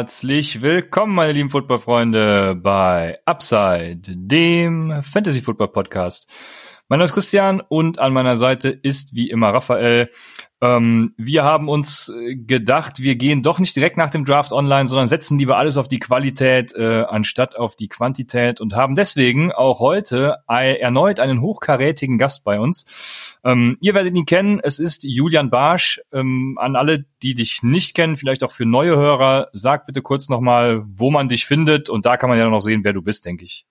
Herzlich willkommen, meine lieben Footballfreunde, bei Upside, dem Fantasy Football Podcast. Mein Name ist Christian und an meiner Seite ist wie immer Raphael. Ähm, wir haben uns äh, gedacht, wir gehen doch nicht direkt nach dem Draft online, sondern setzen lieber alles auf die Qualität äh, anstatt auf die Quantität und haben deswegen auch heute erneut einen hochkarätigen Gast bei uns. Ähm, ihr werdet ihn kennen, es ist Julian Barsch. Ähm, an alle, die dich nicht kennen, vielleicht auch für neue Hörer, sag bitte kurz nochmal, wo man dich findet und da kann man ja noch sehen, wer du bist, denke ich.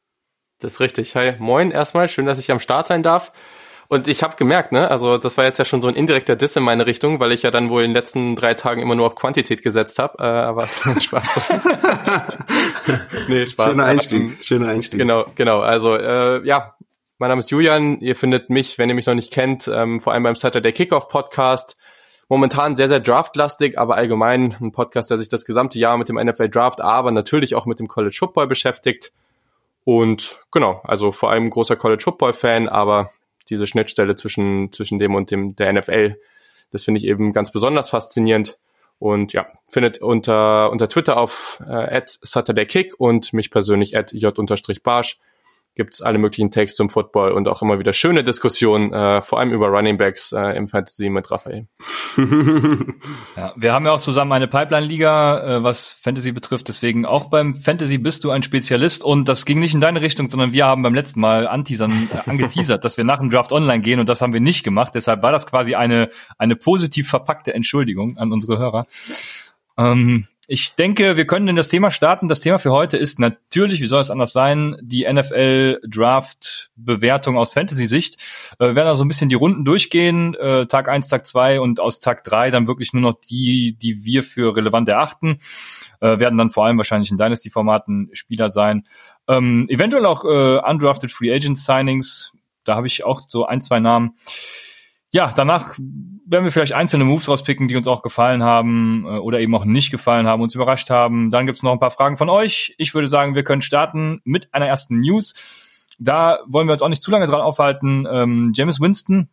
Das ist richtig. Hi, moin erstmal, schön, dass ich am Start sein darf. Und ich habe gemerkt, ne, also das war jetzt ja schon so ein indirekter Diss in meine Richtung, weil ich ja dann wohl in den letzten drei Tagen immer nur auf Quantität gesetzt habe. Äh, aber Spaß. nee, Spaß. Schöner Einstieg, schöner Einstieg. Genau, genau. Also äh, ja, mein Name ist Julian. Ihr findet mich, wenn ihr mich noch nicht kennt, ähm, vor allem beim Saturday Kickoff Podcast. Momentan sehr, sehr draftlastig, aber allgemein ein Podcast, der sich das gesamte Jahr mit dem NFL Draft, aber natürlich auch mit dem College Football beschäftigt. Und genau, also vor allem großer College Football Fan, aber diese Schnittstelle zwischen, zwischen dem und dem der NFL. Das finde ich eben ganz besonders faszinierend. Und ja, findet unter, unter Twitter auf äh, SaturdayKick und mich persönlich at j-barsch gibt's alle möglichen Takes zum Football und auch immer wieder schöne Diskussionen, äh, vor allem über Running Backs äh, im Fantasy mit Raphael. ja, wir haben ja auch zusammen eine Pipeline-Liga, äh, was Fantasy betrifft. Deswegen auch beim Fantasy bist du ein Spezialist und das ging nicht in deine Richtung, sondern wir haben beim letzten Mal anteasern, äh, angeteasert, dass wir nach dem Draft online gehen und das haben wir nicht gemacht. Deshalb war das quasi eine, eine positiv verpackte Entschuldigung an unsere Hörer. Ähm, ich denke, wir können in das Thema starten. Das Thema für heute ist natürlich, wie soll es anders sein, die NFL Draft Bewertung aus Fantasy-Sicht. Äh, wir werden also ein bisschen die Runden durchgehen, äh, Tag eins, Tag zwei und aus Tag drei dann wirklich nur noch die, die wir für relevant erachten. Äh, werden dann vor allem wahrscheinlich in Dynasty-Formaten Spieler sein. Ähm, eventuell auch äh, undrafted Free Agent Signings. Da habe ich auch so ein, zwei Namen ja, danach werden wir vielleicht einzelne Moves rauspicken, die uns auch gefallen haben äh, oder eben auch nicht gefallen haben, uns überrascht haben. Dann gibt's noch ein paar Fragen von euch. Ich würde sagen, wir können starten mit einer ersten News. Da wollen wir uns auch nicht zu lange dran aufhalten. Ähm, James Winston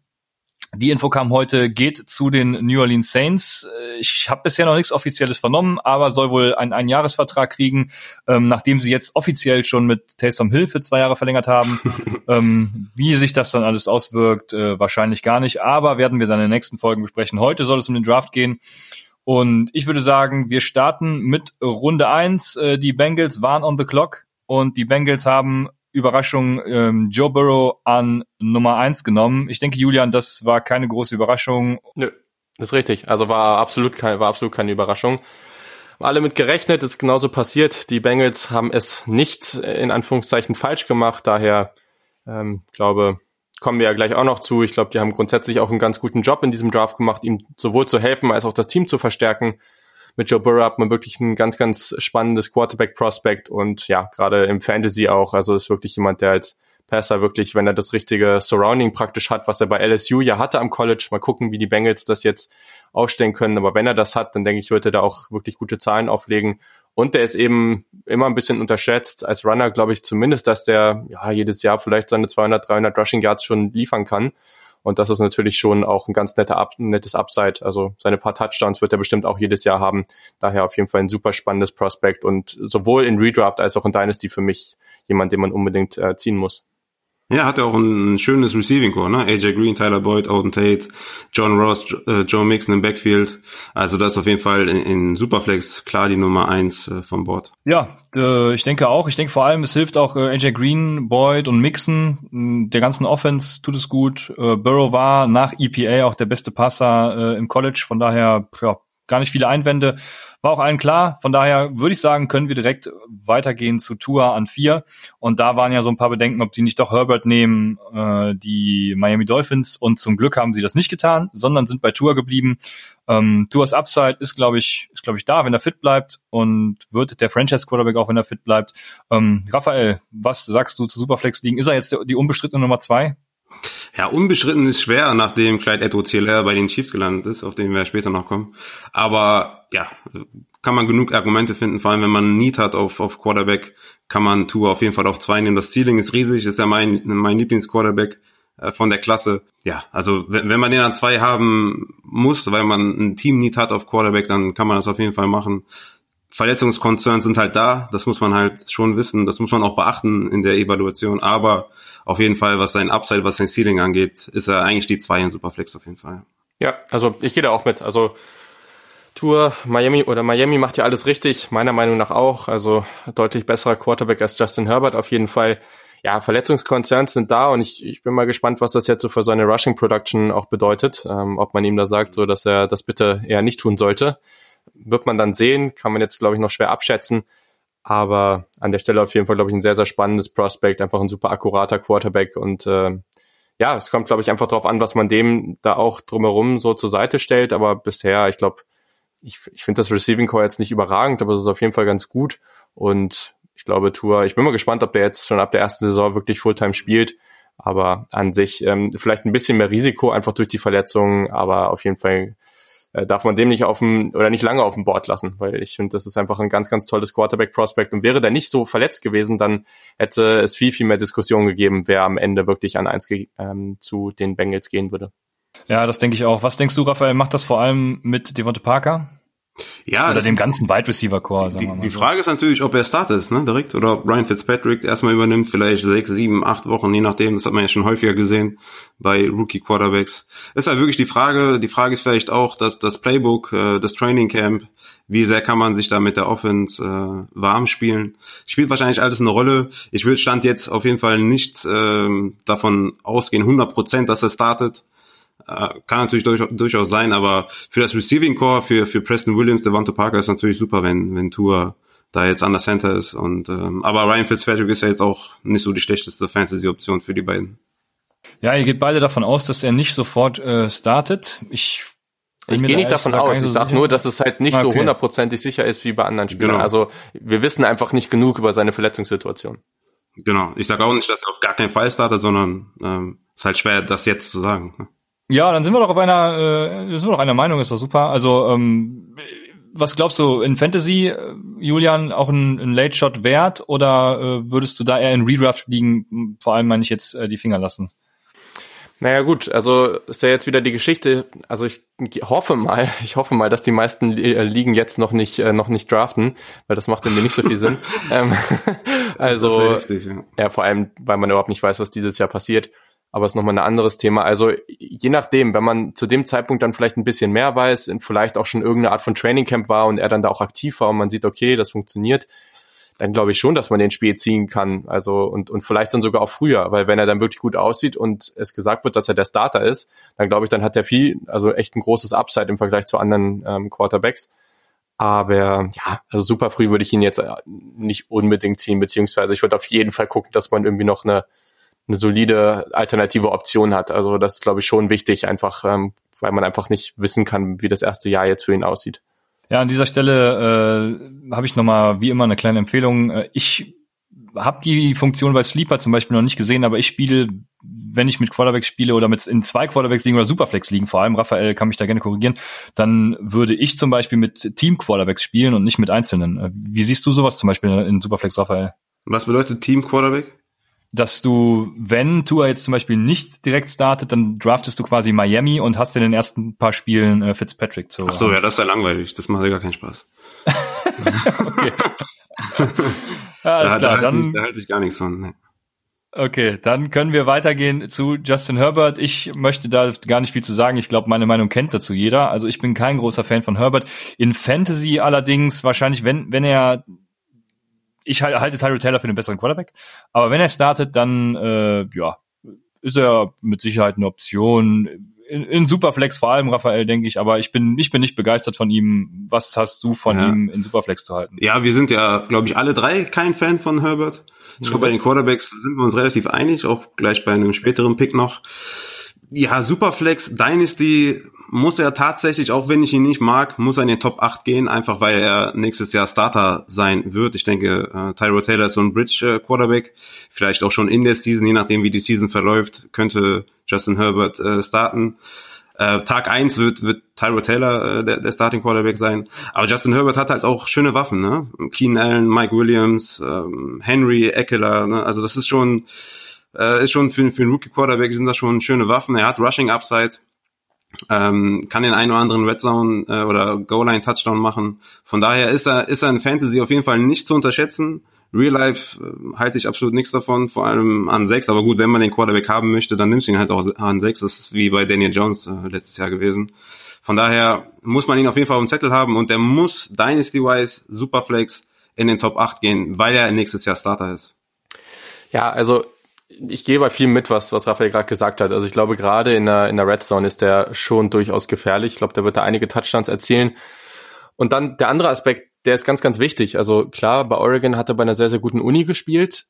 die Info kam heute, geht zu den New Orleans Saints. Äh, ich habe bisher noch nichts Offizielles vernommen, aber soll wohl einen Einjahresvertrag kriegen, ähm, nachdem sie jetzt offiziell schon mit Taysom Hill für zwei Jahre verlängert haben. ähm, wie sich das dann alles auswirkt, äh, wahrscheinlich gar nicht, aber werden wir dann in den nächsten Folgen besprechen. Heute soll es um den Draft gehen. Und ich würde sagen, wir starten mit Runde eins. Äh, die Bengals waren on the clock und die Bengals haben Überraschung ähm, Joe Burrow an Nummer eins genommen. Ich denke, Julian, das war keine große Überraschung. Nö, das ist richtig. Also war absolut keine, war absolut keine Überraschung. Alle mit gerechnet, ist genauso passiert. Die Bengals haben es nicht in Anführungszeichen falsch gemacht. Daher ähm, glaube, kommen wir ja gleich auch noch zu. Ich glaube, die haben grundsätzlich auch einen ganz guten Job in diesem Draft gemacht, ihm sowohl zu helfen als auch das Team zu verstärken mit Joe Burrow hat man wirklich ein ganz, ganz spannendes Quarterback-Prospect und ja, gerade im Fantasy auch. Also ist wirklich jemand, der als Passer wirklich, wenn er das richtige Surrounding praktisch hat, was er bei LSU ja hatte am College, mal gucken, wie die Bengals das jetzt aufstellen können. Aber wenn er das hat, dann denke ich, wird er da auch wirklich gute Zahlen auflegen. Und der ist eben immer ein bisschen unterschätzt. Als Runner glaube ich zumindest, dass der ja jedes Jahr vielleicht seine 200, 300 Rushing Yards schon liefern kann. Und das ist natürlich schon auch ein ganz netter nettes Upside. Also seine paar Touchdowns wird er bestimmt auch jedes Jahr haben. Daher auf jeden Fall ein super spannendes Prospect und sowohl in Redraft als auch in Dynasty für mich jemand, den man unbedingt äh, ziehen muss. Ja, hat er auch ein schönes Receiving Core, ne? AJ Green, Tyler Boyd, Auden Tate, John Ross, äh, Joe Mixon im Backfield. Also das ist auf jeden Fall in, Superflex klar die Nummer eins äh, vom Board. Ja, äh, ich denke auch. Ich denke vor allem, es hilft auch AJ Green, Boyd und Mixon. Der ganzen Offense tut es gut. Burrow war nach EPA auch der beste Passer im College. Von daher, ja, gar nicht viele Einwände. War auch allen klar. Von daher würde ich sagen, können wir direkt weitergehen zu Tour an vier. Und da waren ja so ein paar Bedenken, ob sie nicht doch Herbert nehmen, äh, die Miami Dolphins. Und zum Glück haben sie das nicht getan, sondern sind bei Tour geblieben. Ähm, Tours Upside ist, glaube ich, ist, glaube ich, da, wenn er fit bleibt und wird der Franchise Quarterback auch, wenn er fit bleibt. Ähm, Raphael, was sagst du zu Superflex liegen? Ist er jetzt die unbestrittene Nummer zwei? Ja, unbeschritten ist schwer, nachdem Clyde Edwards Hilaire bei den Chiefs gelandet ist, auf den wir später noch kommen. Aber ja, kann man genug Argumente finden, vor allem wenn man Need hat auf, auf Quarterback, kann man Tour auf jeden Fall auf zwei nehmen. Das Ceiling ist riesig, ist ja mein, mein Lieblingsquarterback äh, von der Klasse. Ja, also wenn, wenn man den an zwei haben muss, weil man ein Team Need hat auf Quarterback, dann kann man das auf jeden Fall machen. Verletzungskonzerns sind halt da, das muss man halt schon wissen, das muss man auch beachten in der Evaluation, aber auf jeden Fall, was sein Upside, was sein Ceiling angeht, ist er eigentlich die zwei in Superflex auf jeden Fall. Ja, also ich gehe da auch mit. Also Tour, Miami oder Miami macht ja alles richtig, meiner Meinung nach auch. Also deutlich besserer Quarterback als Justin Herbert auf jeden Fall. Ja, Verletzungskonzerns sind da und ich, ich bin mal gespannt, was das jetzt so für seine Rushing Production auch bedeutet. Ähm, ob man ihm da sagt, so dass er das bitte eher nicht tun sollte wird man dann sehen, kann man jetzt, glaube ich, noch schwer abschätzen. Aber an der Stelle auf jeden Fall, glaube ich, ein sehr, sehr spannendes Prospect, einfach ein super akkurater Quarterback. Und äh, ja, es kommt, glaube ich, einfach darauf an, was man dem da auch drumherum so zur Seite stellt. Aber bisher, ich glaube, ich, ich finde das Receiving Core jetzt nicht überragend, aber es ist auf jeden Fall ganz gut. Und ich glaube, Tour, ich bin mal gespannt, ob der jetzt schon ab der ersten Saison wirklich Fulltime spielt. Aber an sich ähm, vielleicht ein bisschen mehr Risiko einfach durch die Verletzungen, aber auf jeden Fall äh, darf man dem nicht auf dem oder nicht lange auf dem Board lassen, weil ich finde, das ist einfach ein ganz, ganz tolles Quarterback-Prospect und wäre der nicht so verletzt gewesen, dann hätte es viel, viel mehr Diskussionen gegeben, wer am Ende wirklich an eins ähm, zu den Bengals gehen würde. Ja, das denke ich auch. Was denkst du, Raphael, macht das vor allem mit Devonta Parker? Ja, oder dem ganzen Wide Receiver Core. Die, die Frage ist natürlich, ob er startet, ne, direkt, oder ob Ryan Fitzpatrick erstmal übernimmt, vielleicht sechs, sieben, acht Wochen, je nachdem. Das hat man ja schon häufiger gesehen bei Rookie Quarterbacks. Ist halt wirklich die Frage. Die Frage ist vielleicht auch, dass das Playbook, äh, das Training Camp, wie sehr kann man sich da mit der Offense äh, warm spielen? Spielt wahrscheinlich alles eine Rolle. Ich würde stand jetzt auf jeden Fall nicht äh, davon ausgehen, 100 Prozent, dass er startet. Äh, kann natürlich durch, durchaus sein, aber für das Receiving Core, für, für Preston Williams, Devonta Parker ist natürlich super, wenn, wenn Tour da jetzt an der Center ist. Und ähm, aber Ryan Fitzpatrick ist ja jetzt auch nicht so die schlechteste Fantasy-Option für die beiden. Ja, ihr geht beide davon aus, dass er nicht sofort äh, startet. Ich ich gehe nicht davon aus. Ich sage nur, dass es halt nicht okay. so hundertprozentig sicher ist wie bei anderen Spielern. Genau. Also wir wissen einfach nicht genug über seine Verletzungssituation. Genau. Ich sage auch nicht, dass er auf gar keinen Fall startet, sondern ähm, ist halt schwer, das jetzt zu sagen. Ja, dann sind wir doch auf einer, äh, sind wir doch einer Meinung, ist doch super. Also, ähm, was glaubst du, in Fantasy, äh, Julian, auch ein, ein Late Shot wert oder äh, würdest du da eher in Redraft liegen? Vor allem meine ich jetzt äh, die Finger lassen. Naja gut, also ist ja jetzt wieder die Geschichte, also ich hoffe mal, ich hoffe mal, dass die meisten äh, Ligen jetzt noch nicht äh, noch nicht draften, weil das macht irgendwie nicht so viel Sinn. ähm, also richtig, ja. ja, vor allem, weil man überhaupt nicht weiß, was dieses Jahr passiert aber ist nochmal ein anderes Thema. Also je nachdem, wenn man zu dem Zeitpunkt dann vielleicht ein bisschen mehr weiß vielleicht auch schon irgendeine Art von Training Camp war und er dann da auch aktiv war und man sieht, okay, das funktioniert, dann glaube ich schon, dass man den Spiel ziehen kann. Also und, und vielleicht dann sogar auch früher, weil wenn er dann wirklich gut aussieht und es gesagt wird, dass er der Starter ist, dann glaube ich, dann hat er viel, also echt ein großes Upside im Vergleich zu anderen ähm, Quarterbacks. Aber ja, also super früh würde ich ihn jetzt äh, nicht unbedingt ziehen, beziehungsweise ich würde auf jeden Fall gucken, dass man irgendwie noch eine eine solide alternative Option hat. Also das ist, glaube ich, schon wichtig, einfach, ähm, weil man einfach nicht wissen kann, wie das erste Jahr jetzt für ihn aussieht. Ja, an dieser Stelle äh, habe ich nochmal wie immer eine kleine Empfehlung. Äh, ich habe die Funktion bei Sleeper zum Beispiel noch nicht gesehen, aber ich spiele, wenn ich mit Quarterbacks spiele oder mit in zwei Quarterbacks liegen oder Superflex liegen, vor allem Raphael kann mich da gerne korrigieren, dann würde ich zum Beispiel mit Team Quarterbacks spielen und nicht mit einzelnen. Äh, wie siehst du sowas zum Beispiel in Superflex, Raphael? Was bedeutet Team Quarterback? Dass du, wenn Tua jetzt zum Beispiel nicht direkt startet, dann draftest du quasi Miami und hast in den ersten paar Spielen äh, Fitzpatrick zu. Ach so, ja, das ist ja langweilig. Das macht ja gar keinen Spaß. okay. ja, alles da, klar. Da, dann, halte ich, da halte ich gar nichts von. Nee. Okay, dann können wir weitergehen zu Justin Herbert. Ich möchte da gar nicht viel zu sagen. Ich glaube, meine Meinung kennt dazu jeder. Also ich bin kein großer Fan von Herbert. In Fantasy allerdings wahrscheinlich, wenn, wenn er ich halte Tyrell Taylor für den besseren Quarterback. Aber wenn er startet, dann äh, ja, ist er mit Sicherheit eine Option. In, in Superflex vor allem, Raphael, denke ich, aber ich bin, ich bin nicht begeistert von ihm. Was hast du von ja. ihm in Superflex zu halten? Ja, wir sind ja, glaube ich, alle drei kein Fan von Herbert. Ich glaube, bei den Quarterbacks sind wir uns relativ einig, auch gleich bei einem späteren Pick noch. Ja, Superflex, Dynasty muss er tatsächlich, auch wenn ich ihn nicht mag, muss er in den Top 8 gehen, einfach weil er nächstes Jahr Starter sein wird. Ich denke, äh, Tyro Taylor ist so ein Bridge Quarterback, vielleicht auch schon in der Season, je nachdem wie die Season verläuft, könnte Justin Herbert äh, starten. Äh, Tag eins wird, wird Tyro Taylor äh, der, der Starting Quarterback sein. Aber Justin Herbert hat halt auch schöne Waffen, ne? Keenan Allen, Mike Williams, ähm, Henry, Eckler, ne? Also das ist schon, äh, ist schon für, für einen Rookie Quarterback sind das schon schöne Waffen. Er hat Rushing Upside ähm, kann den einen oder anderen Red Zone äh, oder Goal Line Touchdown machen. Von daher ist er ist er in Fantasy auf jeden Fall nicht zu unterschätzen. Real Life äh, halte ich absolut nichts davon, vor allem an sechs. Aber gut, wenn man den Quarterback haben möchte, dann nimmst du ihn halt auch an sechs. Das ist wie bei Daniel Jones äh, letztes Jahr gewesen. Von daher muss man ihn auf jeden Fall auf dem Zettel haben und der muss Dynasty-wise Superflex in den Top 8 gehen, weil er nächstes Jahr Starter ist. Ja, also ich gehe bei viel mit, was, was Raphael gerade gesagt hat. Also ich glaube, gerade in der, in der Red Zone ist der schon durchaus gefährlich. Ich glaube, der wird da einige Touchdowns erzielen. Und dann der andere Aspekt, der ist ganz, ganz wichtig. Also klar, bei Oregon hat er bei einer sehr, sehr guten Uni gespielt.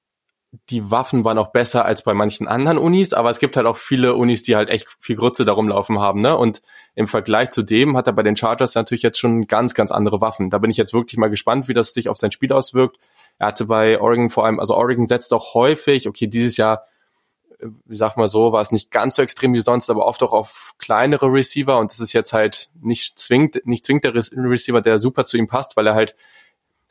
Die Waffen waren auch besser als bei manchen anderen Unis, aber es gibt halt auch viele Unis, die halt echt viel Grütze darum laufen haben, ne? Und im Vergleich zu dem hat er bei den Chargers natürlich jetzt schon ganz, ganz andere Waffen. Da bin ich jetzt wirklich mal gespannt, wie das sich auf sein Spiel auswirkt. Er hatte bei Oregon vor allem, also Oregon setzt auch häufig, okay, dieses Jahr, äh, wie sag mal so, war es nicht ganz so extrem wie sonst, aber oft auch auf kleinere Receiver und das ist jetzt halt nicht zwingend, nicht zwingend der Receiver, der super zu ihm passt, weil er halt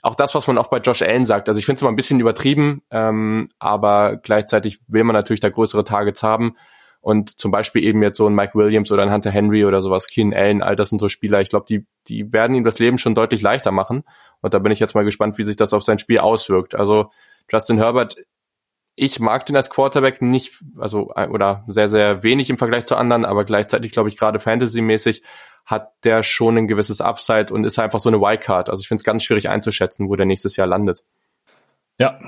auch das, was man oft bei Josh Allen sagt. Also ich finde es immer ein bisschen übertrieben, ähm, aber gleichzeitig will man natürlich da größere Targets haben. Und zum Beispiel eben jetzt so ein Mike Williams oder ein Hunter Henry oder sowas, Keen Allen, all das sind so Spieler. Ich glaube, die, die werden ihm das Leben schon deutlich leichter machen. Und da bin ich jetzt mal gespannt, wie sich das auf sein Spiel auswirkt. Also Justin Herbert, ich mag den als Quarterback nicht, also oder sehr, sehr wenig im Vergleich zu anderen, aber gleichzeitig glaube ich gerade Fantasy-mäßig hat der schon ein gewisses Upside und ist einfach so eine Wildcard. Also ich finde es ganz schwierig einzuschätzen, wo der nächstes Jahr landet. Ja,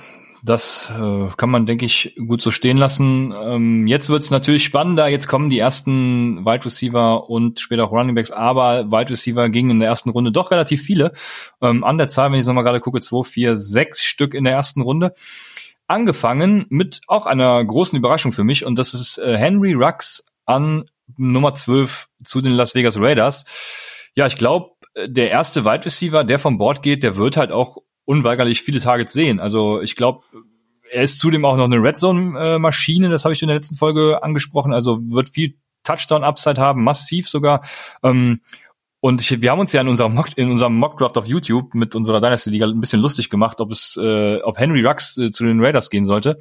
das äh, kann man, denke ich, gut so stehen lassen. Ähm, jetzt wird es natürlich spannender. Jetzt kommen die ersten Wide Receiver und später auch Running Backs, aber Wide Receiver gingen in der ersten Runde doch relativ viele. Ähm, an der Zahl, wenn ich nochmal gerade gucke, zwei, vier, sechs Stück in der ersten Runde. Angefangen mit auch einer großen Überraschung für mich und das ist äh, Henry Rux an Nummer 12 zu den Las Vegas Raiders. Ja, ich glaube, der erste Wide Receiver, der vom Board geht, der wird halt auch unweigerlich viele Targets sehen. Also ich glaube, er ist zudem auch noch eine Red Zone Maschine, das habe ich in der letzten Folge angesprochen. Also wird viel Touchdown Upside haben, massiv sogar. Ähm, und ich, wir haben uns ja in unserem Mock, in unserem Mockdraft auf YouTube mit unserer Dynasty Liga ein bisschen lustig gemacht, ob es, äh, ob Henry Rux äh, zu den Raiders gehen sollte.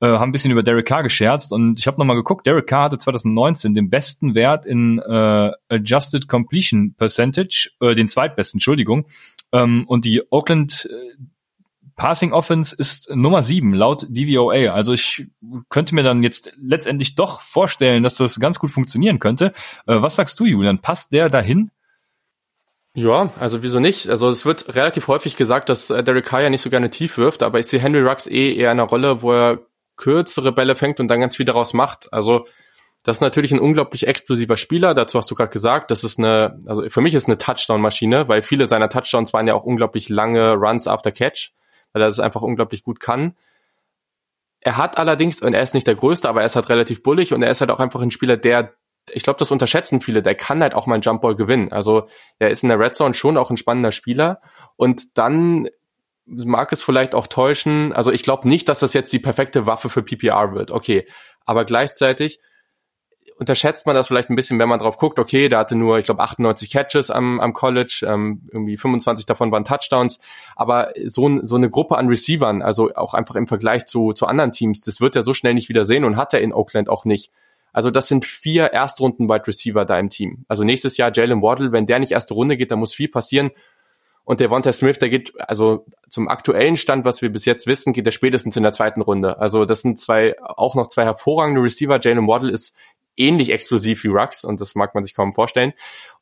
Äh, haben ein bisschen über Derek Carr gescherzt und ich habe nochmal geguckt, Derek Carr hatte 2019 den besten Wert in äh, Adjusted Completion Percentage, äh, den zweitbesten, Entschuldigung, ähm, und die Oakland äh, Passing Offense ist Nummer sieben laut DVOA. Also ich könnte mir dann jetzt letztendlich doch vorstellen, dass das ganz gut funktionieren könnte. Äh, was sagst du, Julian? Passt der dahin? Ja, also wieso nicht? Also es wird relativ häufig gesagt, dass äh, Derek Carr nicht so gerne tief wirft, aber ich sehe Henry Rux eh eher in einer Rolle, wo er kürzere Bälle fängt und dann ganz viel daraus macht. Also das ist natürlich ein unglaublich explosiver Spieler. Dazu hast du gerade gesagt, das ist eine, also für mich ist eine Touchdown-Maschine, weil viele seiner Touchdowns waren ja auch unglaublich lange Runs after Catch, weil er das einfach unglaublich gut kann. Er hat allerdings, und er ist nicht der Größte, aber er ist halt relativ bullig und er ist halt auch einfach ein Spieler, der, ich glaube, das unterschätzen viele, der kann halt auch mal einen Jumpball gewinnen. Also er ist in der Red Zone schon auch ein spannender Spieler. Und dann mag es vielleicht auch täuschen. Also ich glaube nicht, dass das jetzt die perfekte Waffe für PPR wird. Okay. Aber gleichzeitig unterschätzt man das vielleicht ein bisschen, wenn man drauf guckt, okay, der hatte nur, ich glaube, 98 Catches am, am College, ähm, irgendwie 25 davon waren Touchdowns, aber so, so eine Gruppe an Receivern, also auch einfach im Vergleich zu, zu anderen Teams, das wird er so schnell nicht wieder sehen und hat er in Oakland auch nicht. Also das sind vier Erstrunden-Wide Receiver da im Team. Also nächstes Jahr Jalen Waddle, wenn der nicht erste Runde geht, dann muss viel passieren. Und der Devonta Smith, der geht, also zum aktuellen Stand, was wir bis jetzt wissen, geht er spätestens in der zweiten Runde. Also das sind zwei, auch noch zwei hervorragende Receiver. Jalen Waddle ist ähnlich explosiv wie Rux und das mag man sich kaum vorstellen.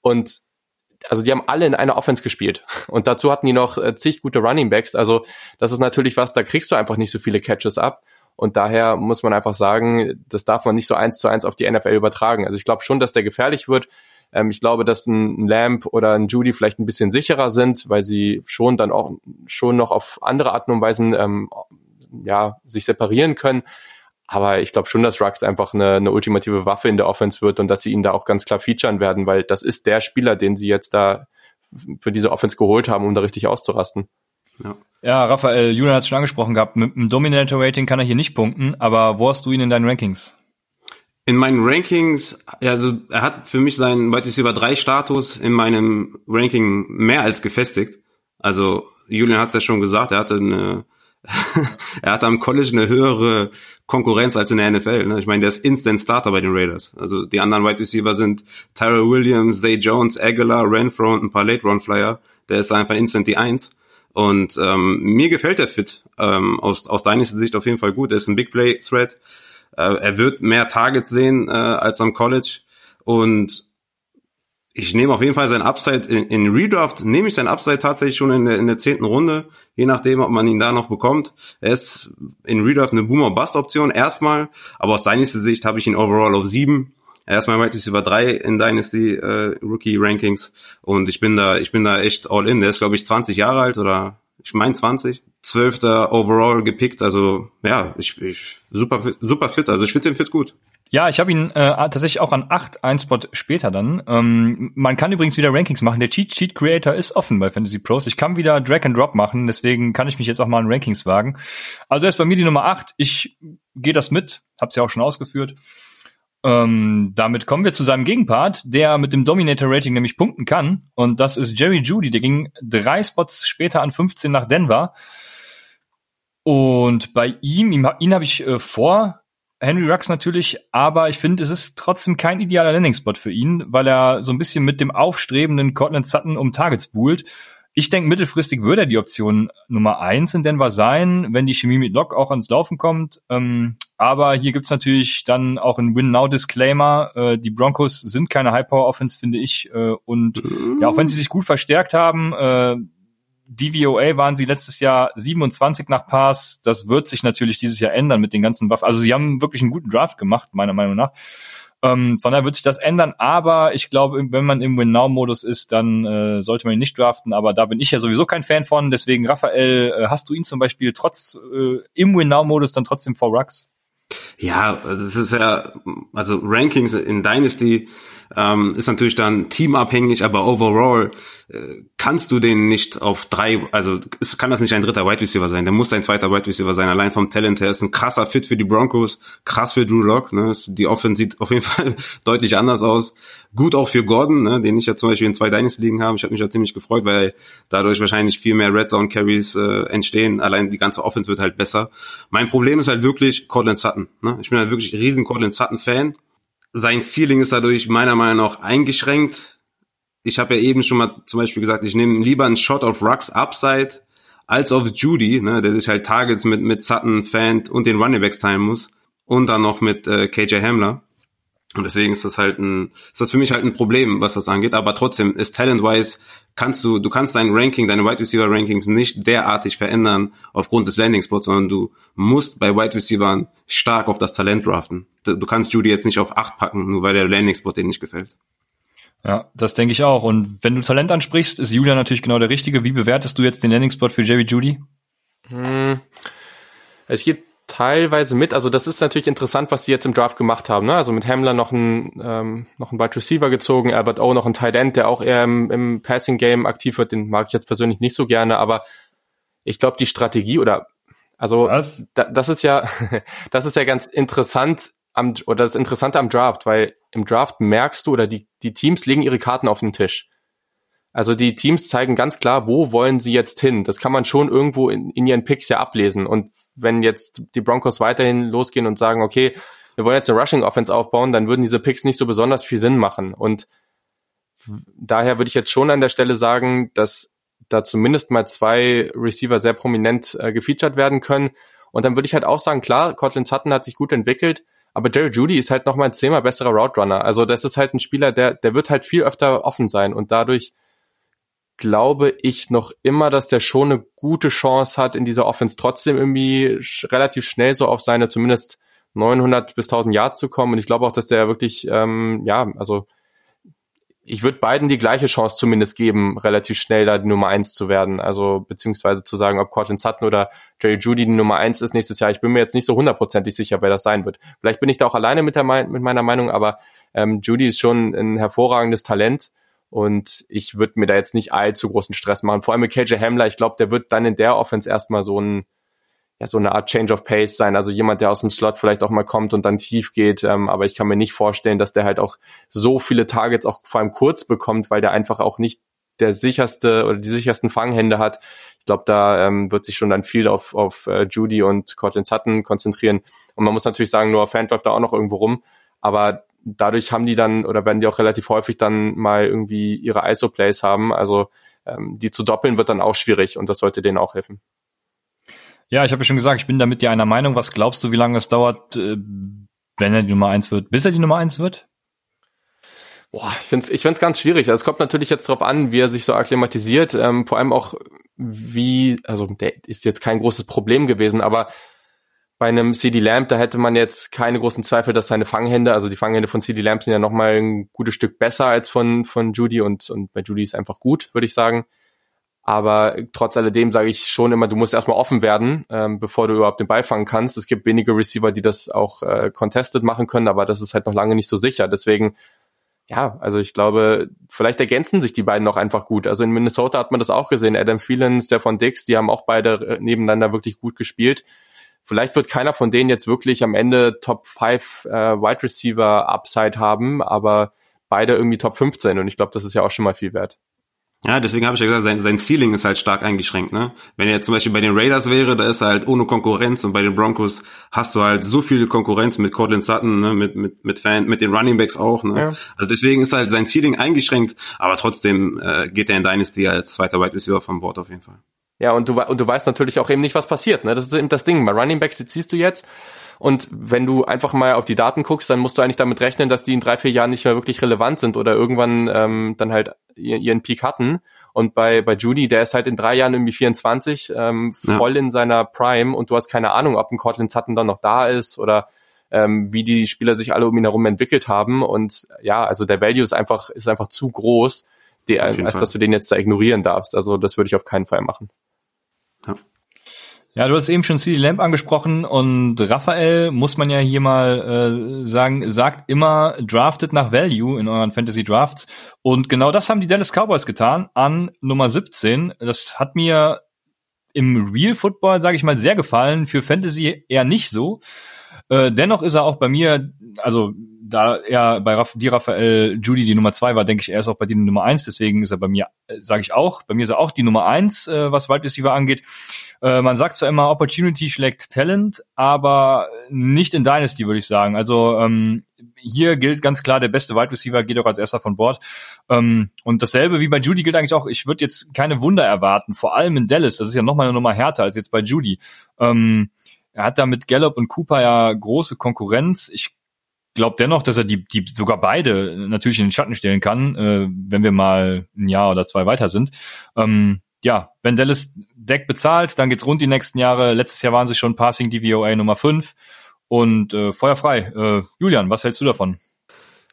Und also die haben alle in einer Offense gespielt und dazu hatten die noch äh, zig gute Running Backs. Also das ist natürlich was, da kriegst du einfach nicht so viele Catches ab. Und daher muss man einfach sagen, das darf man nicht so eins zu eins auf die NFL übertragen. Also ich glaube schon, dass der gefährlich wird. Ähm, ich glaube, dass ein Lamp oder ein Judy vielleicht ein bisschen sicherer sind, weil sie schon dann auch schon noch auf andere Arten und Weisen ähm, ja, sich separieren können. Aber ich glaube schon, dass Rux einfach eine, eine ultimative Waffe in der Offense wird und dass sie ihn da auch ganz klar featuren werden, weil das ist der Spieler, den sie jetzt da für diese Offense geholt haben, um da richtig auszurasten. Ja. ja, Raphael, Julian hat es schon angesprochen gehabt, mit dem Dominator-Rating kann er hier nicht punkten, aber wo hast du ihn in deinen Rankings? In meinen Rankings, also er hat für mich seinen Wide Receiver 3 Status in meinem Ranking mehr als gefestigt. Also Julian hat es ja schon gesagt, er hatte eine er hat am College eine höhere Konkurrenz als in der NFL. Ne? Ich meine, der ist Instant Starter bei den Raiders. Also die anderen Wide Receiver sind Tyrell Williams, Zay Jones, Aguilar, Renfro und ein paar Late Run Flyer. Der ist einfach Instant die Eins. Und ähm, mir gefällt der Fit ähm, aus, aus deiner Sicht auf jeden Fall gut. Er ist ein Big Play Threat. Äh, er wird mehr Targets sehen äh, als am College. Und ich nehme auf jeden Fall sein Upside in, in Redraft, nehme ich sein Upside tatsächlich schon in der, in der zehnten Runde, je nachdem, ob man ihn da noch bekommt. Er ist in Redraft eine Boomer-Bust-Option erstmal, aber aus deiner Sicht habe ich ihn overall auf sieben. Er mein Right Receiver 3 in Dynasty äh, Rookie Rankings und ich bin da, ich bin da echt all in. Der ist, glaube ich, 20 Jahre alt oder ich meine 20. Zwölfter overall gepickt, also ja, ich, ich super, super fit. Also ich finde den fit gut. Ja, ich habe ihn äh, tatsächlich auch an 8, ein Spot später dann. Ähm, man kann übrigens wieder Rankings machen. Der Cheat Sheet Creator ist offen bei Fantasy Pros. Ich kann wieder Drag and Drop machen, deswegen kann ich mich jetzt auch mal an Rankings wagen. Also er ist bei mir die Nummer 8. Ich gehe das mit, hab's ja auch schon ausgeführt. Ähm, damit kommen wir zu seinem Gegenpart, der mit dem Dominator Rating nämlich punkten kann. Und das ist Jerry Judy. Der ging drei Spots später an 15 nach Denver. Und bei ihm, ihn, ihn habe ich äh, vor Henry Rux natürlich, aber ich finde, es ist trotzdem kein idealer Landing-Spot für ihn, weil er so ein bisschen mit dem aufstrebenden Cortland Sutton um Targets buhlt. Ich denke, mittelfristig würde er die Option Nummer eins in Denver sein, wenn die Chemie mit Lock auch ans Laufen kommt. Ähm, aber hier gibt's natürlich dann auch einen Win-Now-Disclaimer. Äh, die Broncos sind keine High-Power-Offense, finde ich. Äh, und ja, auch wenn sie sich gut verstärkt haben, äh, DVOA waren sie letztes Jahr 27 nach Pass. Das wird sich natürlich dieses Jahr ändern mit den ganzen Waffen. Also sie haben wirklich einen guten Draft gemacht, meiner Meinung nach. Ähm, von daher wird sich das ändern, aber ich glaube, wenn man im Win-Now-Modus ist, dann äh, sollte man ihn nicht draften, aber da bin ich ja sowieso kein Fan von, deswegen Raphael, äh, hast du ihn zum Beispiel trotz äh, im Win-Now-Modus dann trotzdem vor Rux? Ja, das ist ja, also Rankings in Dynasty ähm, ist natürlich dann teamabhängig, aber overall äh, kannst du den nicht auf drei, also es kann das nicht ein dritter Wide Receiver sein, der muss ein zweiter Wide Receiver sein, allein vom Talent her ist ein krasser Fit für die Broncos, krass für Drew Lock, ne? die Offense sieht auf jeden Fall deutlich anders aus, gut auch für Gordon, ne? den ich ja zum Beispiel in zwei Dynasty liegen habe, ich habe mich ja ziemlich gefreut, weil dadurch wahrscheinlich viel mehr Red Zone Carries äh, entstehen, allein die ganze Offense wird halt besser. Mein Problem ist halt wirklich Cortland Sutton, ne? ich bin halt wirklich riesen Cortland Sutton Fan, sein Ceiling ist dadurch meiner Meinung nach eingeschränkt. Ich habe ja eben schon mal zum Beispiel gesagt, ich nehme lieber einen Shot auf Rux Upside als auf Judy, ne, der sich halt Targets mit, mit Sutton, Fan und den Running Backs teilen muss. Und dann noch mit äh, KJ Hamler. Und deswegen ist das halt ein, ist das für mich halt ein Problem, was das angeht. Aber trotzdem ist talent-wise, kannst du, du kannst dein Ranking, deine Wide Receiver Rankings nicht derartig verändern aufgrund des Landing Spots, sondern du musst bei Wide Receivern stark auf das Talent draften. Du, kannst Judy jetzt nicht auf acht packen, nur weil der Landing Spot dir nicht gefällt. Ja, das denke ich auch. Und wenn du Talent ansprichst, ist Julia natürlich genau der Richtige. Wie bewertest du jetzt den Landing Spot für Jerry Judy? Hm. Es gibt teilweise mit. Also das ist natürlich interessant, was sie jetzt im Draft gemacht haben. Ne? Also mit Hamler noch ein ähm, noch ein Wide Receiver gezogen, Albert O noch ein Tight End, der auch eher im, im Passing Game aktiv wird. Den mag ich jetzt persönlich nicht so gerne, aber ich glaube die Strategie oder also da, das ist ja das ist ja ganz interessant am oder das Interessante am Draft, weil im Draft merkst du oder die die Teams legen ihre Karten auf den Tisch. Also die Teams zeigen ganz klar, wo wollen sie jetzt hin. Das kann man schon irgendwo in, in ihren Picks ja ablesen. Und wenn jetzt die Broncos weiterhin losgehen und sagen, okay, wir wollen jetzt eine Rushing Offense aufbauen, dann würden diese Picks nicht so besonders viel Sinn machen. Und daher würde ich jetzt schon an der Stelle sagen, dass da zumindest mal zwei Receiver sehr prominent äh, gefeatured werden können. Und dann würde ich halt auch sagen, klar, Cortland Sutton hat sich gut entwickelt, aber Jerry Judy ist halt nochmal ein zehnmal besserer Route Runner. Also das ist halt ein Spieler, der, der wird halt viel öfter offen sein und dadurch glaube ich noch immer, dass der schon eine gute Chance hat, in dieser Offense trotzdem irgendwie relativ schnell so auf seine zumindest 900 bis 1000 Yards zu kommen. Und ich glaube auch, dass der wirklich, ähm, ja, also ich würde beiden die gleiche Chance zumindest geben, relativ schnell da die Nummer eins zu werden. Also beziehungsweise zu sagen, ob Cortland Sutton oder Jerry Judy die Nummer eins ist nächstes Jahr. Ich bin mir jetzt nicht so hundertprozentig sicher, wer das sein wird. Vielleicht bin ich da auch alleine mit, der, mit meiner Meinung, aber ähm, Judy ist schon ein hervorragendes Talent und ich würde mir da jetzt nicht allzu großen Stress machen. Vor allem mit KJ Hamler, ich glaube, der wird dann in der Offense erstmal so ein, ja, so eine Art Change of Pace sein. Also jemand, der aus dem Slot vielleicht auch mal kommt und dann tief geht. Ähm, aber ich kann mir nicht vorstellen, dass der halt auch so viele Targets auch vor allem kurz bekommt, weil der einfach auch nicht der sicherste oder die sichersten Fanghände hat. Ich glaube, da ähm, wird sich schon dann viel auf, auf äh, Judy und Cortland Sutton konzentrieren. Und man muss natürlich sagen, Noah Fant läuft da auch noch irgendwo rum. Aber dadurch haben die dann oder werden die auch relativ häufig dann mal irgendwie ihre ISO-Plays haben. Also ähm, die zu doppeln wird dann auch schwierig und das sollte denen auch helfen. Ja, ich habe ja schon gesagt, ich bin da mit dir einer Meinung. Was glaubst du, wie lange es dauert, äh, wenn er die Nummer eins wird, bis er die Nummer eins wird? Boah, ich finde es ich find's ganz schwierig. Also es kommt natürlich jetzt darauf an, wie er sich so akklimatisiert. Ähm, vor allem auch, wie, also der ist jetzt kein großes Problem gewesen, aber bei einem CD Lamp, da hätte man jetzt keine großen Zweifel, dass seine Fanghände, also die Fanghände von CD Lamp sind ja nochmal ein gutes Stück besser als von, von Judy und, und bei Judy ist einfach gut, würde ich sagen. Aber trotz alledem sage ich schon immer, du musst erstmal offen werden, ähm, bevor du überhaupt den Ball fangen kannst. Es gibt wenige Receiver, die das auch äh, contested machen können, aber das ist halt noch lange nicht so sicher. Deswegen, ja, also ich glaube, vielleicht ergänzen sich die beiden noch einfach gut. Also in Minnesota hat man das auch gesehen. Adam Phelan, Stefan Dix, die haben auch beide äh, nebeneinander wirklich gut gespielt. Vielleicht wird keiner von denen jetzt wirklich am Ende Top 5 äh, Wide Receiver Upside haben, aber beide irgendwie Top 15 und ich glaube, das ist ja auch schon mal viel wert. Ja, deswegen habe ich ja gesagt, sein, sein Ceiling ist halt stark eingeschränkt. Ne? Wenn er zum Beispiel bei den Raiders wäre, da ist er halt ohne Konkurrenz und bei den Broncos hast du halt so viel Konkurrenz mit Cortland Sutton, ne? mit mit mit Fan, mit den Running Backs auch. Ne? Ja. Also deswegen ist halt sein Ceiling eingeschränkt, aber trotzdem äh, geht er in Dynasty als zweiter Wide Receiver vom Bord auf jeden Fall. Ja, und du, und du weißt natürlich auch eben nicht, was passiert. Ne? Das ist eben das Ding. Bei Running Backs, die ziehst du jetzt und wenn du einfach mal auf die Daten guckst, dann musst du eigentlich damit rechnen, dass die in drei, vier Jahren nicht mehr wirklich relevant sind oder irgendwann ähm, dann halt ihren Peak hatten. Und bei, bei Judy, der ist halt in drei Jahren irgendwie 24, ähm, voll ja. in seiner Prime und du hast keine Ahnung, ob ein Cortland Sutton dann noch da ist oder ähm, wie die Spieler sich alle um ihn herum entwickelt haben. Und ja, also der Value ist einfach, ist einfach zu groß, die, als Fall. dass du den jetzt da ignorieren darfst. Also das würde ich auf keinen Fall machen. Ja. Ja, du hast eben schon CD Lamp angesprochen und Raphael, muss man ja hier mal äh, sagen, sagt immer, draftet nach Value in euren Fantasy Drafts. Und genau das haben die Dallas Cowboys getan an Nummer 17. Das hat mir im Real Football, sage ich mal, sehr gefallen. Für Fantasy eher nicht so. Äh, dennoch ist er auch bei mir, also da er bei Raff, die Raphael Judy die Nummer zwei war, denke ich, er ist auch bei die Nummer eins. Deswegen ist er bei mir, äh, sage ich auch, bei mir ist er auch die Nummer eins, äh, was Wide Receiver angeht. Äh, man sagt zwar immer, Opportunity schlägt Talent, aber nicht in Dynasty, würde ich sagen. Also ähm, hier gilt ganz klar, der beste Wide Receiver geht auch als erster von Bord. Ähm, und dasselbe wie bei Judy gilt eigentlich auch. Ich würde jetzt keine Wunder erwarten, vor allem in Dallas. Das ist ja nochmal eine Nummer härter als jetzt bei Judy. Ähm, er hat da mit Gallup und Cooper ja große Konkurrenz. Ich glaube dennoch, dass er die, die sogar beide natürlich in den Schatten stellen kann, äh, wenn wir mal ein Jahr oder zwei weiter sind. Ähm, ja, wenn Dallas Deck bezahlt, dann geht's rund die nächsten Jahre. Letztes Jahr waren sie schon Passing DVOA Nummer 5 und äh, feuerfrei. Äh, Julian, was hältst du davon?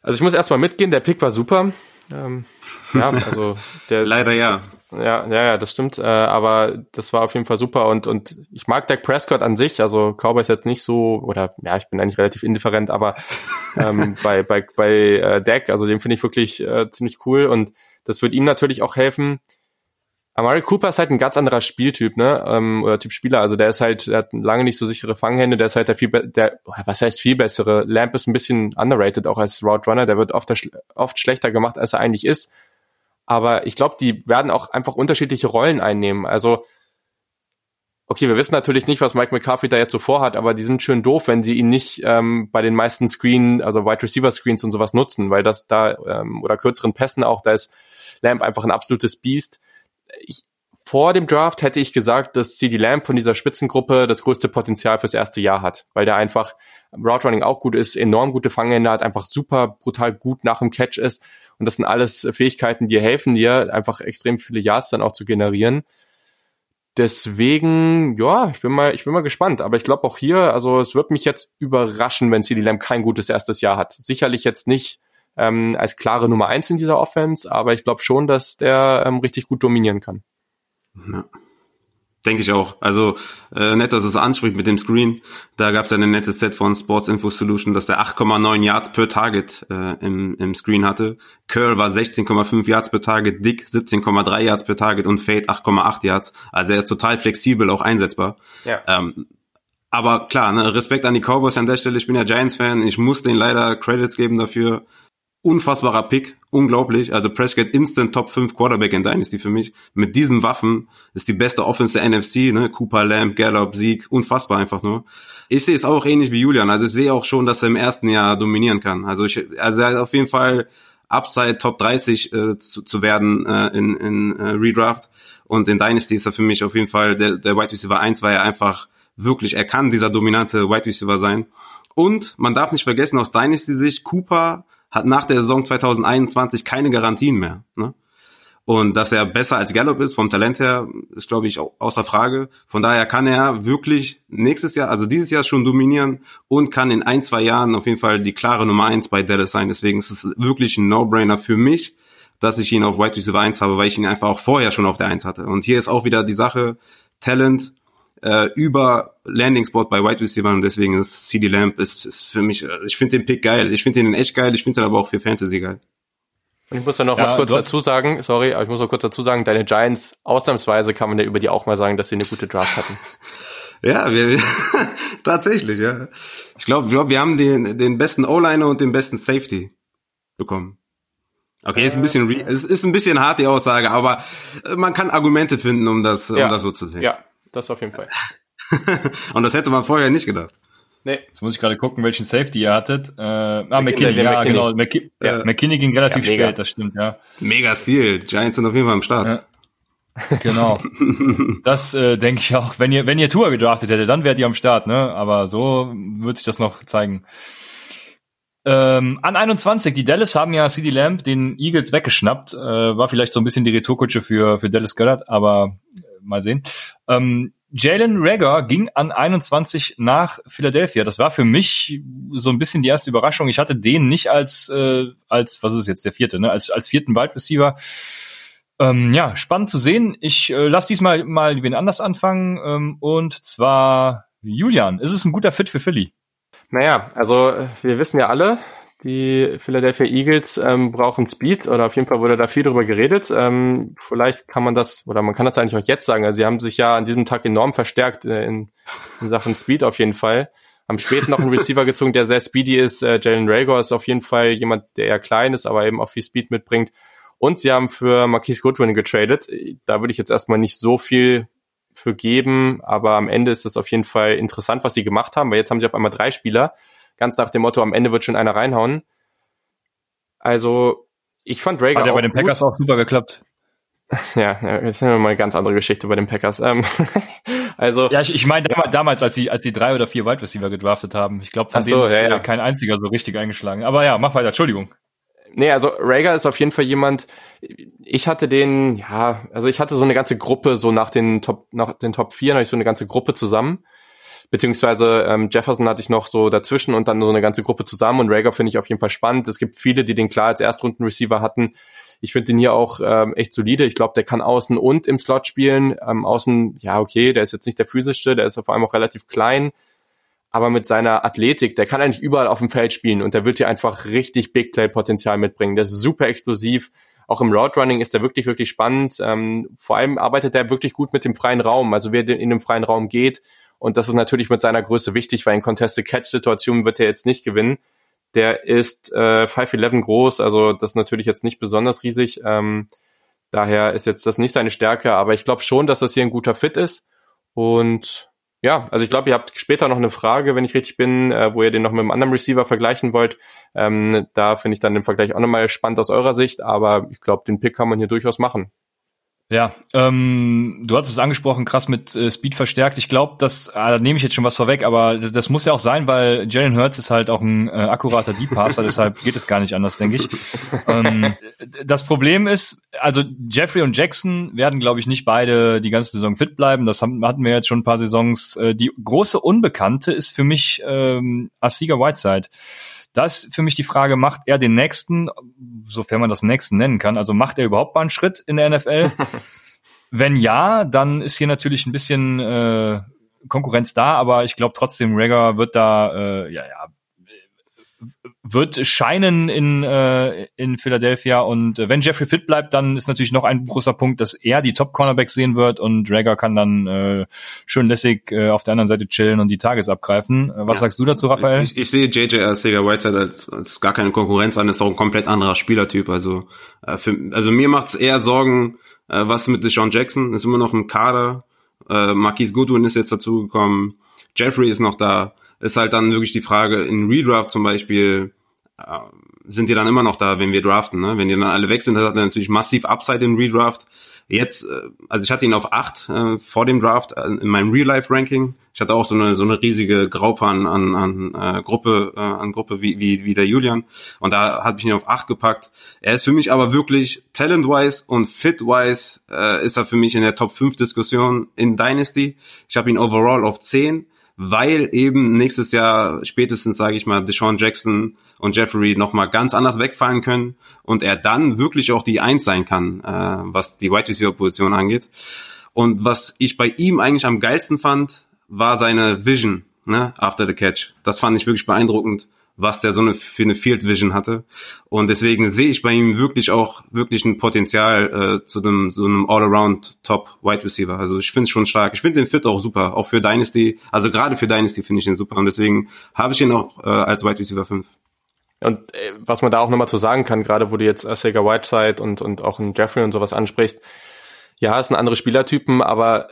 Also ich muss erstmal mitgehen, der Pick war super. Ähm, ja, also der leider ja. Das, ja, ja, ja, das stimmt. Äh, aber das war auf jeden Fall super und und ich mag Dak Prescott an sich. Also Cowboys jetzt nicht so oder ja, ich bin eigentlich relativ indifferent, aber ähm, bei bei bei äh, Dak, also den finde ich wirklich äh, ziemlich cool und das wird ihm natürlich auch helfen. Amari Cooper ist halt ein ganz anderer Spieltyp, ne? Ähm, oder Typ Spieler. Also der ist halt, der hat lange nicht so sichere Fanghände, der ist halt der viel, der, was heißt viel bessere? Lamp ist ein bisschen underrated auch als Route Runner, der wird oft, oft schlechter gemacht, als er eigentlich ist. Aber ich glaube, die werden auch einfach unterschiedliche Rollen einnehmen. Also, okay, wir wissen natürlich nicht, was Mike McCarthy da jetzt so vorhat, aber die sind schön doof, wenn sie ihn nicht ähm, bei den meisten Screen, also Wide Receiver Screens und sowas nutzen, weil das da, ähm, oder kürzeren Pässen auch, da ist Lamp einfach ein absolutes Biest ich, vor dem Draft hätte ich gesagt, dass CD Lamb von dieser Spitzengruppe das größte Potenzial fürs erste Jahr hat, weil der einfach Route Running auch gut ist, enorm gute Fanghände hat, einfach super brutal gut nach dem Catch ist und das sind alles Fähigkeiten, die helfen dir einfach extrem viele Yards dann auch zu generieren. Deswegen, ja, ich bin mal, ich bin mal gespannt. Aber ich glaube auch hier, also es wird mich jetzt überraschen, wenn CD Lamb kein gutes erstes Jahr hat. Sicherlich jetzt nicht ähm, als klare Nummer eins in dieser Offense, aber ich glaube schon, dass der ähm, richtig gut dominieren kann. Ja. Denke ich auch. Also äh, nett, dass du es ansprichst mit dem Screen. Da gab es ja ein nettes Set von Sports Info Solution, dass der 8,9 Yards per Target äh, im, im Screen hatte. Curl war 16,5 Yards per Target, Dick 17,3 Yards per Target und Fade 8,8 Yards. Also er ist total flexibel, auch einsetzbar. Ja. Ähm, aber klar, ne, Respekt an die Cowboys an der Stelle. Ich bin ja Giants-Fan. Ich muss denen leider Credits geben dafür unfassbarer Pick, unglaublich. Also Prescott instant Top 5 Quarterback in Dynasty für mich. Mit diesen Waffen ist die beste Offense der NFC, ne? Cooper, Lamb, Gallup, Sieg, unfassbar einfach nur. Ich sehe es auch ähnlich wie Julian. Also ich sehe auch schon, dass er im ersten Jahr dominieren kann. Also ich, also er hat auf jeden Fall Upside Top 30 äh, zu, zu werden äh, in, in äh, Redraft. Und in Dynasty ist er für mich auf jeden Fall der, der Wide Receiver 1, weil er einfach wirklich, er kann dieser dominante Wide Receiver sein. Und man darf nicht vergessen, aus Dynasty-Sicht, Cooper hat nach der Saison 2021 keine Garantien mehr. Ne? Und dass er besser als Gallup ist, vom Talent her, ist, glaube ich, außer Frage. Von daher kann er wirklich nächstes Jahr, also dieses Jahr schon dominieren und kann in ein, zwei Jahren auf jeden Fall die klare Nummer eins bei Dallas sein. Deswegen ist es wirklich ein No-Brainer für mich, dass ich ihn auf Wide Receiver 1 habe, weil ich ihn einfach auch vorher schon auf der 1 hatte. Und hier ist auch wieder die Sache, Talent äh, über Landing Spot bei Wide Receiver und deswegen ist CD Lamp ist, ist für mich, äh, ich finde den Pick geil, ich finde den echt geil, ich finde den aber auch für Fantasy geil. Und ich muss ja noch ja, mal kurz dazu sagen, sorry, aber ich muss noch kurz dazu sagen, deine Giants, ausnahmsweise kann man ja über die auch mal sagen, dass sie eine gute Draft hatten. ja, wir, tatsächlich, ja. Ich glaube, glaub, wir haben den, den besten O-Liner und den besten Safety bekommen. Okay, ist ein bisschen, es ist ein bisschen hart die Aussage, aber man kann Argumente finden, um das, um das so zu sehen. Ja, das auf jeden Fall. und das hätte man vorher nicht gedacht. Nee. Jetzt muss ich gerade gucken, welchen Safety ihr hattet. Äh, ah, McKinney, ja, McKinney. genau. McKi ja. ja. McKinney ging relativ ja, spät, das stimmt, ja. Mega Stil. Giants sind auf jeden Fall am Start. Ja. Genau. das äh, denke ich auch. Wenn ihr, wenn ihr Tour gedraftet hättet, dann wärt ihr am Start, ne? Aber so wird sich das noch zeigen. Ähm, an 21, die Dallas haben ja CD Lamb den Eagles weggeschnappt. Äh, war vielleicht so ein bisschen die Retourkutsche für, für Dallas Goddard, aber äh, mal sehen. Ähm, Jalen Rager ging an 21 nach Philadelphia. Das war für mich so ein bisschen die erste Überraschung. Ich hatte den nicht als, äh, als was ist jetzt der vierte, ne? als, als vierten Wide Receiver. Ähm, ja, spannend zu sehen. Ich äh, lasse diesmal mal wen anders anfangen. Ähm, und zwar Julian. Ist es ein guter Fit für Philly? Naja, also wir wissen ja alle, die Philadelphia Eagles ähm, brauchen Speed oder auf jeden Fall wurde da viel drüber geredet. Ähm, vielleicht kann man das oder man kann das eigentlich auch jetzt sagen. Also sie haben sich ja an diesem Tag enorm verstärkt äh, in, in Sachen Speed auf jeden Fall. Am späten noch einen Receiver gezogen, der sehr speedy ist. Äh, Jalen Rager ist auf jeden Fall jemand, der eher klein ist, aber eben auch viel Speed mitbringt. Und sie haben für Marquise Goodwin getradet. Da würde ich jetzt erstmal nicht so viel für geben, aber am Ende ist es auf jeden Fall interessant, was sie gemacht haben, weil jetzt haben sie auf einmal drei Spieler ganz nach dem Motto, am Ende wird schon einer reinhauen. Also, ich fand Rager Hat ja bei den Packers auch super geklappt. Ja, das ist ja mal eine ganz andere Geschichte bei den Packers. Ähm, also ja, ich, ich meine ja. damals, als sie als die drei oder vier Wide Receiver gedraftet haben. Ich glaube, von so, denen ist ja, ja. kein einziger so richtig eingeschlagen. Aber ja, mach weiter. Entschuldigung. Nee, also Rager ist auf jeden Fall jemand. Ich hatte den, ja, also ich hatte so eine ganze Gruppe so nach den Top nach den Top 4, hatte ich so eine ganze Gruppe zusammen beziehungsweise ähm, Jefferson hatte ich noch so dazwischen und dann so eine ganze Gruppe zusammen und Rager finde ich auf jeden Fall spannend. Es gibt viele, die den klar als Erstrunden-Receiver hatten. Ich finde den hier auch ähm, echt solide. Ich glaube, der kann außen und im Slot spielen. Ähm, außen, ja, okay, der ist jetzt nicht der physischste, der ist vor allem auch relativ klein. Aber mit seiner Athletik, der kann eigentlich überall auf dem Feld spielen und der wird hier einfach richtig Big Play-Potenzial mitbringen. Der ist super explosiv. Auch im Route Running ist er wirklich, wirklich spannend. Ähm, vor allem arbeitet er wirklich gut mit dem freien Raum. Also wer in dem freien Raum geht, und das ist natürlich mit seiner Größe wichtig, weil in Contested-Catch-Situationen wird er jetzt nicht gewinnen. Der ist äh, 5'11 groß, also das ist natürlich jetzt nicht besonders riesig. Ähm, daher ist jetzt das nicht seine Stärke, aber ich glaube schon, dass das hier ein guter Fit ist. Und ja, also ich glaube, ihr habt später noch eine Frage, wenn ich richtig bin, äh, wo ihr den noch mit einem anderen Receiver vergleichen wollt. Ähm, da finde ich dann den Vergleich auch nochmal spannend aus eurer Sicht, aber ich glaube, den Pick kann man hier durchaus machen. Ja, ähm, du hast es angesprochen, krass mit äh, Speed verstärkt. Ich glaube, das ah, da nehme ich jetzt schon was vorweg, aber das muss ja auch sein, weil Jalen Hurts ist halt auch ein äh, akkurater Deep Passer, deshalb geht es gar nicht anders, denke ich. ähm, das Problem ist, also Jeffrey und Jackson werden, glaube ich, nicht beide die ganze Saison fit bleiben. Das haben, hatten wir jetzt schon ein paar Saisons. Äh, die große Unbekannte ist für mich ähm, Asiga Whiteside. Da ist für mich die Frage, macht er den nächsten, sofern man das nächsten nennen kann, also macht er überhaupt mal einen Schritt in der NFL? Wenn ja, dann ist hier natürlich ein bisschen äh, Konkurrenz da, aber ich glaube trotzdem, Rager wird da, äh, ja, ja, wird scheinen in, äh, in Philadelphia. Und äh, wenn Jeffrey fit bleibt, dann ist natürlich noch ein großer Punkt, dass er die Top-Cornerbacks sehen wird und Drager kann dann äh, schön lässig äh, auf der anderen Seite chillen und die Tages abgreifen. Äh, was ja. sagst du dazu, Raphael? Ich, ich sehe JJ Sega Whiteside als, als gar keine Konkurrenz an, ist auch ein komplett anderer Spielertyp. Also, äh, für, also mir macht's eher Sorgen, äh, was mit Deshaun Jackson, ist immer noch im Kader. Äh, Marquise Goodwin ist jetzt dazugekommen. Jeffrey ist noch da ist halt dann wirklich die Frage, in Redraft zum Beispiel, äh, sind die dann immer noch da, wenn wir draften, ne? Wenn die dann alle weg sind, hat er natürlich massiv Upside in Redraft. Jetzt, äh, also ich hatte ihn auf acht äh, vor dem Draft äh, in meinem Real-Life-Ranking. Ich hatte auch so eine so eine riesige Graupe an, an, an äh, Gruppe, äh, an Gruppe wie, wie, wie der Julian. Und da habe ich ihn auf acht gepackt. Er ist für mich aber wirklich talent-wise und fit-wise äh, ist er für mich in der Top 5 Diskussion in Dynasty. Ich habe ihn overall auf zehn weil eben nächstes Jahr spätestens, sage ich mal, Deshaun Jackson und Jeffrey nochmal ganz anders wegfallen können und er dann wirklich auch die Eins sein kann, äh, was die Wide Receiver Position angeht. Und was ich bei ihm eigentlich am geilsten fand, war seine Vision, ne, after the catch. Das fand ich wirklich beeindruckend was der so eine, für eine Field Vision hatte. Und deswegen sehe ich bei ihm wirklich auch wirklich ein Potenzial äh, zu einem so einem All-Around Top Wide Receiver. Also ich finde es schon stark. Ich finde den Fit auch super, auch für Dynasty. Also gerade für Dynasty finde ich den super. Und deswegen habe ich ihn auch äh, als Wide Receiver 5. Und äh, was man da auch nochmal zu sagen kann, gerade wo du jetzt Sega Whiteside und, und auch einen Jeffrey und sowas ansprichst, ja, es sind andere Spielertypen, aber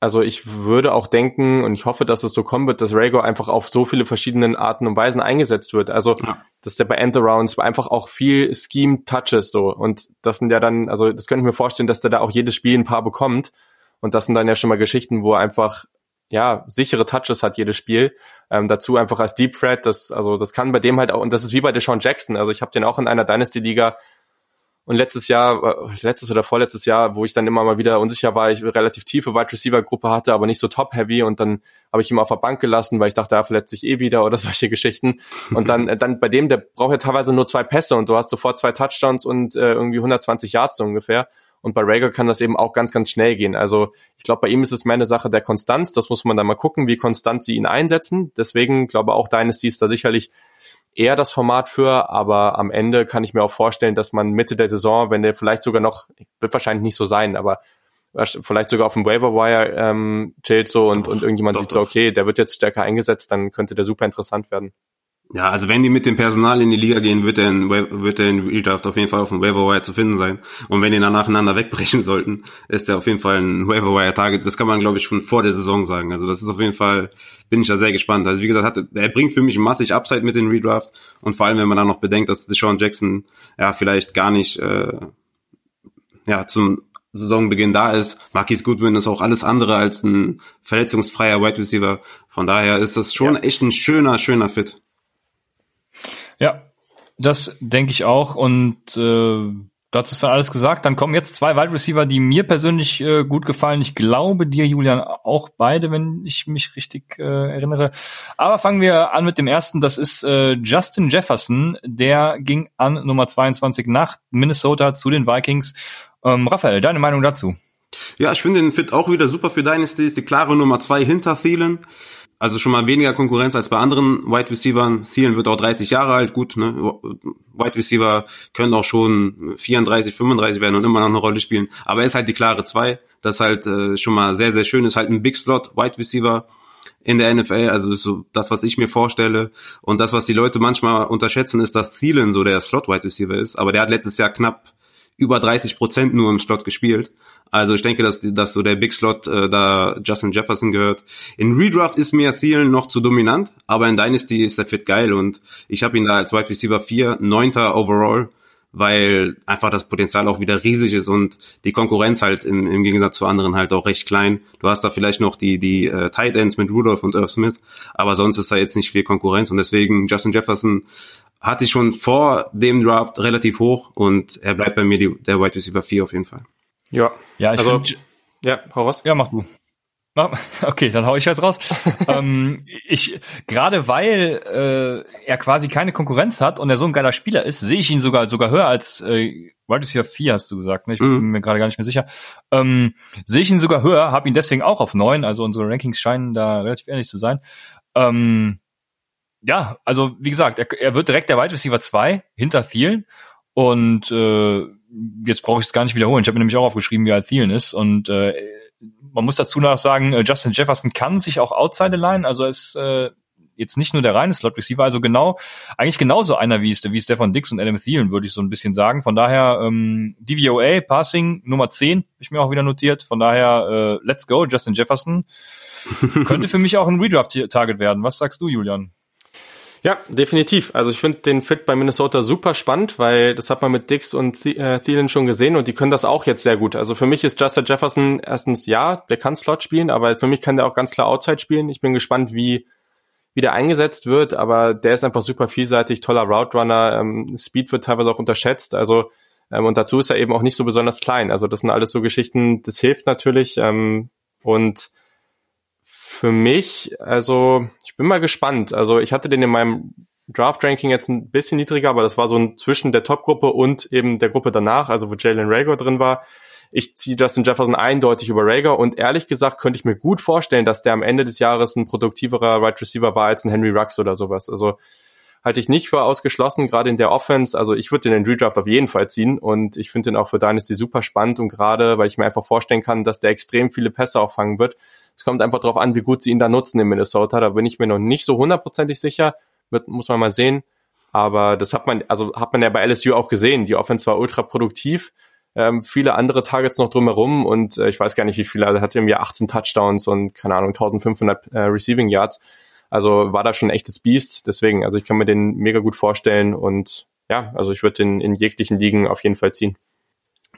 also ich würde auch denken und ich hoffe, dass es so kommen wird, dass Rago einfach auf so viele verschiedene Arten und Weisen eingesetzt wird. Also ja. dass der bei Endarounds einfach auch viel Scheme Touches so und das sind ja dann, also das könnte ich mir vorstellen, dass der da auch jedes Spiel ein paar bekommt und das sind dann ja schon mal Geschichten, wo er einfach ja sichere Touches hat jedes Spiel. Ähm, dazu einfach als Deep Threat, das also das kann bei dem halt auch und das ist wie bei Deshaun Jackson. Also ich habe den auch in einer Dynasty Liga und letztes Jahr, äh, letztes oder vorletztes Jahr, wo ich dann immer mal wieder unsicher war, ich relativ tiefe Wide Receiver Gruppe hatte, aber nicht so top heavy und dann habe ich ihn auf der Bank gelassen, weil ich dachte, er verletzt sich eh wieder oder solche Geschichten. Und dann, äh, dann bei dem, der braucht ja teilweise nur zwei Pässe und du hast sofort zwei Touchdowns und äh, irgendwie 120 Yards so ungefähr. Und bei Rager kann das eben auch ganz, ganz schnell gehen. Also ich glaube, bei ihm ist es mehr eine Sache der Konstanz. Das muss man dann mal gucken, wie konstant sie ihn einsetzen. Deswegen glaube auch Dynasty ist da sicherlich eher das Format für, aber am Ende kann ich mir auch vorstellen, dass man Mitte der Saison, wenn der vielleicht sogar noch, wird wahrscheinlich nicht so sein, aber vielleicht sogar auf dem Waiver Wire ähm, chillt so und, und irgendjemand doch, sieht so, okay, der wird jetzt stärker eingesetzt, dann könnte der super interessant werden. Ja, also wenn die mit dem Personal in die Liga gehen, wird er in, wird er in Redraft auf jeden Fall auf dem Waiver Wire zu finden sein. Und wenn die dann nacheinander wegbrechen sollten, ist er auf jeden Fall ein Waiver Wire Target. Das kann man, glaube ich, schon vor der Saison sagen. Also das ist auf jeden Fall, bin ich da sehr gespannt. Also wie gesagt, hat, er bringt für mich massig Upside mit den Redraft. Und vor allem, wenn man dann noch bedenkt, dass Deshaun Jackson ja vielleicht gar nicht äh, ja zum Saisonbeginn da ist. Marquis Goodwin ist auch alles andere als ein verletzungsfreier Wide Receiver. Von daher ist das schon ja. echt ein schöner, schöner Fit. Ja, das denke ich auch. Und äh, dazu ist dann alles gesagt. Dann kommen jetzt zwei Wide Receiver, die mir persönlich äh, gut gefallen. Ich glaube dir, Julian, auch beide, wenn ich mich richtig äh, erinnere. Aber fangen wir an mit dem ersten. Das ist äh, Justin Jefferson. Der ging an Nummer 22 nach Minnesota zu den Vikings. Ähm, Raphael, deine Meinung dazu? Ja, ich finde den Fit auch wieder super für Dynasty. Ist die klare Nummer zwei hinter Thielen also schon mal weniger Konkurrenz als bei anderen Wide Receivern. Thielen wird auch 30 Jahre alt, gut, ne? Wide Receiver können auch schon 34, 35 werden und immer noch eine Rolle spielen. Aber er ist halt die klare zwei. Das ist halt äh, schon mal sehr, sehr schön. Ist halt ein Big Slot Wide Receiver in der NFL. Also ist so das, was ich mir vorstelle. Und das, was die Leute manchmal unterschätzen, ist, dass Thielen so der Slot Wide Receiver ist. Aber der hat letztes Jahr knapp über 30 Prozent nur im Slot gespielt. Also ich denke, dass, dass so der Big Slot äh, da Justin Jefferson gehört. In Redraft ist mir Thielen noch zu dominant, aber in Dynasty ist der Fit geil und ich habe ihn da als Wide Receiver 4, neunter overall, weil einfach das Potenzial auch wieder riesig ist und die Konkurrenz halt im, im Gegensatz zu anderen halt auch recht klein. Du hast da vielleicht noch die, die äh, Tight Ends mit Rudolph und Irv Smith, aber sonst ist da jetzt nicht viel Konkurrenz und deswegen Justin Jefferson hatte ich schon vor dem Draft relativ hoch und er bleibt bei mir die, der Wide Receiver 4 auf jeden Fall. Ja, ja ich also, find, ja, hau raus. Ja, mach du. Okay, dann hau ich jetzt raus. ähm, ich gerade weil äh, er quasi keine Konkurrenz hat und er so ein geiler Spieler ist, sehe ich ihn sogar sogar höher als äh, Wide Receiver 4 hast du gesagt, ne? Ich mhm. bin mir gerade gar nicht mehr sicher. Ähm, sehe ich ihn sogar höher, habe ihn deswegen auch auf 9, also unsere Rankings scheinen da relativ ähnlich zu sein. Ähm, ja, also wie gesagt, er, er wird direkt der Wide Receiver 2 hinter Thielen und äh, jetzt brauche ich es gar nicht wiederholen. Ich habe mir nämlich auch aufgeschrieben, wie alt Thielen ist und äh, man muss dazu noch sagen, äh, Justin Jefferson kann sich auch outside line, also er ist äh, jetzt nicht nur der reine Slot Receiver, also genau, eigentlich genauso einer wie, wie Stefan Dix und Adam Thielen, würde ich so ein bisschen sagen. Von daher, ähm, DVOA, Passing Nummer 10, habe ich mir auch wieder notiert. Von daher, äh, let's go, Justin Jefferson. Könnte für mich auch ein Redraft-Target werden. Was sagst du, Julian? Ja, definitiv. Also ich finde den Fit bei Minnesota super spannend, weil das hat man mit Dix und äh, Thielen schon gesehen und die können das auch jetzt sehr gut. Also für mich ist Justin Jefferson erstens ja, der kann Slot spielen, aber für mich kann der auch ganz klar Outside spielen. Ich bin gespannt, wie wie der eingesetzt wird, aber der ist einfach super vielseitig, toller Route Runner, ähm, Speed wird teilweise auch unterschätzt, also ähm, und dazu ist er eben auch nicht so besonders klein. Also das sind alles so Geschichten, das hilft natürlich ähm, und für mich, also bin mal gespannt. Also ich hatte den in meinem Draft-Ranking jetzt ein bisschen niedriger, aber das war so ein zwischen der Top-Gruppe und eben der Gruppe danach, also wo Jalen Rager drin war. Ich ziehe Justin Jefferson eindeutig über Rager und ehrlich gesagt könnte ich mir gut vorstellen, dass der am Ende des Jahres ein produktiverer Right Receiver war als ein Henry Rux oder sowas. Also halte ich nicht für ausgeschlossen, gerade in der Offense. Also ich würde den Redraft auf jeden Fall ziehen und ich finde den auch für Dynasty super spannend und gerade, weil ich mir einfach vorstellen kann, dass der extrem viele Pässe auch fangen wird. Es kommt einfach darauf an, wie gut sie ihn da nutzen in Minnesota. Da bin ich mir noch nicht so hundertprozentig sicher. Wird, muss man mal sehen. Aber das hat man, also hat man ja bei LSU auch gesehen. Die Offense war ultra produktiv ähm, viele andere Targets noch drumherum und äh, ich weiß gar nicht, wie viele, er hatte im Jahr 18 Touchdowns und keine Ahnung, 1500 äh, Receiving Yards. Also war da schon ein echtes Biest. Deswegen, also ich kann mir den mega gut vorstellen und ja, also ich würde den in jeglichen Ligen auf jeden Fall ziehen.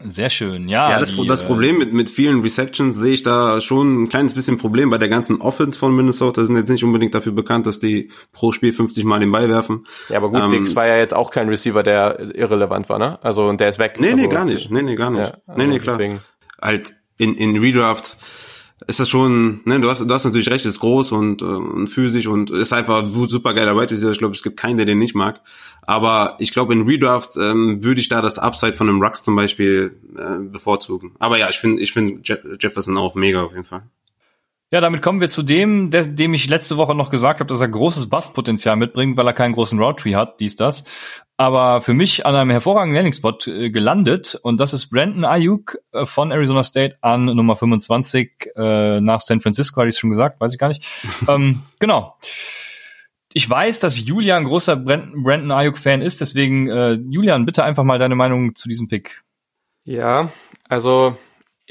Sehr schön, ja. Ja, das, die, das äh, Problem mit, mit vielen Receptions sehe ich da schon ein kleines bisschen Problem bei der ganzen Offense von Minnesota. Sind jetzt nicht unbedingt dafür bekannt, dass die pro Spiel 50 Mal den Ball werfen. Ja, aber gut, ähm, Dix war ja jetzt auch kein Receiver, der irrelevant war, ne? Also, und der ist weg. Nee, also, nee, gar nicht. Nee, nee, gar nicht. Ja, also nee, nee, klar. Deswegen. Halt in, in Redraft ist das schon, ne, du hast, du hast natürlich recht, ist groß und, äh, und physisch und ist einfach super geiler Right Ich glaube, es gibt keinen, der den nicht mag. Aber ich glaube, in Redraft ähm, würde ich da das Upside von einem Rux zum Beispiel äh, bevorzugen. Aber ja, ich finde ich finde Jefferson auch mega auf jeden Fall. Ja, damit kommen wir zu dem, der, dem ich letzte Woche noch gesagt habe, dass er großes Basspotenzial mitbringt, weil er keinen großen Route Tree hat, dies, das. Aber für mich an einem hervorragenden Landing-Spot äh, gelandet und das ist Brandon Ayuk äh, von Arizona State an Nummer 25 äh, nach San Francisco, hatte ich schon gesagt, weiß ich gar nicht. ähm, genau. Ich weiß, dass Julian großer Brandon, Brandon Ayuk-Fan ist, deswegen äh, Julian, bitte einfach mal deine Meinung zu diesem Pick. Ja, also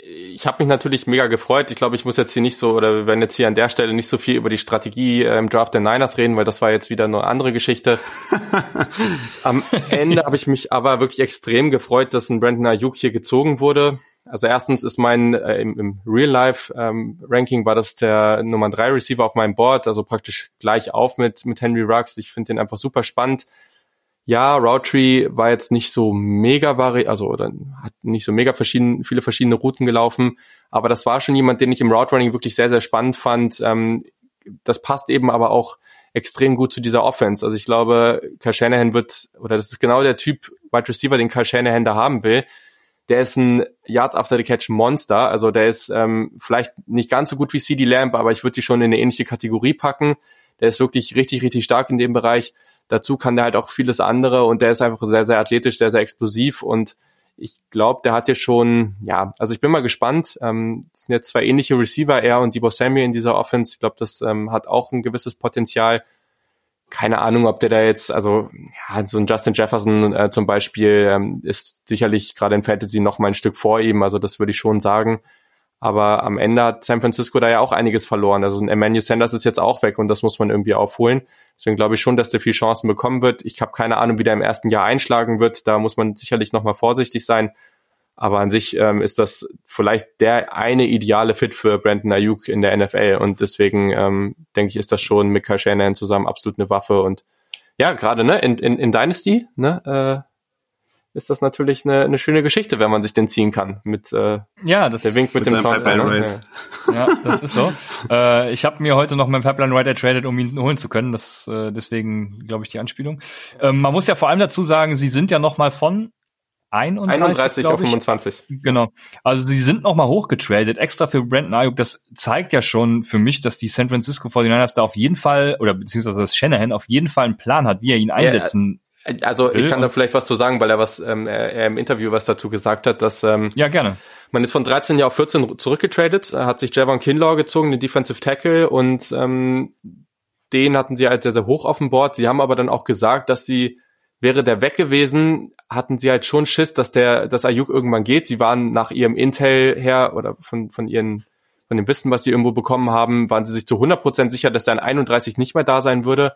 ich habe mich natürlich mega gefreut. Ich glaube, ich muss jetzt hier nicht so, oder wir werden jetzt hier an der Stelle nicht so viel über die Strategie im ähm, Draft der Niners reden, weil das war jetzt wieder eine andere Geschichte. Am Ende habe ich mich aber wirklich extrem gefreut, dass ein Brandon Ayuk hier gezogen wurde. Also erstens ist mein äh, im, im Real-Life-Ranking ähm, war das der Nummer drei Receiver auf meinem Board, also praktisch gleich auf mit, mit Henry Ruggs. Ich finde den einfach super spannend ja, Route war jetzt nicht so mega vari also oder hat nicht so mega verschieden, viele verschiedene Routen gelaufen, aber das war schon jemand, den ich im Route Running wirklich sehr, sehr spannend fand. Ähm, das passt eben aber auch extrem gut zu dieser Offense. Also ich glaube, Kyle Shanahan wird, oder das ist genau der Typ Wide Receiver, den Kyle Shanahan da haben will. Der ist ein Yards After the Catch Monster. Also der ist ähm, vielleicht nicht ganz so gut wie CD Lamp, aber ich würde die schon in eine ähnliche Kategorie packen. Der ist wirklich richtig, richtig stark in dem Bereich. Dazu kann der halt auch vieles andere und der ist einfach sehr, sehr athletisch, sehr, sehr explosiv und ich glaube, der hat jetzt schon, ja, also ich bin mal gespannt. Ähm, sind jetzt zwei ähnliche Receiver, er und Debo Samuel in dieser Offense. Ich glaube, das ähm, hat auch ein gewisses Potenzial. Keine Ahnung, ob der da jetzt, also ja, so ein Justin Jefferson äh, zum Beispiel ähm, ist sicherlich gerade in Fantasy noch mal ein Stück vor ihm. Also das würde ich schon sagen. Aber am Ende hat San Francisco da ja auch einiges verloren. Also Emmanuel Sanders ist jetzt auch weg und das muss man irgendwie aufholen. Deswegen glaube ich schon, dass der viel Chancen bekommen wird. Ich habe keine Ahnung, wie der im ersten Jahr einschlagen wird. Da muss man sicherlich nochmal vorsichtig sein. Aber an sich ähm, ist das vielleicht der eine ideale Fit für Brandon Ayuk in der NFL. Und deswegen ähm, denke ich, ist das schon mit Kyle Shanahan zusammen absolut eine Waffe. Und ja, gerade ne, in, in, in Dynasty, ne, äh, ist das natürlich eine, eine schöne Geschichte, wenn man sich den ziehen kann. Mit äh, ja, das der Wink mit, mit dem Sound. Ne? Ja. ja, das ist so. äh, ich habe mir heute noch meinen Pipeline Ride ertradet, um ihn holen zu können. Das äh, deswegen glaube ich die Anspielung. Ähm, man muss ja vor allem dazu sagen, sie sind ja noch mal von 31, 31 auf 25. Genau. Also sie sind nochmal hochgetradet, extra für Brandon Ayuk. Das zeigt ja schon für mich, dass die San Francisco 49ers da auf jeden Fall, oder beziehungsweise das Shanahan auf jeden Fall einen Plan hat, wie er ihn einsetzen ja, also ich kann da vielleicht was zu sagen, weil er was ähm, er im Interview was dazu gesagt hat, dass ähm, ja gerne. Man ist von 13 Jahr auf 14 zurückgetradet, hat sich Javon Kinlaw gezogen, den Defensive Tackle und ähm, den hatten sie halt sehr sehr hoch auf dem Board. Sie haben aber dann auch gesagt, dass sie wäre der weg gewesen, hatten sie halt schon Schiss, dass der, dass Ayuk irgendwann geht. Sie waren nach ihrem Intel her oder von, von ihren, von dem Wissen, was sie irgendwo bekommen haben, waren sie sich zu 100% sicher, dass der in 31 nicht mehr da sein würde.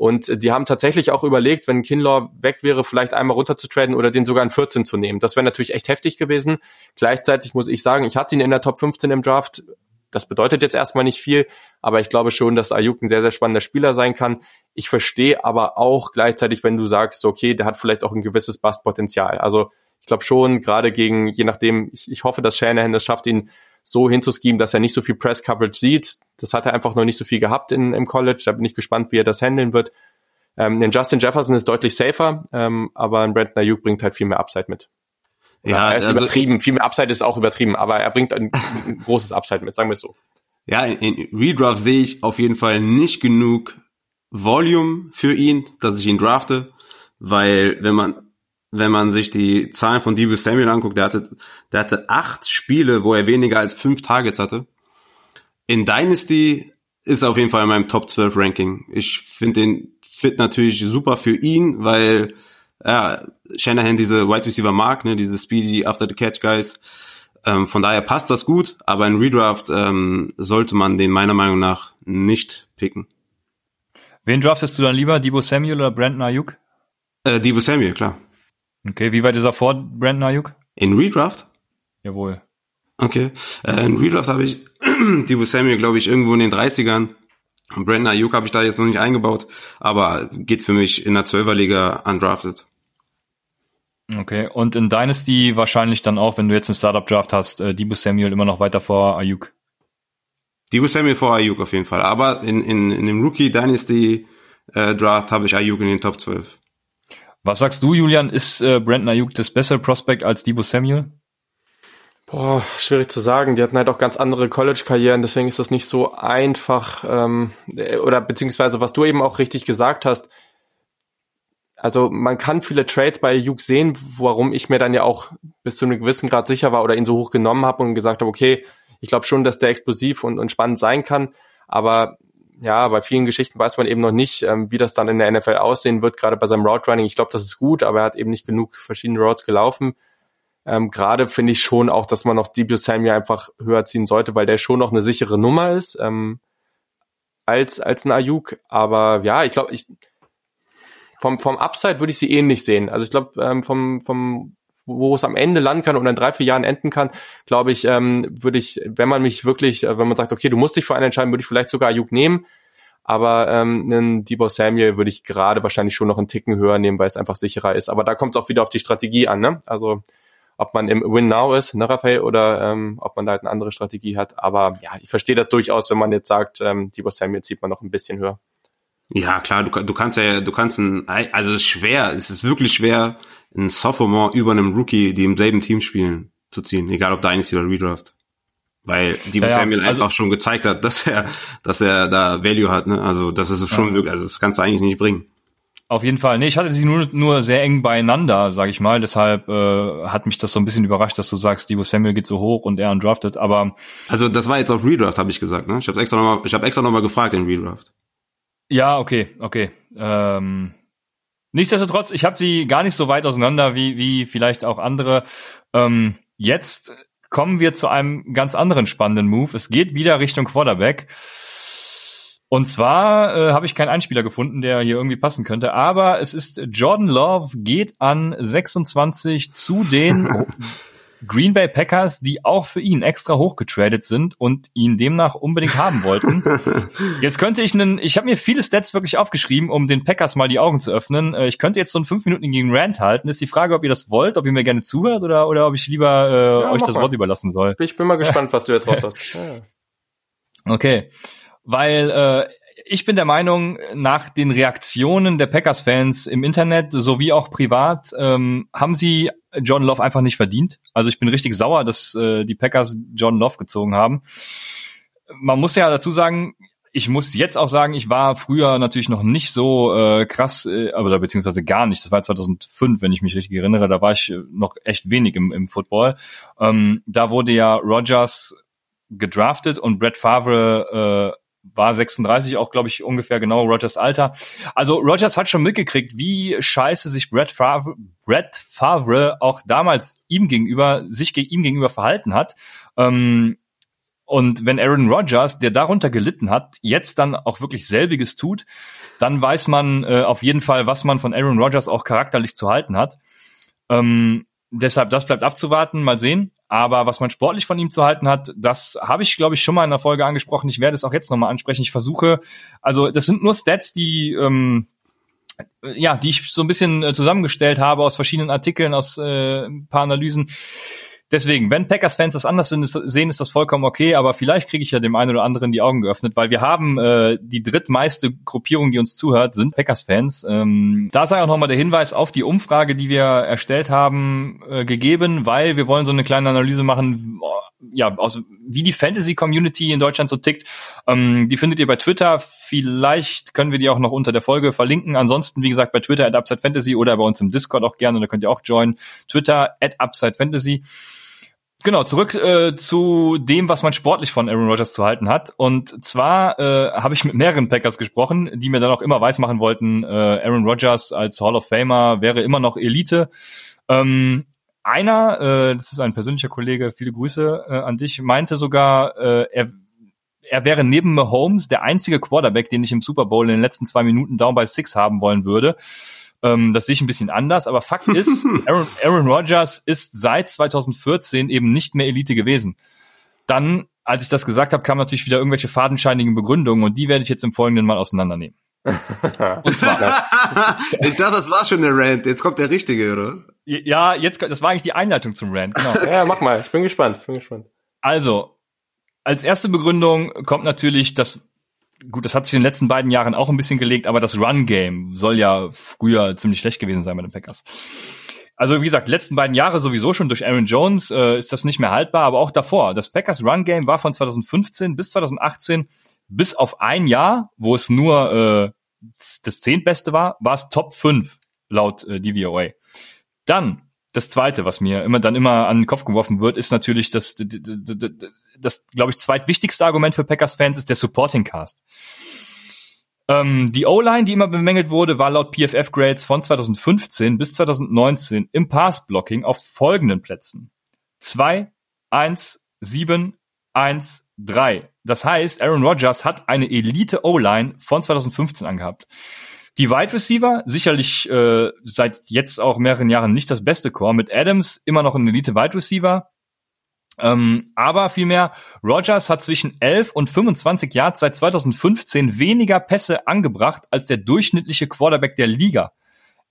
Und die haben tatsächlich auch überlegt, wenn Kinlaw weg wäre, vielleicht einmal runterzutraden oder den sogar in 14 zu nehmen. Das wäre natürlich echt heftig gewesen. Gleichzeitig muss ich sagen, ich hatte ihn in der Top 15 im Draft. Das bedeutet jetzt erstmal nicht viel, aber ich glaube schon, dass Ayuk ein sehr, sehr spannender Spieler sein kann. Ich verstehe aber auch gleichzeitig, wenn du sagst, okay, der hat vielleicht auch ein gewisses Bustpotenzial. Also ich glaube schon, gerade gegen, je nachdem, ich, ich hoffe, dass Shanahan das schafft, ihn so hinzuschemen, dass er nicht so viel Press-Coverage sieht. Das hat er einfach noch nicht so viel gehabt in, im College. Da bin ich gespannt, wie er das handeln wird. Ähm, denn Justin Jefferson ist deutlich safer, ähm, aber ein Brandon Ayuk bringt halt viel mehr Upside mit. Ja, er ist also, übertrieben. Viel mehr Upside ist auch übertrieben, aber er bringt ein, ein großes Upside mit, sagen wir es so. Ja, in, in Redraft sehe ich auf jeden Fall nicht genug Volume für ihn, dass ich ihn drafte, weil wenn man wenn man sich die Zahlen von Debo Samuel anguckt, der hatte, der hatte acht Spiele, wo er weniger als fünf Targets hatte. In Dynasty ist er auf jeden Fall in meinem Top 12 Ranking. Ich finde den fit natürlich super für ihn, weil ja, Shanahan diese Wide Receiver mag, ne, diese Speedy After the Catch Guys. Ähm, von daher passt das gut, aber in Redraft ähm, sollte man den meiner Meinung nach nicht picken. Wen draftest du dann lieber, Debo Samuel oder Brandon Ayuk? Äh, Debo Samuel, klar. Okay, wie weit ist er vor Brandon Ayuk? In Redraft? Jawohl. Okay, äh, in Redraft habe ich Debo Samuel, glaube ich, irgendwo in den 30ern. Brandon Ayuk habe ich da jetzt noch nicht eingebaut, aber geht für mich in der 12er Liga undrafted. Okay, und in Dynasty wahrscheinlich dann auch, wenn du jetzt einen Startup-Draft hast, äh, Debo Samuel immer noch weiter vor Ayuk. Debo Samuel vor Ayuk auf jeden Fall, aber in, in, in dem Rookie Dynasty äh, Draft habe ich Ayuk in den Top 12. Was sagst du, Julian? Ist äh, Brandon Ayuk das bessere Prospect als Debo Samuel? Boah, schwierig zu sagen. Die hatten halt auch ganz andere College-Karrieren, deswegen ist das nicht so einfach. Ähm, oder beziehungsweise, was du eben auch richtig gesagt hast, also man kann viele Trades bei Ayuk sehen, warum ich mir dann ja auch bis zu einem gewissen Grad sicher war oder ihn so hoch genommen habe und gesagt habe, okay, ich glaube schon, dass der explosiv und, und spannend sein kann, aber ja, bei vielen Geschichten weiß man eben noch nicht, ähm, wie das dann in der NFL aussehen wird, gerade bei seinem Route Running. Ich glaube, das ist gut, aber er hat eben nicht genug verschiedene Routes gelaufen. Ähm, gerade finde ich schon auch, dass man noch Debo Samuel einfach höher ziehen sollte, weil der schon noch eine sichere Nummer ist ähm, als als ein Ayuk. Aber ja, ich glaube, ich vom, vom Upside würde ich sie ähnlich sehen. Also ich glaube, ähm, vom, vom, wo es am Ende landen kann und in drei, vier Jahren enden kann, glaube ich, ähm, würde ich, wenn man mich wirklich, äh, wenn man sagt, okay, du musst dich für einen entscheiden, würde ich vielleicht sogar Ayuk nehmen. Aber ähm, einen Debo Samuel würde ich gerade wahrscheinlich schon noch einen Ticken höher nehmen, weil es einfach sicherer ist. Aber da kommt es auch wieder auf die Strategie an, ne? Also ob man im Win Now ist, ne, Raphael, oder ähm, ob man da halt eine andere Strategie hat. Aber ja, ich verstehe das durchaus, wenn man jetzt sagt, ähm, Debo Samuel zieht man noch ein bisschen höher. Ja, klar, du, du kannst ja, du kannst ein, also es ist schwer, es ist wirklich schwer, ein Sophomore über einem Rookie, die im selben Team spielen, zu ziehen, egal ob Dynasty oder Redraft. Weil die ja, Samuel ja, also, einfach schon gezeigt hat, dass er, dass er da Value hat, ne? Also das ist schon ja. wirklich, also das kannst du eigentlich nicht bringen. Auf jeden Fall. Nee, ich hatte sie nur, nur sehr eng beieinander, sage ich mal. Deshalb äh, hat mich das so ein bisschen überrascht, dass du sagst, Debo Samuel geht so hoch und er undrafted. Aber also das war jetzt auf Redraft, habe ich gesagt. Ne? Ich habe extra nochmal, ich habe extra nochmal gefragt in Redraft. Ja, okay, okay. Ähm, nichtsdestotrotz, ich habe sie gar nicht so weit auseinander wie, wie vielleicht auch andere. Ähm, jetzt kommen wir zu einem ganz anderen spannenden Move. Es geht wieder Richtung Quarterback. Und zwar äh, habe ich keinen Einspieler gefunden, der hier irgendwie passen könnte, aber es ist Jordan Love geht an 26 zu den Green Bay Packers, die auch für ihn extra hochgetradet sind und ihn demnach unbedingt haben wollten. Jetzt könnte ich einen, ich habe mir viele Stats wirklich aufgeschrieben, um den Packers mal die Augen zu öffnen. Äh, ich könnte jetzt so einen fünf Minuten gegen Rant halten. Ist die Frage, ob ihr das wollt, ob ihr mir gerne zuhört oder, oder ob ich lieber äh, ja, euch das mal. Wort überlassen soll. Ich bin mal gespannt, was du jetzt raus hast. Okay. Weil äh, ich bin der Meinung, nach den Reaktionen der Packers-Fans im Internet sowie auch privat ähm, haben sie John Love einfach nicht verdient. Also ich bin richtig sauer, dass äh, die Packers John Love gezogen haben. Man muss ja dazu sagen, ich muss jetzt auch sagen, ich war früher natürlich noch nicht so äh, krass, äh, beziehungsweise gar nicht. Das war 2005, wenn ich mich richtig erinnere. Da war ich äh, noch echt wenig im, im Football. Ähm, da wurde ja Rogers gedraftet und Brett Favre äh, war 36 auch, glaube ich, ungefähr genau Rogers Alter. Also Rogers hat schon mitgekriegt, wie scheiße sich Brett Favre, Brett Favre auch damals ihm gegenüber, sich ihm gegenüber verhalten hat. Ähm, und wenn Aaron Rodgers, der darunter gelitten hat, jetzt dann auch wirklich selbiges tut, dann weiß man äh, auf jeden Fall, was man von Aaron Rodgers auch charakterlich zu halten hat. Ähm, deshalb, das bleibt abzuwarten, mal sehen. Aber was man sportlich von ihm zu halten hat, das habe ich, glaube ich, schon mal in der Folge angesprochen. Ich werde es auch jetzt nochmal ansprechen. Ich versuche, also das sind nur Stats, die ähm, ja, die ich so ein bisschen äh, zusammengestellt habe aus verschiedenen Artikeln, aus äh, ein paar Analysen Deswegen, wenn Packers-Fans das anders sehen, ist das vollkommen okay, aber vielleicht kriege ich ja dem einen oder anderen die Augen geöffnet, weil wir haben äh, die drittmeiste Gruppierung, die uns zuhört, sind Packers-Fans. Ähm, da sei auch nochmal der Hinweis auf die Umfrage, die wir erstellt haben, äh, gegeben, weil wir wollen so eine kleine Analyse machen, oh, ja, aus, wie die Fantasy-Community in Deutschland so tickt. Ähm, die findet ihr bei Twitter. Vielleicht können wir die auch noch unter der Folge verlinken. Ansonsten, wie gesagt, bei Twitter at Upside Fantasy oder bei uns im Discord auch gerne, da könnt ihr auch joinen. Twitter at Upside Fantasy. Genau, zurück äh, zu dem, was man sportlich von Aaron Rodgers zu halten hat. Und zwar äh, habe ich mit mehreren Packers gesprochen, die mir dann auch immer weismachen wollten, äh, Aaron Rodgers als Hall of Famer wäre immer noch Elite. Ähm, einer, äh, das ist ein persönlicher Kollege, viele Grüße äh, an dich, meinte sogar, äh, er, er wäre neben Mahomes der einzige Quarterback, den ich im Super Bowl in den letzten zwei Minuten down by six haben wollen würde. Ähm, das sehe ich ein bisschen anders, aber Fakt ist, Aaron, Aaron Rodgers ist seit 2014 eben nicht mehr Elite gewesen. Dann, als ich das gesagt habe, kamen natürlich wieder irgendwelche fadenscheinigen Begründungen und die werde ich jetzt im Folgenden mal auseinandernehmen. und zwar. ich dachte, das war schon der Rant. Jetzt kommt der richtige, oder? Ja, jetzt, das war eigentlich die Einleitung zum Rant, genau. ja, mach mal. Ich bin gespannt. Ich bin gespannt. Also, als erste Begründung kommt natürlich das gut, das hat sich in den letzten beiden Jahren auch ein bisschen gelegt, aber das Run-Game soll ja früher ziemlich schlecht gewesen sein bei den Packers. Also wie gesagt, letzten beiden Jahre sowieso schon durch Aaron Jones äh, ist das nicht mehr haltbar, aber auch davor. Das Packers Run Game war von 2015 bis 2018 bis auf ein Jahr, wo es nur äh, das zehntbeste war, war es Top 5 laut äh, DVOA. Dann das zweite, was mir immer dann immer an den Kopf geworfen wird, ist natürlich das, das, glaube ich, zweitwichtigste Argument für Packers-Fans ist der Supporting Cast. Ähm, die O-Line, die immer bemängelt wurde, war laut PFF-Grades von 2015 bis 2019 im Pass-Blocking auf folgenden Plätzen. 2, 1, 7, 1, 3. Das heißt, Aaron Rodgers hat eine Elite O-Line von 2015 angehabt. Die Wide Receiver, sicherlich äh, seit jetzt auch mehreren Jahren nicht das beste Core. Mit Adams immer noch ein Elite Wide Receiver. Ähm, aber vielmehr, Rogers hat zwischen 11 und 25 Yards seit 2015 weniger Pässe angebracht als der durchschnittliche Quarterback der Liga.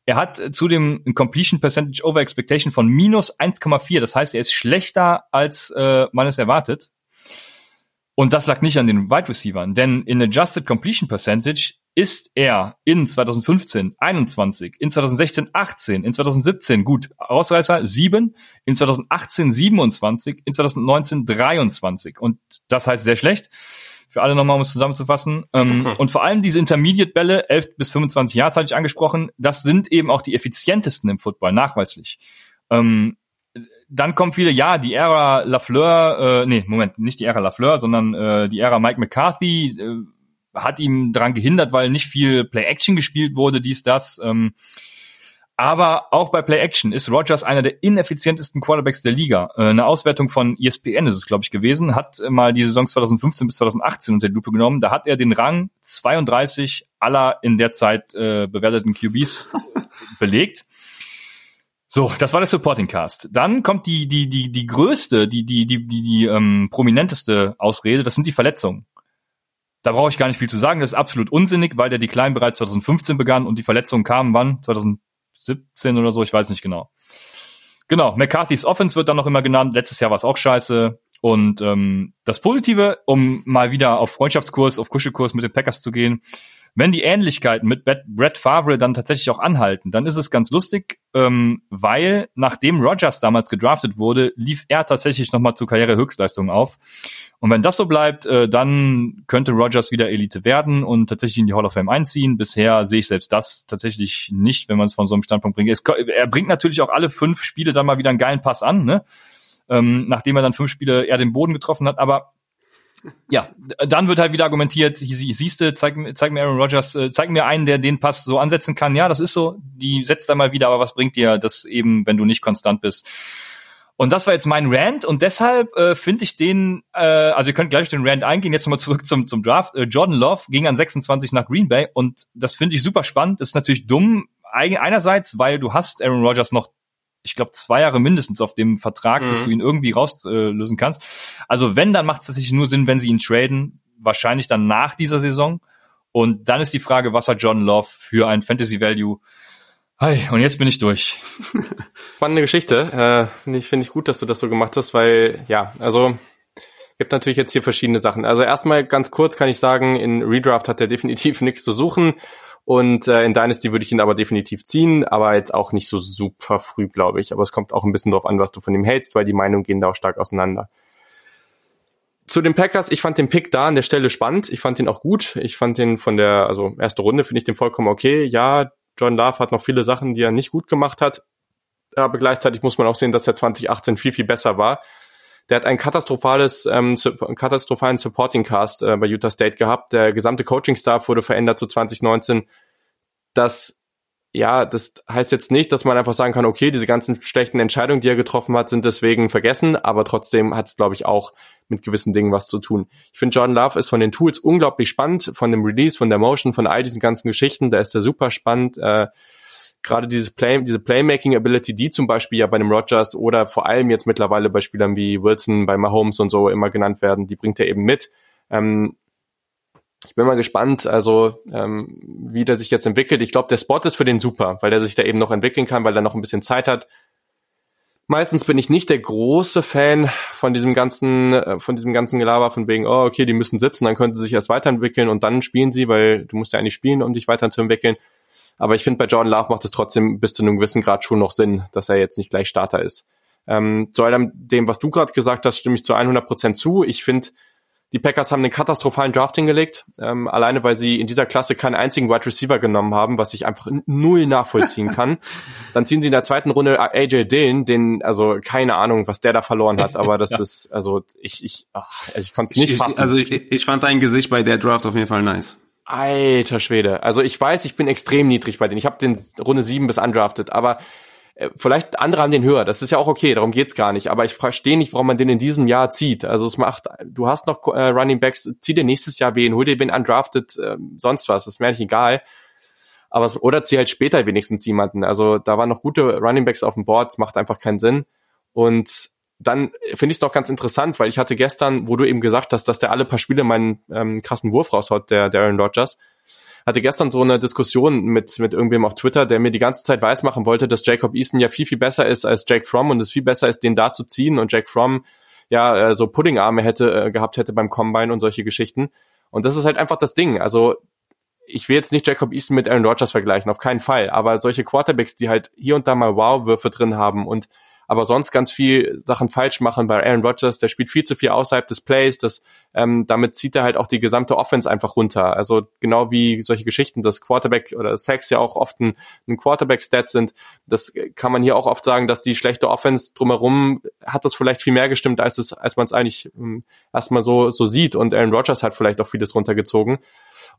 Er hat zudem ein Completion Percentage Over Expectation von minus 1,4. Das heißt, er ist schlechter, als äh, man es erwartet. Und das lag nicht an den Wide Receivers, denn in Adjusted Completion Percentage ist er in 2015 21, in 2016 18, in 2017 gut, Ausreißer 7, in 2018 27, in 2019 23 und das heißt sehr schlecht. Für alle nochmal, um es zusammenzufassen. Ähm, und vor allem diese Intermediate-Bälle, 11 bis 25 Yards hatte ich angesprochen, das sind eben auch die effizientesten im Football, nachweislich. Ähm, dann kommen viele, ja, die Ära Lafleur, äh, nee, Moment, nicht die Ära Lafleur, sondern äh, die Ära Mike McCarthy, äh, hat ihm daran gehindert, weil nicht viel Play-Action gespielt wurde, dies, das. Ähm, aber auch bei Play-Action ist Rogers einer der ineffizientesten Quarterbacks der Liga. Äh, eine Auswertung von ESPN ist es, glaube ich, gewesen, hat mal die Saison 2015 bis 2018 unter die Lupe genommen. Da hat er den Rang 32 aller in der Zeit äh, bewerteten QBs belegt. So, das war der Supporting Cast. Dann kommt die die die die größte, die die die die, die ähm, prominenteste Ausrede. Das sind die Verletzungen. Da brauche ich gar nicht viel zu sagen. Das ist absolut unsinnig, weil der Decline bereits 2015 begann und die Verletzungen kamen wann? 2017 oder so, ich weiß nicht genau. Genau, McCarthy's Offense wird dann noch immer genannt. Letztes Jahr war es auch scheiße. Und ähm, das Positive, um mal wieder auf Freundschaftskurs, auf Kuschelkurs mit den Packers zu gehen, wenn die Ähnlichkeiten mit Brett Favre dann tatsächlich auch anhalten, dann ist es ganz lustig, ähm, weil nachdem Rogers damals gedraftet wurde, lief er tatsächlich nochmal zu Karrierehöchstleistungen auf. Und wenn das so bleibt, äh, dann könnte Rogers wieder Elite werden und tatsächlich in die Hall of Fame einziehen. Bisher sehe ich selbst das tatsächlich nicht, wenn man es von so einem Standpunkt bringt. Es, er bringt natürlich auch alle fünf Spiele dann mal wieder einen geilen Pass an, ne? ähm, nachdem er dann fünf Spiele eher den Boden getroffen hat. Aber ja, dann wird halt wieder argumentiert, siehst du, zeig, zeig mir Aaron Rodgers, äh, zeig mir einen, der den Pass so ansetzen kann. Ja, das ist so, die setzt da mal wieder, aber was bringt dir das eben, wenn du nicht konstant bist? Und das war jetzt mein Rant und deshalb äh, finde ich den, äh, also ihr könnt gleich auf den Rant eingehen, jetzt nochmal zurück zum, zum Draft. Äh, Jordan Love ging an 26 nach Green Bay und das finde ich super spannend. Das ist natürlich dumm, einerseits, weil du hast Aaron Rodgers noch ich glaube, zwei Jahre mindestens auf dem Vertrag, mhm. bis du ihn irgendwie rauslösen äh, kannst. Also wenn, dann macht es tatsächlich nur Sinn, wenn sie ihn traden, wahrscheinlich dann nach dieser Saison. Und dann ist die Frage, was hat John Love für ein Fantasy Value? Hi, und jetzt bin ich durch. Spannende Geschichte. Äh, Finde ich, find ich gut, dass du das so gemacht hast, weil, ja, also gibt natürlich jetzt hier verschiedene Sachen. Also erstmal ganz kurz kann ich sagen, in Redraft hat er definitiv nichts zu suchen. Und äh, in Dynasty würde ich ihn aber definitiv ziehen, aber jetzt auch nicht so super früh, glaube ich. Aber es kommt auch ein bisschen drauf an, was du von ihm hältst, weil die Meinungen gehen da auch stark auseinander. Zu den Packers, ich fand den Pick da an der Stelle spannend. Ich fand ihn auch gut. Ich fand den von der, also erste Runde finde ich den vollkommen okay. Ja, John Love hat noch viele Sachen, die er nicht gut gemacht hat. Aber gleichzeitig muss man auch sehen, dass er 2018 viel, viel besser war. Der hat ein katastrophales, ähm, katastrophalen Supporting Cast äh, bei Utah State gehabt. Der gesamte Coaching-Staff wurde verändert zu 2019. Das ja, das heißt jetzt nicht, dass man einfach sagen kann, okay, diese ganzen schlechten Entscheidungen, die er getroffen hat, sind deswegen vergessen, aber trotzdem hat es, glaube ich, auch mit gewissen Dingen was zu tun. Ich finde, Jordan Love ist von den Tools unglaublich spannend, von dem Release, von der Motion, von all diesen ganzen Geschichten, da ist er super spannend. Äh, gerade dieses Play, diese Playmaking Ability, die zum Beispiel ja bei dem Rogers oder vor allem jetzt mittlerweile bei Spielern wie Wilson, bei Mahomes und so immer genannt werden, die bringt er eben mit. Ähm, ich bin mal gespannt, also ähm, wie der sich jetzt entwickelt. Ich glaube, der Spot ist für den super, weil der sich da eben noch entwickeln kann, weil er noch ein bisschen Zeit hat. Meistens bin ich nicht der große Fan von diesem ganzen, äh, von diesem ganzen Gelaber von wegen, oh, okay, die müssen sitzen, dann können sie sich erst weiterentwickeln und dann spielen sie, weil du musst ja eigentlich spielen, um dich weiterzuentwickeln. Aber ich finde, bei Jordan Love macht es trotzdem bis zu einem gewissen Grad schon noch Sinn, dass er jetzt nicht gleich Starter ist. Ähm, zu allem dem, was du gerade gesagt hast, stimme ich zu 100 Prozent zu. Ich finde, die Packers haben einen katastrophalen Draft hingelegt, ähm, alleine weil sie in dieser Klasse keinen einzigen Wide Receiver genommen haben, was ich einfach null nachvollziehen kann. Dann ziehen sie in der zweiten Runde AJ Dillon, den, also keine Ahnung, was der da verloren hat, aber das ja. ist, also ich, ich, ach, also ich konnte es nicht fassen. Also ich, ich fand dein Gesicht bei der Draft auf jeden Fall nice. Alter Schwede. Also ich weiß, ich bin extrem niedrig bei denen. Ich habe den Runde 7 bis undrafted, aber äh, vielleicht andere haben den höher. Das ist ja auch okay, darum geht's gar nicht. Aber ich verstehe nicht, warum man den in diesem Jahr zieht. Also es macht, du hast noch äh, Running Backs, zieh dir nächstes Jahr wen, hol dir wen undrafted, äh, sonst was. Das ist mir eigentlich egal. Aber es, oder zieh halt später wenigstens jemanden. Also da waren noch gute Running Backs auf dem Board, es macht einfach keinen Sinn. Und dann finde ich es doch ganz interessant, weil ich hatte gestern, wo du eben gesagt hast, dass der alle paar Spiele meinen ähm, krassen Wurf raushaut, der, der Aaron Rodgers, hatte gestern so eine Diskussion mit, mit irgendwem auf Twitter, der mir die ganze Zeit weismachen wollte, dass Jacob Easton ja viel, viel besser ist als Jake Fromm und es viel besser ist, den da zu ziehen und Jake Fromm ja äh, so Puddingarme hätte äh, gehabt hätte beim Combine und solche Geschichten. Und das ist halt einfach das Ding. Also ich will jetzt nicht Jacob Easton mit Aaron Rodgers vergleichen, auf keinen Fall. Aber solche Quarterbacks, die halt hier und da mal Wow-Würfe drin haben und aber sonst ganz viel Sachen falsch machen bei Aaron Rodgers. Der spielt viel zu viel außerhalb des Plays. Das, ähm, damit zieht er halt auch die gesamte Offense einfach runter. Also genau wie solche Geschichten, dass Quarterback oder Sacks ja auch oft ein, ein Quarterback-Stat sind. Das kann man hier auch oft sagen, dass die schlechte Offense drumherum hat das vielleicht viel mehr gestimmt, als es, als man es eigentlich ähm, erstmal so, so sieht. Und Aaron Rodgers hat vielleicht auch vieles runtergezogen.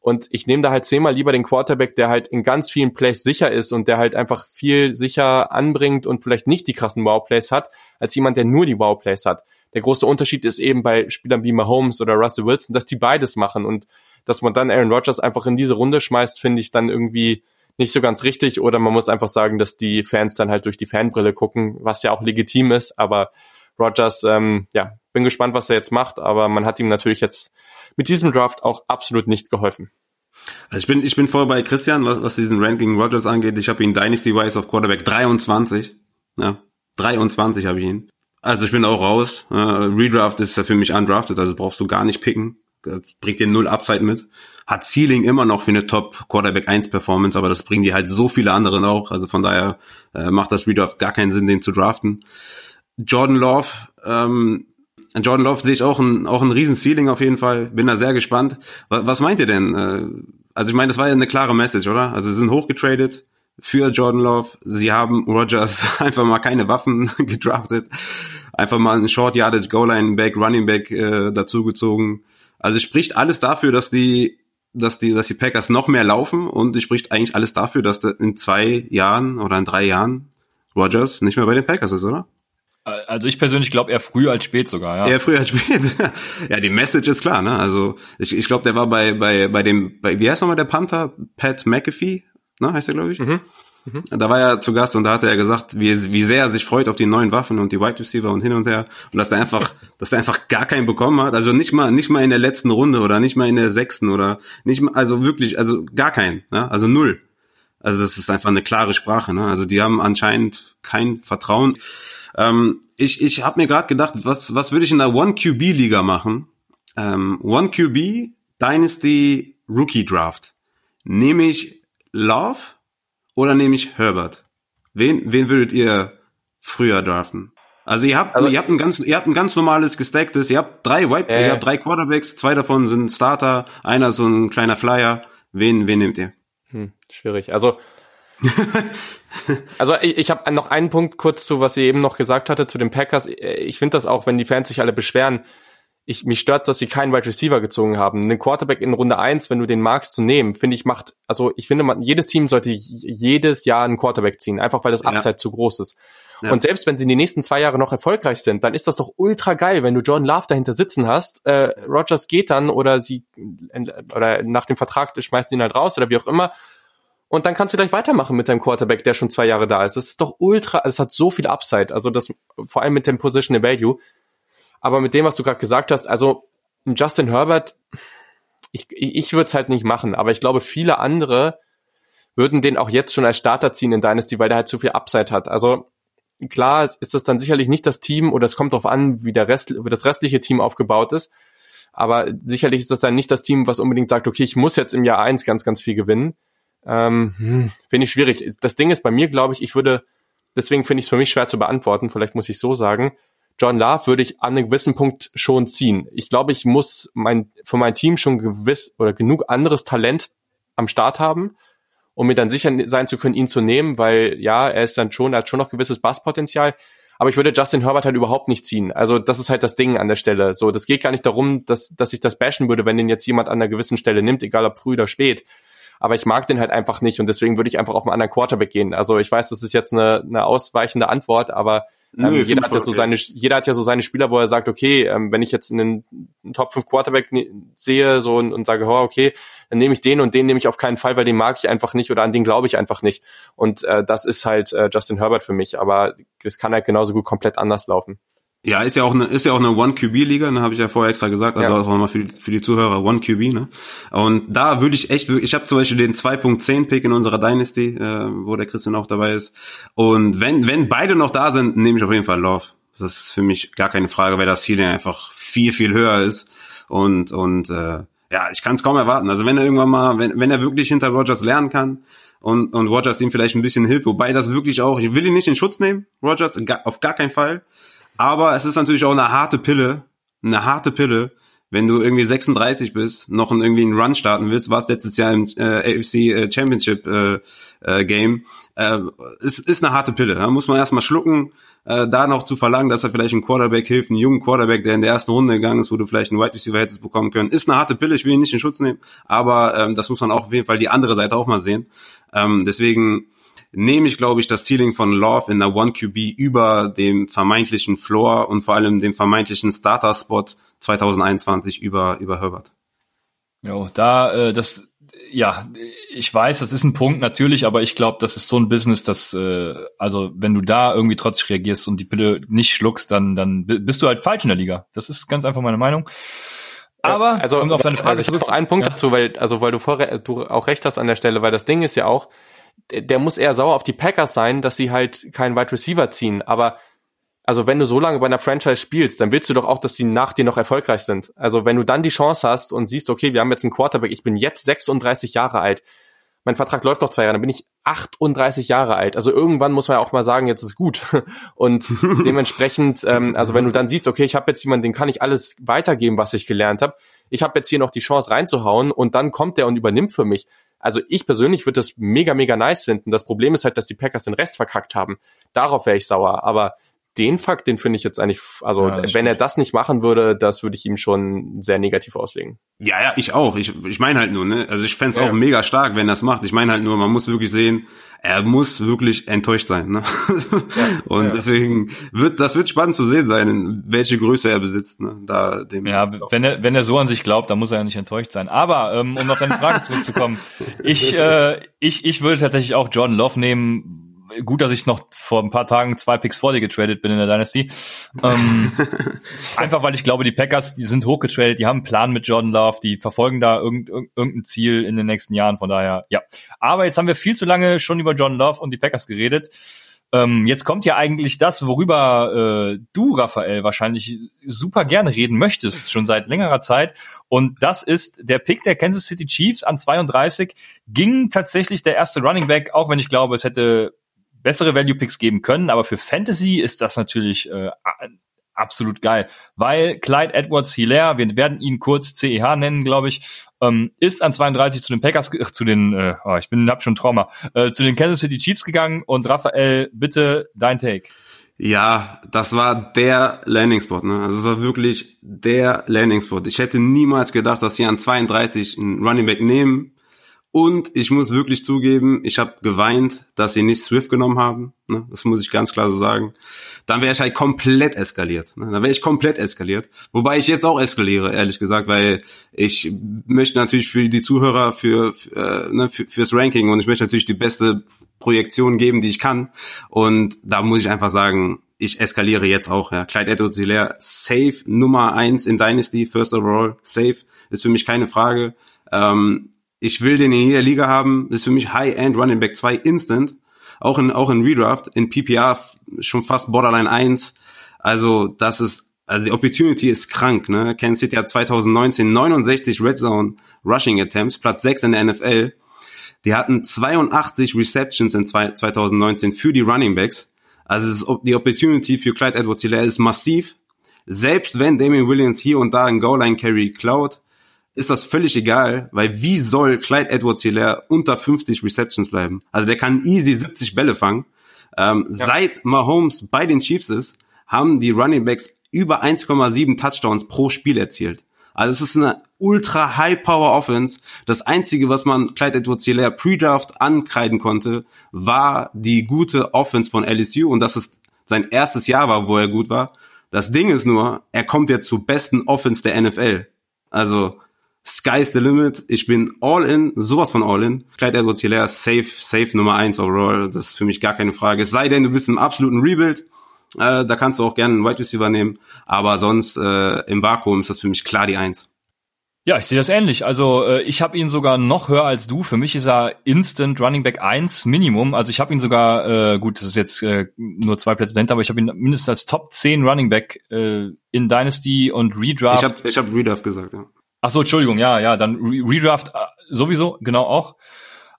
Und ich nehme da halt zehnmal lieber den Quarterback, der halt in ganz vielen Plays sicher ist und der halt einfach viel sicher anbringt und vielleicht nicht die krassen Wow-Plays hat, als jemand, der nur die Wow-Plays hat. Der große Unterschied ist eben bei Spielern wie Mahomes oder Russell Wilson, dass die beides machen. Und dass man dann Aaron Rodgers einfach in diese Runde schmeißt, finde ich dann irgendwie nicht so ganz richtig. Oder man muss einfach sagen, dass die Fans dann halt durch die Fanbrille gucken, was ja auch legitim ist, aber Rodgers, ähm, ja, bin gespannt, was er jetzt macht, aber man hat ihm natürlich jetzt mit diesem Draft auch absolut nicht geholfen. Also ich bin, ich bin voll bei Christian, was, was diesen Ranking Rogers angeht. Ich habe ihn Dynasty Wise auf Quarterback 23. Ja, 23 habe ich ihn. Also ich bin auch raus. Äh, Redraft ist ja für mich undrafted, also brauchst du gar nicht picken. Das bringt dir null Upside mit. Hat Ceiling immer noch für eine Top Quarterback 1 Performance, aber das bringen die halt so viele anderen auch. Also von daher äh, macht das Redraft gar keinen Sinn, den zu draften. Jordan Love, ähm, Jordan Love sehe ich auch ein, auch ein riesen Ceiling auf jeden Fall. Bin da sehr gespannt. Was, was meint ihr denn? Äh, also ich meine, das war ja eine klare Message, oder? Also sie sind hochgetradet für Jordan Love. Sie haben Rogers einfach mal keine Waffen gedraftet. Einfach mal einen Short Yardage Goal Line Back, Running Back äh, dazugezogen. Also spricht alles dafür, dass die dass die, dass die Packers noch mehr laufen und es spricht eigentlich alles dafür, dass in zwei Jahren oder in drei Jahren Rogers nicht mehr bei den Packers ist, oder? Also ich persönlich glaube eher früh als spät sogar, ja. Eher früh als spät. ja, die Message ist klar, ne? Also ich, ich glaube, der war bei, bei, bei dem, bei, wie heißt nochmal der Panther? Pat McAfee, ne, heißt der, glaube ich. Mhm. Mhm. Da war er zu Gast und da hat er gesagt, wie, wie sehr er sich freut auf die neuen Waffen und die Wide Receiver und hin und her. Und dass er einfach, dass er einfach gar keinen bekommen hat. Also nicht mal, nicht mal in der letzten Runde oder nicht mal in der sechsten oder nicht mal, also wirklich, also gar keinen, ne? Also null. Also das ist einfach eine klare Sprache, ne? Also die haben anscheinend kein Vertrauen. Ähm, ich ich habe mir gerade gedacht, was, was würde ich in der One-QB-Liga machen? Ähm, One-QB, Dynasty Rookie Draft. Nehme ich Love oder nehme ich Herbert? Wen, wen würdet ihr früher draften? Also ihr habt, also, ihr habt ein ganz, ihr habt ein ganz normales gestacktes, ihr habt drei White, äh, ihr habt drei Quarterbacks, zwei davon sind Starter, einer so ein kleiner Flyer. Wen, wen nehmt ihr? Hm, schwierig. Also also ich, ich habe noch einen Punkt kurz zu, was sie eben noch gesagt hatte zu den Packers. Ich finde das auch, wenn die Fans sich alle beschweren. Ich, mich stört dass sie keinen Wide Receiver gezogen haben. Einen Quarterback in Runde eins, wenn du den magst zu nehmen, finde ich macht, also ich finde, man, jedes Team sollte jedes Jahr einen Quarterback ziehen, einfach weil das Upside ja. zu groß ist. Ja. Und selbst wenn sie in den nächsten zwei Jahre noch erfolgreich sind, dann ist das doch ultra geil, wenn du Jordan Love dahinter sitzen hast. Äh, Rogers geht dann oder sie oder nach dem Vertrag schmeißt ihn halt raus oder wie auch immer und dann kannst du gleich weitermachen mit deinem Quarterback, der schon zwei Jahre da ist. Das ist doch ultra, es hat so viel Upside. Also das, vor allem mit dem Positional Value. Aber mit dem, was du gerade gesagt hast, also Justin Herbert, ich, ich, ich würde es halt nicht machen, aber ich glaube, viele andere würden den auch jetzt schon als Starter ziehen in Dynasty, weil der halt zu viel Upside hat. Also klar ist das dann sicherlich nicht das Team oder es kommt darauf an, wie der Rest, wie das restliche Team aufgebaut ist. Aber sicherlich ist das dann nicht das Team, was unbedingt sagt, okay, ich muss jetzt im Jahr eins ganz, ganz viel gewinnen. Ähm, hm, finde ich schwierig. Das Ding ist bei mir, glaube ich, ich würde, deswegen finde ich es für mich schwer zu beantworten, vielleicht muss ich so sagen, John Love würde ich an einem gewissen Punkt schon ziehen. Ich glaube, ich muss mein, für mein Team schon gewiss oder genug anderes Talent am Start haben, um mir dann sicher sein zu können, ihn zu nehmen, weil ja, er ist dann schon, er hat schon noch gewisses Basspotenzial. Aber ich würde Justin Herbert halt überhaupt nicht ziehen. Also das ist halt das Ding an der Stelle. So, das geht gar nicht darum, dass, dass ich das bashen würde, wenn den jetzt jemand an einer gewissen Stelle nimmt, egal ob früh oder spät aber ich mag den halt einfach nicht und deswegen würde ich einfach auf einen anderen Quarterback gehen. Also ich weiß, das ist jetzt eine, eine ausweichende Antwort, aber ähm, Nö, jeder hat ja so seine, jeder hat ja so seine Spieler, wo er sagt, okay, ähm, wenn ich jetzt einen, einen Top 5 Quarterback ne, sehe so und, und sage, oh, okay, dann nehme ich den und den nehme ich auf keinen Fall, weil den mag ich einfach nicht oder an den glaube ich einfach nicht. Und äh, das ist halt äh, Justin Herbert für mich, aber es kann halt genauso gut komplett anders laufen. Ja, ist ja auch eine, ist ja auch eine One-QB-Liga, ne, habe ich ja vorher extra gesagt, also ja. auch nochmal für, für die Zuhörer, One-QB, ne. Und da würde ich echt, ich habe zum Beispiel den 2.10-Pick in unserer Dynasty, äh, wo der Christian auch dabei ist. Und wenn, wenn beide noch da sind, nehme ich auf jeden Fall Love. Das ist für mich gar keine Frage, weil das Ceiling einfach viel, viel höher ist. Und, und äh, ja, ich kann es kaum erwarten. Also wenn er irgendwann mal, wenn, wenn er wirklich hinter Rogers lernen kann und, und Rogers ihm vielleicht ein bisschen hilft, wobei das wirklich auch, ich will ihn nicht in Schutz nehmen, Rogers, auf gar keinen Fall. Aber es ist natürlich auch eine harte Pille, eine harte Pille, wenn du irgendwie 36 bist, noch in irgendwie einen Run starten willst, war es letztes Jahr im äh, AFC äh, Championship äh, äh, Game, äh, ist, ist eine harte Pille. Da muss man erstmal schlucken, äh, da noch zu verlangen, dass er vielleicht einen Quarterback hilft, einen jungen Quarterback, der in der ersten Runde gegangen ist, wo du vielleicht einen Wide Receiver hättest bekommen können, ist eine harte Pille. Ich will ihn nicht in Schutz nehmen, aber ähm, das muss man auch auf jeden Fall die andere Seite auch mal sehen. Ähm, deswegen nehme ich, glaube ich, das Ceiling von Love in der One QB über dem vermeintlichen Floor und vor allem dem vermeintlichen Starter-Spot 2021 über, über Herbert. Ja, da, äh, das, ja, ich weiß, das ist ein Punkt natürlich, aber ich glaube, das ist so ein Business, dass, äh, also wenn du da irgendwie trotzig reagierst und die Pille nicht schluckst, dann, dann bist du halt falsch in der Liga. Das ist ganz einfach meine Meinung. Aber also um auf deine Frage also ich habe noch einen Punkt ja. dazu, weil also weil du vorher du auch recht hast an der Stelle, weil das Ding ist ja auch, der muss eher sauer auf die Packers sein, dass sie halt keinen Wide Receiver ziehen. Aber also wenn du so lange bei einer Franchise spielst, dann willst du doch auch, dass die nach dir noch erfolgreich sind. Also wenn du dann die Chance hast und siehst, okay, wir haben jetzt einen Quarterback, ich bin jetzt 36 Jahre alt, mein Vertrag läuft noch zwei Jahre, dann bin ich 38 Jahre alt. Also irgendwann muss man ja auch mal sagen, jetzt ist gut. Und dementsprechend, ähm, also wenn du dann siehst, okay, ich habe jetzt jemanden, den kann ich alles weitergeben, was ich gelernt habe. Ich habe jetzt hier noch die Chance reinzuhauen und dann kommt der und übernimmt für mich. Also ich persönlich würde das mega, mega nice finden. Das Problem ist halt, dass die Packers den Rest verkackt haben. Darauf wäre ich sauer. Aber den Fakt, den finde ich jetzt eigentlich, also ja, wenn stimmt. er das nicht machen würde, das würde ich ihm schon sehr negativ auslegen. Ja, ja, ich auch. Ich, ich meine halt nur, ne? Also ich fände es ja. auch mega stark, wenn er das macht. Ich meine halt nur, man muss wirklich sehen, er muss wirklich enttäuscht sein. Ne? Ja, und ja. deswegen wird das wird spannend zu sehen sein, welche Größe er besitzt. Ne? Da dem ja, wenn er wenn er so an sich glaubt, dann muss er ja nicht enttäuscht sein. Aber ähm, um auf deine Frage zurückzukommen, ich äh, ich ich würde tatsächlich auch Jordan Love nehmen gut, dass ich noch vor ein paar Tagen zwei Picks vor dir getradet bin in der Dynasty. Ähm, einfach weil ich glaube, die Packers, die sind hochgetradet, die haben einen Plan mit Jordan Love, die verfolgen da irgendein, irgendein Ziel in den nächsten Jahren. Von daher, ja. Aber jetzt haben wir viel zu lange schon über Jordan Love und die Packers geredet. Ähm, jetzt kommt ja eigentlich das, worüber äh, du, Raphael, wahrscheinlich super gerne reden möchtest, schon seit längerer Zeit. Und das ist der Pick der Kansas City Chiefs an 32. Ging tatsächlich der erste Running Back, auch wenn ich glaube, es hätte bessere Value Picks geben können, aber für Fantasy ist das natürlich äh, absolut geil, weil Clyde Edwards Hilaire, wir werden ihn kurz CEH nennen, glaube ich, ähm, ist an 32 zu den Packers, äh, zu den, äh, oh, ich bin hab schon Trauma, äh, zu den Kansas City Chiefs gegangen und Raphael, bitte dein Take. Ja, das war der Landing Spot, ne? Also es war wirklich der Landing Spot. Ich hätte niemals gedacht, dass sie an 32 einen Running Back nehmen und ich muss wirklich zugeben, ich habe geweint, dass sie nicht Swift genommen haben. Ne? Das muss ich ganz klar so sagen. Dann wäre ich halt komplett eskaliert. Ne? Dann wäre ich komplett eskaliert. Wobei ich jetzt auch eskaliere, ehrlich gesagt, weil ich möchte natürlich für die Zuhörer, für, für, äh, ne, für fürs Ranking und ich möchte natürlich die beste Projektion geben, die ich kann. Und da muss ich einfach sagen, ich eskaliere jetzt auch. Ja. Clyde edwards hilaire safe Nummer eins in Dynasty, First Overall, safe, ist für mich keine Frage. Ähm, ich will den in jeder Liga haben, das ist für mich High-End Running Back 2 instant. Auch in, auch in Redraft, in PPR schon fast Borderline 1. Also, das ist, also die Opportunity ist krank, ne? Kansas City hat 2019 69 Red Zone Rushing Attempts, Platz 6 in der NFL. Die hatten 82 Receptions in 2019 für die Running Backs. Also ist, die Opportunity für Clyde Edwards-Hilaire ist massiv. Selbst wenn Damien Williams hier und da ein Goal-Line-Carry klaut, ist das völlig egal, weil wie soll Clyde Edwards Hilaire unter 50 Receptions bleiben? Also der kann easy 70 Bälle fangen. Ähm, ja. Seit Mahomes bei den Chiefs ist, haben die Running Backs über 1,7 Touchdowns pro Spiel erzielt. Also es ist eine ultra High Power Offense. Das einzige, was man Clyde Edwards Hilaire Pre-Draft ankreiden konnte, war die gute Offense von LSU und dass es sein erstes Jahr war, wo er gut war. Das Ding ist nur, er kommt jetzt zur besten Offense der NFL. Also Sky's the limit. Ich bin all in, sowas von all in. Clyde Edwards Hilaire, safe, safe Nummer eins overall. Das ist für mich gar keine Frage. Es sei denn, du bist im absoluten Rebuild. Äh, da kannst du auch gerne einen Wide Receiver nehmen. Aber sonst äh, im Vakuum ist das für mich klar die Eins. Ja, ich sehe das ähnlich. Also äh, ich habe ihn sogar noch höher als du. Für mich ist er Instant Running Back 1 Minimum. Also ich habe ihn sogar, äh, gut, das ist jetzt äh, nur zwei Plätze dahinter, aber ich habe ihn mindestens als Top 10 Running Back äh, in Dynasty und Redraft. Ich habe ich hab Redraft gesagt, ja. Ach so, Entschuldigung, ja, ja, dann Redraft äh, sowieso, genau auch.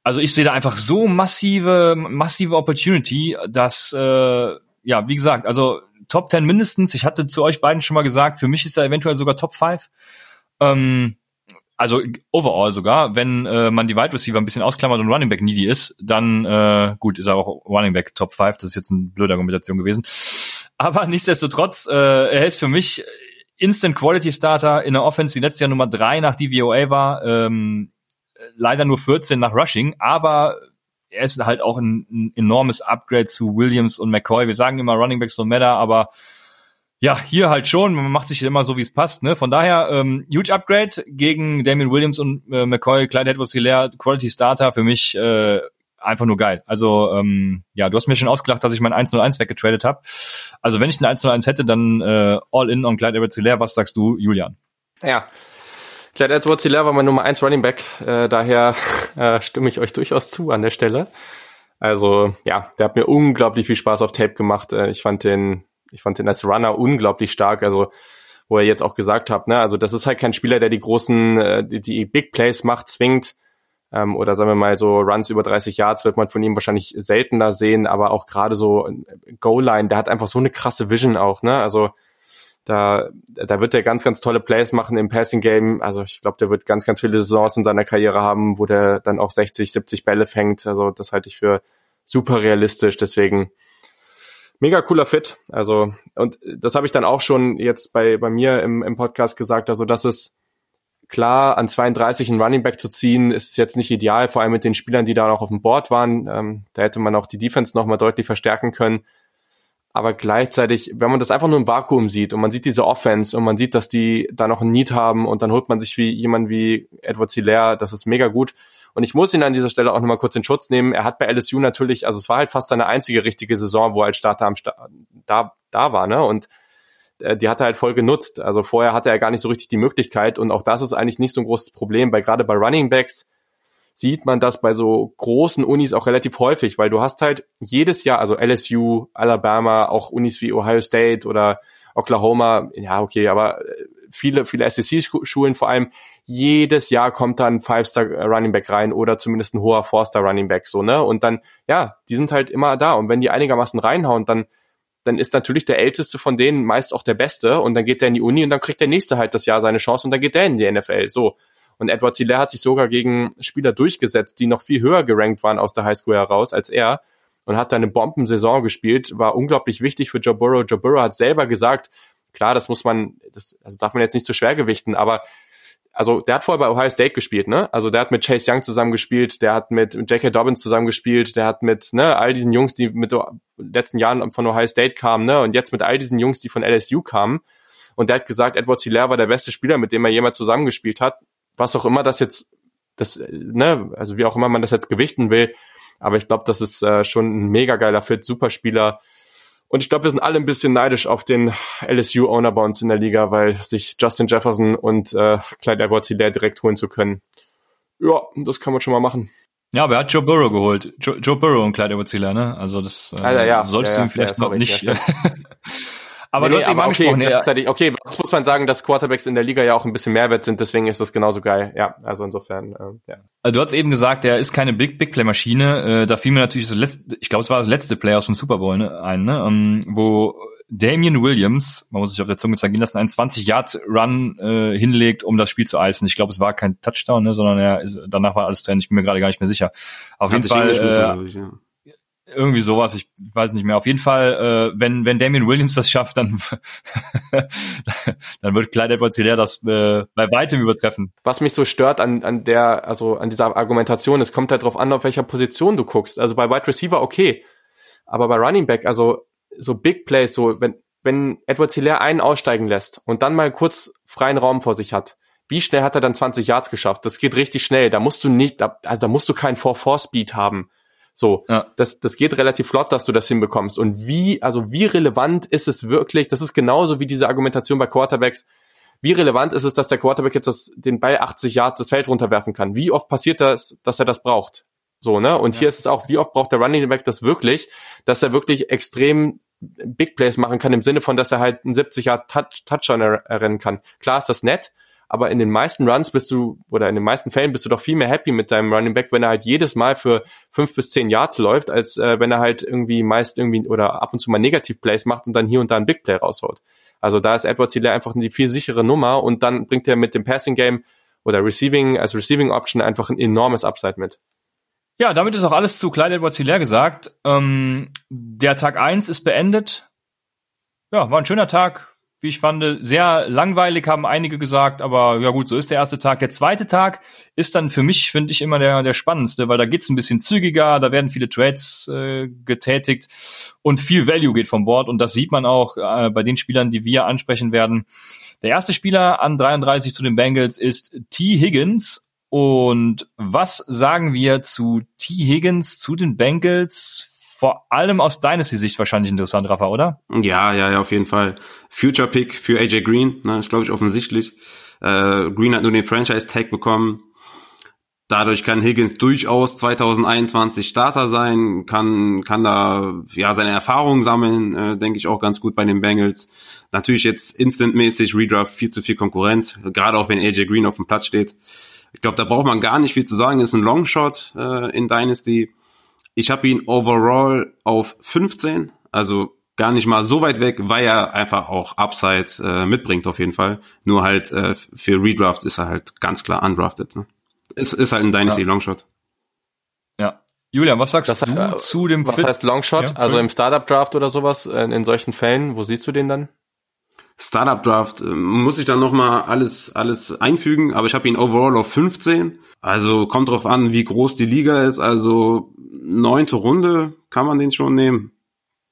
Also ich sehe da einfach so massive, massive Opportunity, dass, äh, ja, wie gesagt, also Top 10 mindestens. Ich hatte zu euch beiden schon mal gesagt, für mich ist er eventuell sogar Top 5. Ähm, also overall sogar, wenn äh, man die Wide Receiver ein bisschen ausklammert und Running Back needy ist, dann äh, gut, ist er auch Running Back Top 5, das ist jetzt eine blöde Argumentation gewesen. Aber nichtsdestotrotz, äh, er ist für mich Instant Quality Starter in der Offense, die letztes Jahr Nummer drei nach DVOA war, ähm, leider nur 14 nach Rushing, aber er ist halt auch ein, ein, enormes Upgrade zu Williams und McCoy. Wir sagen immer Running Backs don't matter, aber ja, hier halt schon. Man macht sich immer so, wie es passt. Ne? Von daher, ähm, huge Upgrade gegen Damien Williams und äh, McCoy, Clyde Edwards-Hilaire, Quality Starter für mich äh, einfach nur geil. Also ähm, ja, du hast mir schon ausgelacht, dass ich mein 101 weggetradet habe. Also wenn ich ein 101 hätte, dann äh, all in on Clyde edwards hilaire Was sagst du, Julian? Ja, Clyde edwards hilaire war mein Nummer 1 Running Back. Äh, daher äh, stimme ich euch durchaus zu an der Stelle. Also ja, der hat mir unglaublich viel Spaß auf Tape gemacht. Äh, ich fand den ich fand ihn als Runner unglaublich stark. Also wo er jetzt auch gesagt hat, ne, also das ist halt kein Spieler, der die großen, äh, die, die Big Plays macht, zwingt. Ähm, oder sagen wir mal so Runs über 30 Yards wird man von ihm wahrscheinlich seltener sehen, aber auch gerade so Goal-Line, der hat einfach so eine krasse Vision auch, ne? Also da, da wird er ganz, ganz tolle Plays machen im Passing Game. Also ich glaube, der wird ganz, ganz viele Saisons in seiner Karriere haben, wo der dann auch 60, 70 Bälle fängt. Also das halte ich für super realistisch. Deswegen mega cooler Fit. Also, und das habe ich dann auch schon jetzt bei, bei mir im, im Podcast gesagt. Also, das ist klar, an 32 einen Running Back zu ziehen, ist jetzt nicht ideal, vor allem mit den Spielern, die da noch auf dem Board waren. Ähm, da hätte man auch die Defense nochmal deutlich verstärken können aber gleichzeitig, wenn man das einfach nur im Vakuum sieht und man sieht diese Offense und man sieht, dass die da noch ein Need haben und dann holt man sich wie jemand wie Edward Hilaire, das ist mega gut. Und ich muss ihn an dieser Stelle auch nochmal kurz in Schutz nehmen. Er hat bei LSU natürlich, also es war halt fast seine einzige richtige Saison, wo er als Starter am Sta da, da war, ne? Und die hat er halt voll genutzt. Also vorher hatte er gar nicht so richtig die Möglichkeit und auch das ist eigentlich nicht so ein großes Problem, weil gerade bei Running Backs sieht man das bei so großen Unis auch relativ häufig, weil du hast halt jedes Jahr, also LSU, Alabama, auch Unis wie Ohio State oder Oklahoma, ja, okay, aber äh, viele, viele SEC-Schulen vor allem, jedes Jahr kommt dann Five-Star Running Back rein oder zumindest ein hoher Four-Star Running Back, so, ne? Und dann, ja, die sind halt immer da. Und wenn die einigermaßen reinhauen, dann, dann ist natürlich der Älteste von denen meist auch der Beste und dann geht der in die Uni und dann kriegt der Nächste halt das Jahr seine Chance und dann geht der in die NFL, so. Und Edward Hilaire hat sich sogar gegen Spieler durchgesetzt, die noch viel höher gerankt waren aus der Highschool heraus als er und hat dann eine Bombensaison gespielt, war unglaublich wichtig für Joe Burrow. Joe Burrow hat selber gesagt, klar, das muss man, das, also darf man jetzt nicht zu schwer gewichten, aber also der hat vorher bei Ohio State gespielt, ne? Also der hat mit Chase Young zusammen gespielt, der hat mit J.K. Dobbins zusammen gespielt, der hat mit ne, all diesen Jungs, die mit letzten Jahren von Ohio State kamen, ne? Und jetzt mit all diesen Jungs, die von LSU kamen. Und der hat gesagt, Edward Hilaire war der beste Spieler, mit dem er jemals zusammengespielt hat was auch immer das jetzt, das, ne, also wie auch immer man das jetzt gewichten will. Aber ich glaube, das ist äh, schon ein mega geiler Fit, Superspieler. Und ich glaube, wir sind alle ein bisschen neidisch auf den LSU-Owner bei uns in der Liga, weil sich Justin Jefferson und äh, Clyde edwards hilaire direkt holen zu können. Ja, das kann man schon mal machen. Ja, aber er hat Joe Burrow geholt. Joe, Joe Burrow und Clyde edwards hilaire ne? Also das äh, Alter, ja, solltest ja, du ihm vielleicht ja, noch nicht. Ja, Aber nee, du hast nee, eben angesprochen, okay, okay, das muss man sagen, dass Quarterbacks in der Liga ja auch ein bisschen Mehrwert sind, deswegen ist das genauso geil. Ja, also insofern, äh, ja. Also du hast eben gesagt, er ist keine Big Big Play Maschine. Äh, da fiel mir natürlich das letzte, ich glaube, es war das letzte Play aus dem Super Bowl ne, ein, ne, um, wo Damian Williams, man muss sich auf der Zunge zergehen lassen, einen 20 Yard Run äh, hinlegt, um das Spiel zu eisen. Ich glaube, es war kein Touchdown, ne, sondern er ist, danach war alles drin. Ich bin mir gerade gar nicht mehr sicher. Auf Hat jeden Fall. Äh, ich, ja irgendwie sowas, ich weiß nicht mehr. Auf jeden Fall, äh, wenn, wenn Damian Williams das schafft, dann, dann wird Clyde Edwards Hilaire das äh, bei weitem übertreffen. Was mich so stört an, an der, also an dieser Argumentation, es kommt halt drauf an, auf welcher Position du guckst. Also bei Wide Receiver okay, aber bei Running Back, also so Big Plays, so wenn, wenn Edwards Hilaire einen aussteigen lässt und dann mal kurz freien Raum vor sich hat, wie schnell hat er dann 20 Yards geschafft? Das geht richtig schnell. Da musst du nicht, also da musst du keinen 4-4-Speed haben so, ja. das, das geht relativ flott, dass du das hinbekommst. Und wie, also wie relevant ist es wirklich, das ist genauso wie diese Argumentation bei Quarterbacks, wie relevant ist es, dass der Quarterback jetzt das, den Ball 80 Yards das Feld runterwerfen kann? Wie oft passiert das, dass er das braucht? So, ne? Und ja. hier ist es auch, wie oft braucht der Running Back das wirklich, dass er wirklich extrem Big Plays machen kann, im Sinne von, dass er halt einen 70 Yard Touch, Touchdown errennen kann. Klar ist das nett, aber in den meisten Runs bist du, oder in den meisten Fällen bist du doch viel mehr happy mit deinem Running Back, wenn er halt jedes Mal für fünf bis zehn Yards läuft, als äh, wenn er halt irgendwie meist irgendwie oder ab und zu mal Negativ-Plays macht und dann hier und da ein Big Play raushaut. Also da ist Edward Hilaire einfach die viel sichere Nummer und dann bringt er mit dem Passing Game oder Receiving als Receiving Option einfach ein enormes Upside mit. Ja, damit ist auch alles zu Clyde Edwards Hilaire gesagt. Ähm, der Tag eins ist beendet. Ja, war ein schöner Tag wie ich fand, sehr langweilig, haben einige gesagt, aber ja gut, so ist der erste Tag. Der zweite Tag ist dann für mich, finde ich, immer der, der spannendste, weil da geht's ein bisschen zügiger, da werden viele Trades äh, getätigt und viel Value geht vom Board und das sieht man auch äh, bei den Spielern, die wir ansprechen werden. Der erste Spieler an 33 zu den Bengals ist T. Higgins. Und was sagen wir zu T. Higgins, zu den Bengals? Vor allem aus Dynasty-Sicht wahrscheinlich interessant, Rafa, oder? Ja, ja, ja, auf jeden Fall. Future Pick für AJ Green, ne, ist glaube ich offensichtlich. Äh, Green hat nur den Franchise-Tag bekommen. Dadurch kann Higgins durchaus 2021 Starter sein, kann, kann da ja seine Erfahrungen sammeln, äh, denke ich auch ganz gut bei den Bengals. Natürlich jetzt instantmäßig Redraft viel zu viel Konkurrenz, gerade auch wenn AJ Green auf dem Platz steht. Ich glaube, da braucht man gar nicht viel zu sagen. Ist ein Longshot äh, in Dynasty. Ich habe ihn overall auf 15, also gar nicht mal so weit weg, weil er einfach auch Upside äh, mitbringt auf jeden Fall. Nur halt äh, für Redraft ist er halt ganz klar undrafted. Ne? Ist, ist halt ein Dynasty ja. Longshot. Ja. Julian, was sagst das du äh, zu dem Was Fit? heißt Longshot? Ja, also im Startup Draft oder sowas in, in solchen Fällen, wo siehst du den dann? Startup Draft äh, muss ich dann noch mal alles alles einfügen, aber ich habe ihn overall auf 15. Also kommt drauf an, wie groß die Liga ist. Also neunte Runde kann man den schon nehmen,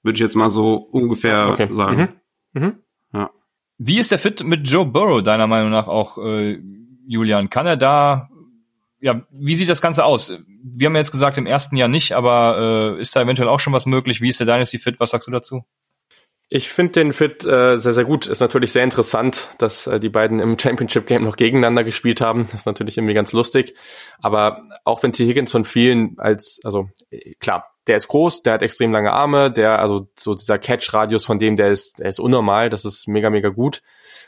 würde ich jetzt mal so ungefähr okay. sagen. Mhm. Mhm. Ja. Wie ist der Fit mit Joe Burrow deiner Meinung nach auch, äh, Julian? Kann er da ja, wie sieht das Ganze aus? Wir haben jetzt gesagt, im ersten Jahr nicht, aber äh, ist da eventuell auch schon was möglich? Wie ist der Dynasty Fit? Was sagst du dazu? Ich finde den Fit äh, sehr, sehr gut. Ist natürlich sehr interessant, dass äh, die beiden im Championship Game noch gegeneinander gespielt haben. Das ist natürlich irgendwie ganz lustig. Aber auch wenn T. Higgins von vielen als, also klar, der ist groß, der hat extrem lange Arme, der, also so dieser Catch-Radius von dem, der ist, der ist unnormal, das ist mega, mega gut.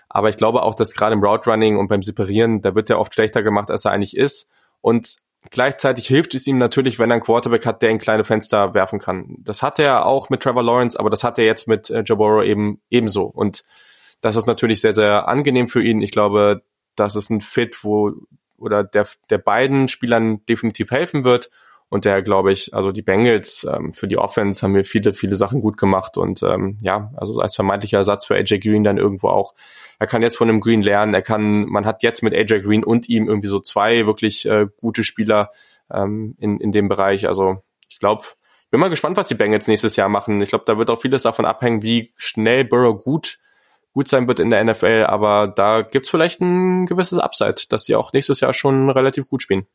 Aber ich glaube auch, dass gerade im Route Running und beim Separieren, da wird er oft schlechter gemacht, als er eigentlich ist. Und Gleichzeitig hilft es ihm natürlich, wenn er einen Quarterback hat, der in kleine Fenster werfen kann. Das hat er auch mit Trevor Lawrence, aber das hat er jetzt mit äh, Burrow eben ebenso. Und das ist natürlich sehr, sehr angenehm für ihn. Ich glaube, das ist ein Fit, wo oder der, der beiden Spielern definitiv helfen wird. Und der, glaube ich, also die Bengals ähm, für die Offense haben mir viele, viele Sachen gut gemacht. Und ähm, ja, also als vermeintlicher Ersatz für AJ Green dann irgendwo auch. Er kann jetzt von dem Green lernen. Er kann, man hat jetzt mit AJ Green und ihm irgendwie so zwei wirklich äh, gute Spieler ähm, in, in dem Bereich. Also ich glaube, bin mal gespannt, was die Bengals nächstes Jahr machen. Ich glaube, da wird auch vieles davon abhängen, wie schnell Burrow gut gut sein wird in der NFL, aber da gibt's vielleicht ein gewisses Upside, dass sie auch nächstes Jahr schon relativ gut spielen.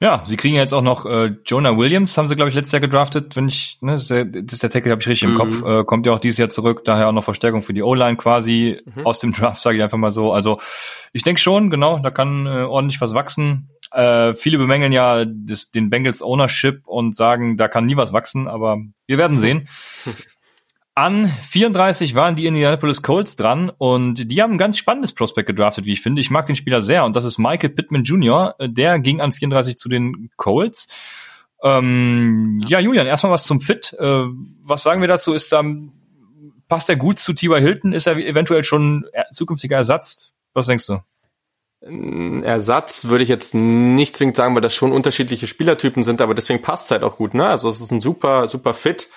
Ja, sie kriegen ja jetzt auch noch äh, Jonah Williams, haben sie, glaube ich, letztes Jahr gedraftet, wenn ich, ne, das ist der, das ist der Tackle, habe ich richtig mhm. im Kopf, äh, kommt ja auch dieses Jahr zurück, daher auch noch Verstärkung für die O-Line quasi mhm. aus dem Draft, sage ich einfach mal so. Also ich denke schon, genau, da kann äh, ordentlich was wachsen. Äh, viele bemängeln ja das, den Bengals Ownership und sagen, da kann nie was wachsen, aber wir werden sehen. An 34 waren die Indianapolis Colts dran und die haben ein ganz spannendes Prospect gedraftet, wie ich finde. Ich mag den Spieler sehr und das ist Michael Pittman Jr. Der ging an 34 zu den Colts. Ähm, ja, Julian, erstmal was zum Fit. Äh, was sagen wir dazu? Ist da, passt er gut zu T.Y. Hilton? Ist er eventuell schon zukünftiger Ersatz? Was denkst du? Ersatz würde ich jetzt nicht zwingend sagen, weil das schon unterschiedliche Spielertypen sind, aber deswegen passt es halt auch gut, ne? Also es ist ein super, super Fit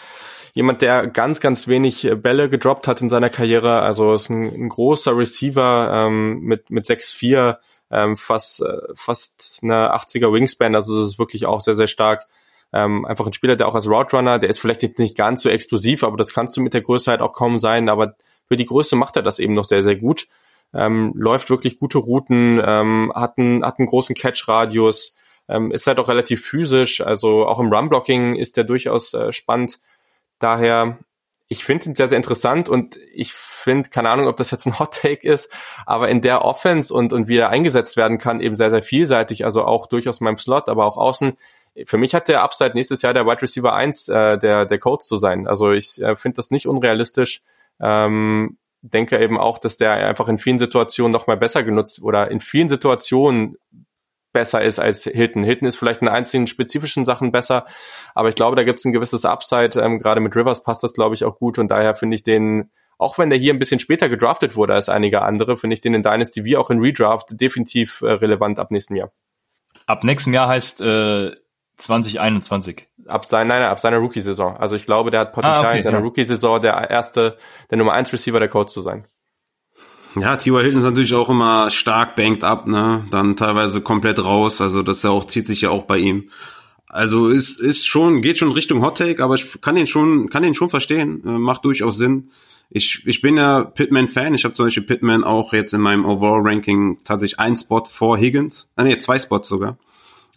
jemand, der ganz, ganz wenig äh, Bälle gedroppt hat in seiner Karriere. Also ist ein, ein großer Receiver ähm, mit, mit 6'4, ähm, fast, äh, fast eine 80er Wingspan. Also das ist wirklich auch sehr, sehr stark. Ähm, einfach ein Spieler, der auch als Route Runner, der ist vielleicht nicht ganz so explosiv, aber das kannst du mit der Größe halt auch kaum sein. Aber für die Größe macht er das eben noch sehr, sehr gut. Ähm, läuft wirklich gute Routen, ähm, hat, einen, hat einen großen Catch-Radius, ähm, ist halt auch relativ physisch, also auch im Run-Blocking ist der durchaus äh, spannend. Daher, ich finde ihn sehr, sehr interessant und ich finde, keine Ahnung, ob das jetzt ein Hot Take ist, aber in der Offense und, und wie er eingesetzt werden kann, eben sehr, sehr vielseitig, also auch durchaus meinem Slot, aber auch außen. Für mich hat der Upside nächstes Jahr der Wide Receiver 1 äh, der, der Colts zu sein. Also ich äh, finde das nicht unrealistisch. Ähm, denke eben auch, dass der einfach in vielen Situationen noch mal besser genutzt oder in vielen Situationen besser ist als Hilton. Hilton ist vielleicht in einzelnen spezifischen Sachen besser, aber ich glaube, da gibt es ein gewisses Upside. Ähm, Gerade mit Rivers passt das, glaube ich, auch gut und daher finde ich den, auch wenn der hier ein bisschen später gedraftet wurde als einige andere, finde ich den in Dynasty wie auch in Redraft definitiv äh, relevant ab nächstem Jahr. Ab nächstem Jahr heißt äh, 2021. Ab, sein, nein, ab seiner Rookie-Saison. Also ich glaube, der hat Potenzial ah, okay, in seiner ja. Rookie-Saison der erste, der Nummer 1 Receiver der Colts zu sein. Ja, T.Y. Hilton ist natürlich auch immer stark banked up, ne? Dann teilweise komplett raus. Also das ja auch, zieht sich ja auch bei ihm. Also ist, ist schon, geht schon Richtung Hot Take, aber ich kann den schon, kann den schon verstehen. Äh, macht durchaus Sinn. Ich, ich bin ja Pittman-Fan. Ich habe zum Beispiel Pittman auch jetzt in meinem Overall-Ranking tatsächlich ein Spot vor Higgins. Ah, nee, zwei Spots sogar.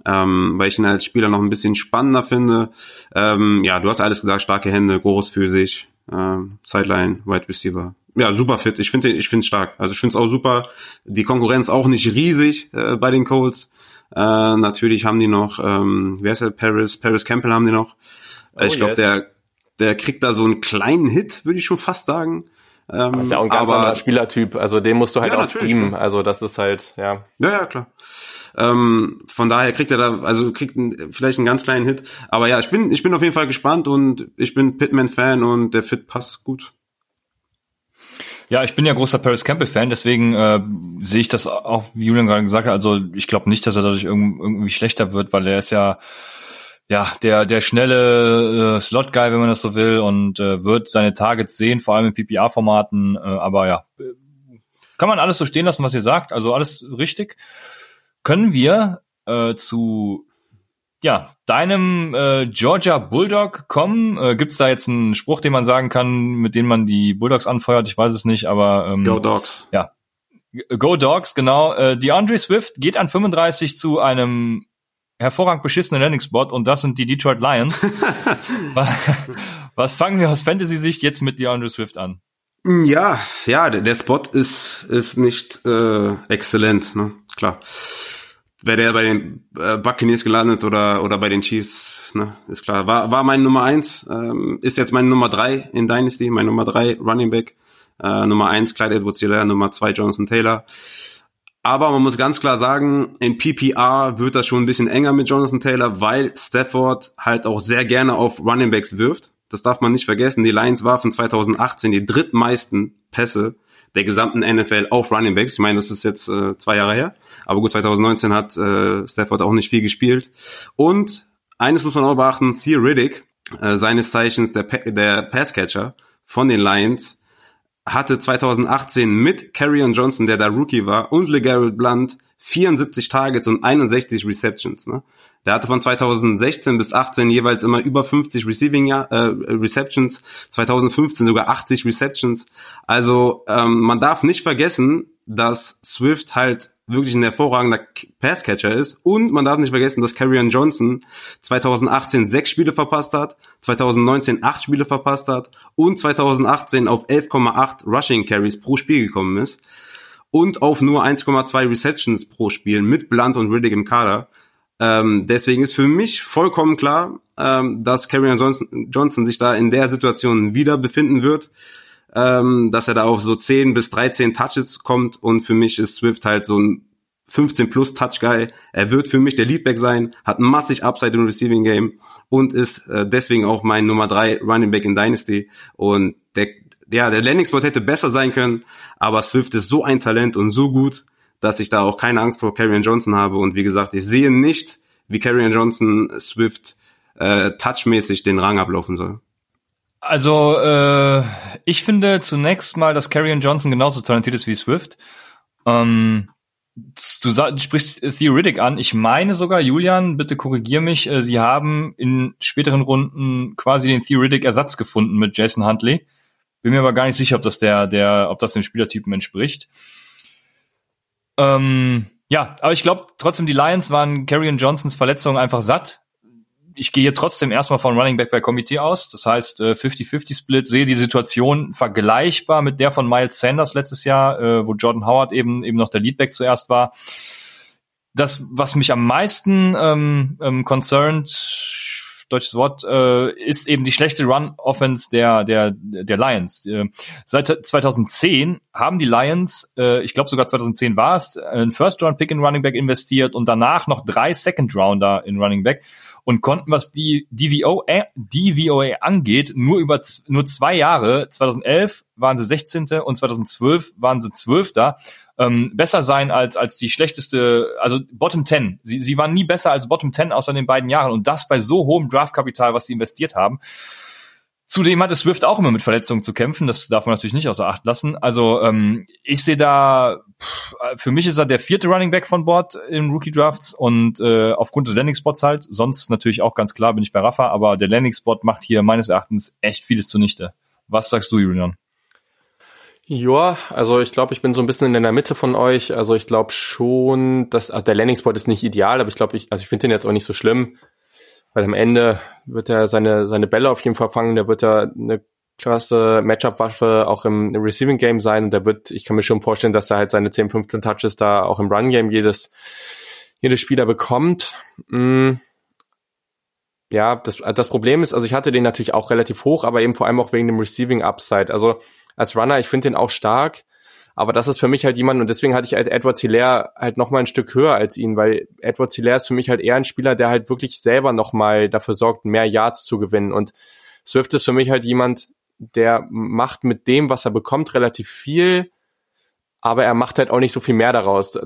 Ähm, weil ich ihn als Spieler noch ein bisschen spannender finde. Ähm, ja, du hast alles gesagt, starke Hände, groß physisch, ähm, Sideline, Wide Receiver ja, super fit. Ich finde ich finde stark. Also ich finde es auch super. Die Konkurrenz auch nicht riesig äh, bei den Colts. Äh, natürlich haben die noch, ähm, wer ist der? Paris, Paris Campbell haben die noch. Äh, oh, ich glaube, yes. der, der kriegt da so einen kleinen Hit, würde ich schon fast sagen. Ähm, das ist ja auch ein ganz aber, anderer Spielertyp. Also den musst du halt ja, auch streamen. Also das ist halt, ja. Ja, ja, klar. Ähm, von daher kriegt er da, also kriegt ein, vielleicht einen ganz kleinen Hit. Aber ja, ich bin, ich bin auf jeden Fall gespannt und ich bin Pitman-Fan und der Fit passt gut. Ja, ich bin ja großer Paris Campbell-Fan, deswegen äh, sehe ich das auch, wie Julian gerade gesagt hat. Also ich glaube nicht, dass er dadurch irgendwie schlechter wird, weil er ist ja ja der der schnelle äh, Slot-Guy, wenn man das so will, und äh, wird seine Targets sehen, vor allem in PPR-Formaten. Äh, aber ja, kann man alles so stehen lassen, was ihr sagt. Also alles richtig. Können wir äh, zu ja, deinem äh, Georgia Bulldog kommen? Äh, Gibt es da jetzt einen Spruch, den man sagen kann, mit dem man die Bulldogs anfeuert? Ich weiß es nicht, aber ähm, Go Dogs. Ja, Go Dogs, genau. Äh, DeAndre Swift geht an 35 zu einem hervorragend beschissenen Landing-Spot und das sind die Detroit Lions. Was fangen wir aus Fantasy-Sicht jetzt mit DeAndre Swift an? Ja, ja, der, Spot ist, ist nicht äh, exzellent, ne? Klar wäre der bei den äh, Buccaneers gelandet oder oder bei den Chiefs, ne, ist klar. War war mein Nummer eins, ähm, ist jetzt meine Nummer drei in Dynasty, mein Nummer drei Running Back, äh, Nummer eins Clyde Edwards-Helaire, Nummer zwei Jonathan Taylor. Aber man muss ganz klar sagen, in PPR wird das schon ein bisschen enger mit Jonathan Taylor, weil Stafford halt auch sehr gerne auf Running Backs wirft. Das darf man nicht vergessen. Die Lions warfen 2018 die drittmeisten Pässe der gesamten NFL auf Running Backs. Ich meine, das ist jetzt äh, zwei Jahre her. Aber gut, 2019 hat äh, Stafford auch nicht viel gespielt. Und eines muss man auch beachten, Theoretic, äh, seines Zeichens der, der Passcatcher von den Lions, hatte 2018 mit Carrion Johnson, der da Rookie war, und LeGarrette Blunt 74 Targets und 61 Receptions. Ne? Der hatte von 2016 bis 18 jeweils immer über 50 Receiving äh, Receptions, 2015 sogar 80 Receptions. Also ähm, man darf nicht vergessen, dass Swift halt wirklich ein hervorragender Passcatcher ist und man darf nicht vergessen, dass Carrion Johnson 2018 sechs Spiele verpasst hat, 2019 acht Spiele verpasst hat und 2018 auf 11,8 Rushing Carries pro Spiel gekommen ist und auf nur 1,2 Receptions pro Spiel mit Blunt und Riddick im Kader. Ähm, deswegen ist für mich vollkommen klar, ähm, dass Karrion Johnson, Johnson sich da in der Situation wieder befinden wird, ähm, dass er da auf so 10 bis 13 Touches kommt und für mich ist Swift halt so ein 15 plus Touch Guy. Er wird für mich der Leadback sein, hat massig Upside im Receiving Game und ist äh, deswegen auch mein Nummer 3 Running Back in Dynasty und der ja, der Landing Spot hätte besser sein können, aber Swift ist so ein Talent und so gut, dass ich da auch keine Angst vor Karrion Johnson habe. Und wie gesagt, ich sehe nicht, wie Karrion Johnson Swift äh, touchmäßig den Rang ablaufen soll. Also äh, ich finde zunächst mal, dass Karrion Johnson genauso talentiert ist wie Swift. Ähm, du, du sprichst Theoretic an. Ich meine sogar, Julian, bitte korrigier mich, äh, sie haben in späteren Runden quasi den Theoretic Ersatz gefunden mit Jason Huntley. Bin mir aber gar nicht sicher, ob das der, der, ob das dem Spielertypen entspricht. Ähm, ja, aber ich glaube trotzdem, die Lions waren Karrion Johnsons Verletzung einfach satt. Ich gehe hier trotzdem erstmal von Running Back bei Komitee aus. Das heißt, 50-50 äh, Split, sehe die Situation vergleichbar mit der von Miles Sanders letztes Jahr, äh, wo Jordan Howard eben, eben noch der Leadback zuerst war. Das, was mich am meisten ähm, ähm, concerned, deutsches Wort, äh, ist eben die schlechte Run-Offense der, der, der Lions. Äh, seit 2010 haben die Lions, äh, ich glaube sogar 2010 war es, einen First-Round-Pick in Running Back investiert und danach noch drei Second-Rounder in Running Back und konnten, was die DVOA, DVOA angeht, nur über nur zwei Jahre, 2011 waren sie 16. und 2012 waren sie 12 ähm, besser sein als, als die schlechteste, also Bottom 10. Sie, sie waren nie besser als Bottom 10 außer den beiden Jahren und das bei so hohem Draftkapital, was sie investiert haben. Zudem hatte Swift auch immer mit Verletzungen zu kämpfen, das darf man natürlich nicht außer Acht lassen. Also ähm, ich sehe da, pff, für mich ist er der vierte Running Back von Bord in Rookie Drafts und äh, aufgrund des Landing Spots halt, sonst natürlich auch ganz klar bin ich bei Rafa, aber der Landing Spot macht hier meines Erachtens echt vieles zunichte. Was sagst du, Julian? Ja, also ich glaube, ich bin so ein bisschen in der Mitte von euch. Also ich glaube schon, dass also der Landing Spot ist nicht ideal, aber ich glaube, ich, also ich finde den jetzt auch nicht so schlimm, weil am Ende wird er seine seine Bälle auf jeden Fall fangen. Der wird da eine klasse Matchup-Waffe auch im, Receiving Game sein und der wird, ich kann mir schon vorstellen, dass er halt seine 10, 15 Touches da auch im Run Game jedes jeder Spieler bekommt. Mm, ja, das, das Problem ist, also ich hatte den natürlich auch relativ hoch, aber eben vor allem auch wegen dem Receiving Upside. Also als Runner, ich finde den auch stark, aber das ist für mich halt jemand und deswegen hatte ich halt Edward Hilaire halt noch mal ein Stück höher als ihn, weil Edward Hilaire ist für mich halt eher ein Spieler, der halt wirklich selber noch mal dafür sorgt, mehr Yards zu gewinnen und Swift ist für mich halt jemand, der macht mit dem, was er bekommt, relativ viel, aber er macht halt auch nicht so viel mehr daraus.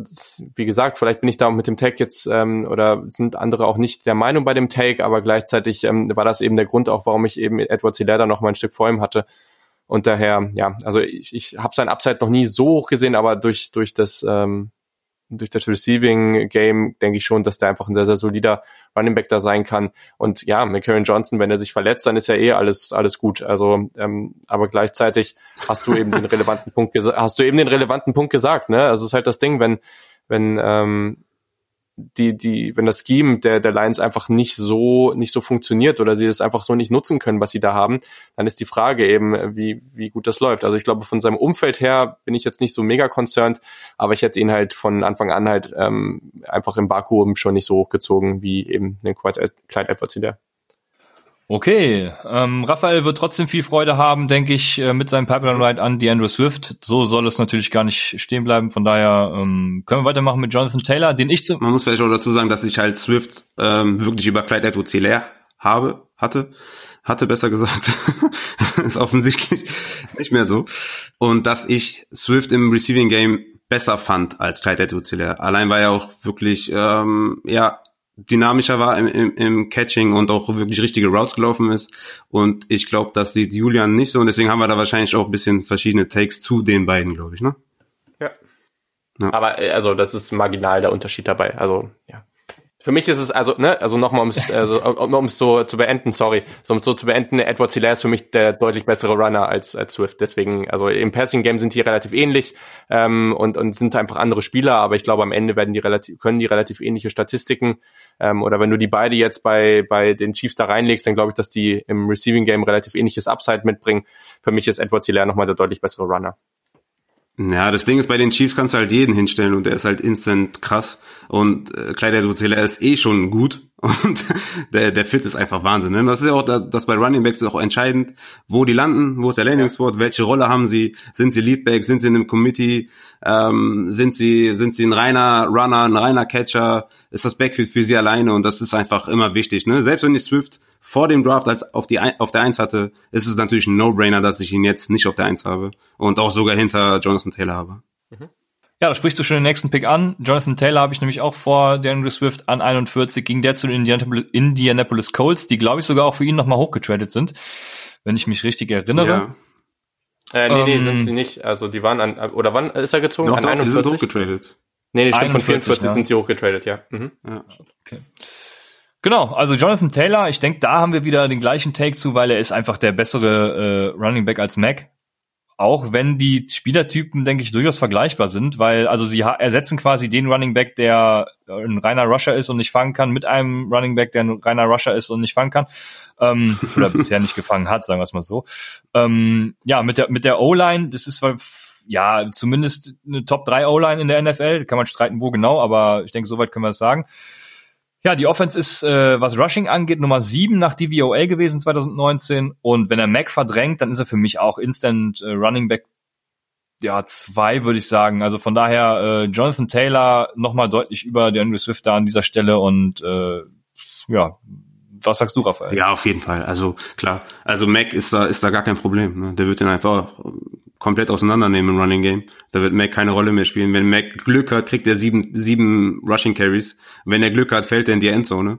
Wie gesagt, vielleicht bin ich da auch mit dem Take jetzt ähm, oder sind andere auch nicht der Meinung bei dem Take, aber gleichzeitig ähm, war das eben der Grund auch, warum ich eben Edward Hilaire noch mal ein Stück vor ihm hatte. Und daher, ja, also ich, ich habe sein Upside noch nie so hoch gesehen, aber durch, durch das ähm, durch das Receiving Game denke ich schon, dass der einfach ein sehr, sehr solider Running Back da sein kann. Und ja, McCarron Johnson, wenn er sich verletzt, dann ist ja eh alles, alles gut. Also, ähm, aber gleichzeitig hast du eben den relevanten Punkt hast du eben den relevanten Punkt gesagt, ne? Also es ist halt das Ding, wenn, wenn, ähm, die, die, wenn das Scheme der, der Lions einfach nicht so, nicht so funktioniert oder sie das einfach so nicht nutzen können, was sie da haben, dann ist die Frage eben, wie, wie gut das läuft. Also ich glaube, von seinem Umfeld her bin ich jetzt nicht so mega concerned, aber ich hätte ihn halt von Anfang an halt ähm, einfach im Vakuum schon nicht so hochgezogen wie eben den Clyde Edwards hinter. Okay, ähm, Raphael wird trotzdem viel Freude haben, denke ich, äh, mit seinem Pipeline Ride an die Andrew Swift. So soll es natürlich gar nicht stehen bleiben. Von daher ähm, können wir weitermachen mit Jonathan Taylor, den ich zu. Man muss vielleicht auch dazu sagen, dass ich halt Swift ähm, wirklich über Clyde Edwards Hilaire habe, hatte, hatte besser gesagt. ist offensichtlich nicht mehr so. Und dass ich Swift im Receiving Game besser fand als Clyde Edwards Hilaire. Allein war er auch wirklich ähm, ja dynamischer war im, im, im Catching und auch wirklich richtige Routes gelaufen ist. Und ich glaube, das sieht Julian nicht so und deswegen haben wir da wahrscheinlich auch ein bisschen verschiedene Takes zu den beiden, glaube ich, ne? Ja. ja. Aber äh, also das ist marginal der Unterschied dabei. Also ja. Für mich ist es also, ne, also nochmal um es also, um es so zu beenden, sorry, so um es so zu beenden, Edward Hilaire ist für mich der deutlich bessere Runner als, als Swift. Deswegen, also im Passing Game sind die relativ ähnlich ähm, und, und sind einfach andere Spieler, aber ich glaube am Ende werden die relativ, können die relativ ähnliche Statistiken. Ähm, oder wenn du die beide jetzt bei, bei den Chiefs da reinlegst, dann glaube ich, dass die im Receiving Game relativ ähnliches Upside mitbringen. Für mich ist Edward Hilaire nochmal der deutlich bessere Runner. Ja, das Ding ist, bei den Chiefs kannst du halt jeden hinstellen und der ist halt instant krass. Und äh, Kleider Duzela ist eh schon gut und der, der Fit ist einfach Wahnsinn. Ne? Das ist ja auch das bei Running Backs ist auch entscheidend, wo die landen, wo ist der Landing Spot, welche Rolle haben sie, sind sie Leadback, sind sie in einem Committee, ähm, sind sie sind sie ein reiner Runner, ein reiner Catcher, ist das Backfield für sie alleine und das ist einfach immer wichtig. Ne? Selbst wenn ich Swift vor dem Draft als auf die auf der Eins hatte, ist es natürlich ein No-Brainer, dass ich ihn jetzt nicht auf der Eins habe und auch sogar hinter Jonathan Taylor habe. Mhm. Ja, da sprichst du schon den nächsten Pick an. Jonathan Taylor habe ich nämlich auch vor DeAndre Swift an 41, ging der zu den Indianapolis Colts, die glaube ich sogar auch für ihn nochmal hochgetradet sind, wenn ich mich richtig erinnere. Ja. Äh, nee, nee, ähm, sind sie nicht. Also die waren an, oder wann ist er gezogen? Doch, an doch, 41? Die sind hochgetradet. Nee, nee, stimmt, 41, von 44 ja. sind sie hochgetradet, ja. Mhm. ja. Okay. Genau, also Jonathan Taylor, ich denke, da haben wir wieder den gleichen Take zu, weil er ist einfach der bessere äh, Running Back als Mac. Auch wenn die Spielertypen, denke ich, durchaus vergleichbar sind, weil also sie ersetzen quasi den Running Back, der ein reiner Rusher ist und nicht fangen kann, mit einem Running Back, der ein reiner Rusher ist und nicht fangen kann. Ähm, oder bisher nicht gefangen hat, sagen wir es mal so. Ähm, ja, mit der, mit der O-Line, das ist ja zumindest eine Top 3 O-Line in der NFL. Kann man streiten, wo genau, aber ich denke, soweit können wir es sagen. Ja, die Offense ist, äh, was Rushing angeht, Nummer 7 nach DVOA gewesen 2019. Und wenn er Mac verdrängt, dann ist er für mich auch Instant äh, Running Back ja, zwei würde ich sagen. Also von daher äh, Jonathan Taylor nochmal deutlich über der Andrew Swift da an dieser Stelle und äh, ja, was sagst du, Raphael? Ja, auf jeden Fall. Also klar, also Mac ist da ist da gar kein Problem. Ne? Der wird den einfach komplett auseinandernehmen im Running Game. Da wird Mac keine Rolle mehr spielen. Wenn Mac Glück hat, kriegt er sieben sieben Rushing Carries. Wenn er Glück hat, fällt er in die Endzone.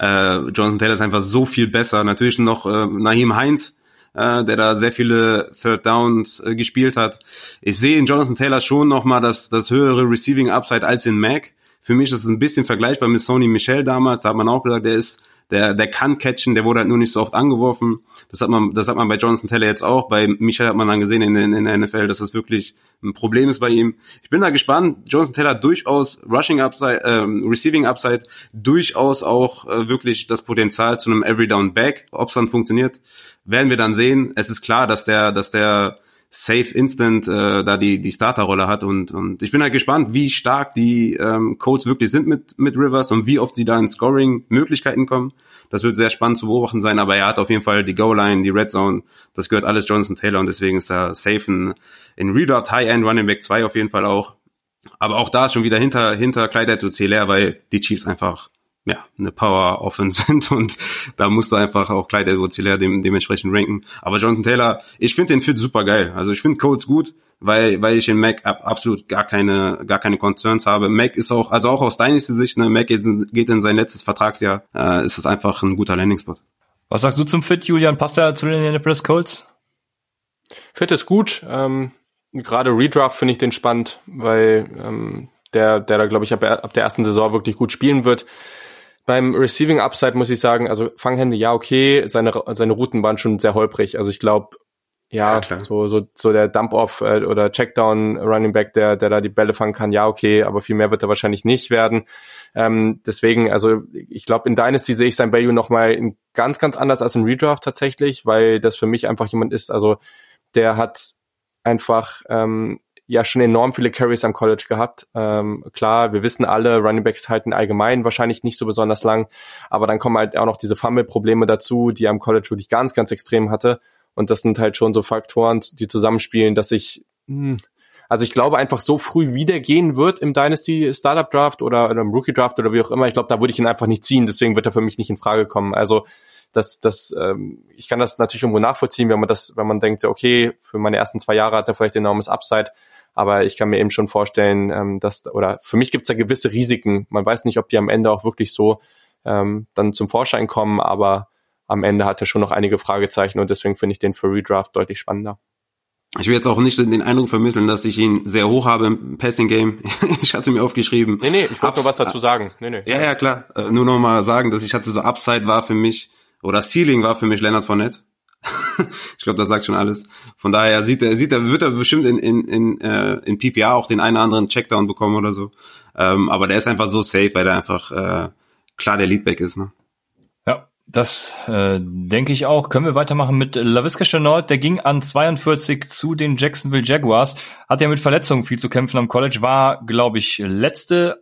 Äh, Jonathan Taylor ist einfach so viel besser. Natürlich noch äh, Naheem Heinz, äh, der da sehr viele Third Downs äh, gespielt hat. Ich sehe in Jonathan Taylor schon noch mal das das höhere Receiving Upside als in Mac. Für mich ist es ein bisschen vergleichbar mit Sony Michel damals. Da hat man auch gesagt, der ist der, der kann catchen, der wurde halt nur nicht so oft angeworfen. Das hat man, das hat man bei Jonathan Taylor jetzt auch. Bei Michel hat man dann gesehen in, in, in der NFL, dass das wirklich ein Problem ist bei ihm. Ich bin da gespannt. Jonathan Taylor durchaus Rushing Upside, ähm, Receiving Upside, durchaus auch äh, wirklich das Potenzial zu einem Every Down Back. Ob es dann funktioniert, werden wir dann sehen. Es ist klar, dass der, dass der safe instant äh, da die die Starterrolle hat und und ich bin halt gespannt, wie stark die ähm, Codes wirklich sind mit mit Rivers und wie oft sie da in Scoring Möglichkeiten kommen. Das wird sehr spannend zu beobachten sein, aber er hat auf jeden Fall die Goal Line, die Red Zone, das gehört alles Jonathan Taylor und deswegen ist er safe in, in Redraft High End Running Back 2 auf jeden Fall auch. Aber auch da ist schon wieder hinter hinter Clyde leer, weil die Chiefs einfach ja, eine Power Offense sind und da musst du einfach auch Clyde edwards dem, dementsprechend ranken. Aber Jonathan Taylor, ich finde den Fit super geil. Also ich finde Codes gut, weil, weil ich in Mac absolut gar keine, gar keine Concerns habe. Mac ist auch, also auch aus deiner Sicht, ne, Mac geht, geht in sein letztes Vertragsjahr, äh, ist es einfach ein guter Landing-Spot. Was sagst du zum Fit, Julian? Passt er zu den Indianapolis Colts? Fit ist gut. Ähm, Gerade Redraft finde ich den spannend, weil ähm, der, der da, glaube ich, ab, ab der ersten Saison wirklich gut spielen wird. Beim Receiving Upside muss ich sagen, also Fanghände, ja, okay, seine, seine Routen waren schon sehr holprig. Also ich glaube, ja, ja so, so, so der Dump-Off äh, oder Checkdown Running Back, der, der da die Bälle fangen kann, ja, okay, aber viel mehr wird er wahrscheinlich nicht werden. Ähm, deswegen, also ich glaube, in Dynasty sehe ich sein Value nochmal ganz, ganz anders als in Redraft tatsächlich, weil das für mich einfach jemand ist, also der hat einfach ähm, ja schon enorm viele Carries am College gehabt. Ähm, klar, wir wissen alle, Running Backs halten allgemein wahrscheinlich nicht so besonders lang, aber dann kommen halt auch noch diese Fumble-Probleme dazu, die er am College wirklich ganz, ganz extrem hatte. Und das sind halt schon so Faktoren, die zusammenspielen, dass ich, hm, also ich glaube einfach so früh wieder gehen wird im Dynasty Startup Draft oder, oder im Rookie Draft oder wie auch immer. Ich glaube, da würde ich ihn einfach nicht ziehen, deswegen wird er für mich nicht in Frage kommen. Also das, das, ähm, ich kann das natürlich irgendwo nachvollziehen, wenn man das, wenn man denkt, okay, für meine ersten zwei Jahre hat er vielleicht enormes Upside, aber ich kann mir eben schon vorstellen, ähm, dass, oder für mich gibt es da gewisse Risiken. Man weiß nicht, ob die am Ende auch wirklich so ähm, dann zum Vorschein kommen, aber am Ende hat er schon noch einige Fragezeichen und deswegen finde ich den für Redraft deutlich spannender. Ich will jetzt auch nicht den Eindruck vermitteln, dass ich ihn sehr hoch habe im Passing Game. ich hatte mir aufgeschrieben. Nee, nee, ich wollte nur was dazu sagen. Nee, nee. Ja, ja, klar. Äh, nur noch mal sagen, dass ich hatte so Upside war für mich oder Ceiling war für mich Leonard Fournette. ich glaube, das sagt schon alles. Von daher sieht er, sieht er, wird er bestimmt in, in, in, äh, in PPA auch den einen oder anderen Checkdown bekommen oder so. Ähm, aber der ist einfach so safe, weil er einfach äh, klar der Leadback ist. Ne? Ja, das äh, denke ich auch. Können wir weitermachen mit LaVisca Chenault. Der ging an 42 zu den Jacksonville Jaguars. Hat ja mit Verletzungen viel zu kämpfen am College. War, glaube ich, letztes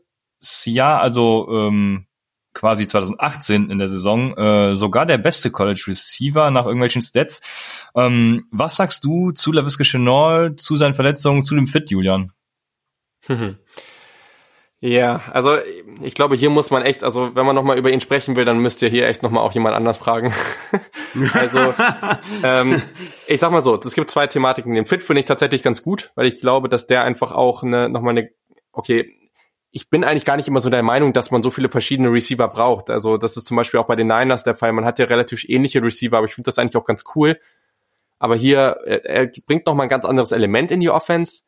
Jahr, also ähm, quasi 2018 in der Saison äh, sogar der beste College Receiver nach irgendwelchen Stats. Ähm, was sagst du zu LaVisca Chenault, zu seinen Verletzungen, zu dem Fit, Julian? Ja, also ich glaube, hier muss man echt, also wenn man nochmal über ihn sprechen will, dann müsst ihr hier echt nochmal auch jemand anders fragen. also ähm, ich sag mal so, es gibt zwei Thematiken. Den Fit finde ich tatsächlich ganz gut, weil ich glaube, dass der einfach auch eine, nochmal eine, okay, ich bin eigentlich gar nicht immer so der Meinung, dass man so viele verschiedene Receiver braucht. Also das ist zum Beispiel auch bei den Niners der Fall. Man hat ja relativ ähnliche Receiver, aber ich finde das eigentlich auch ganz cool. Aber hier, er, er bringt noch mal ein ganz anderes Element in die Offense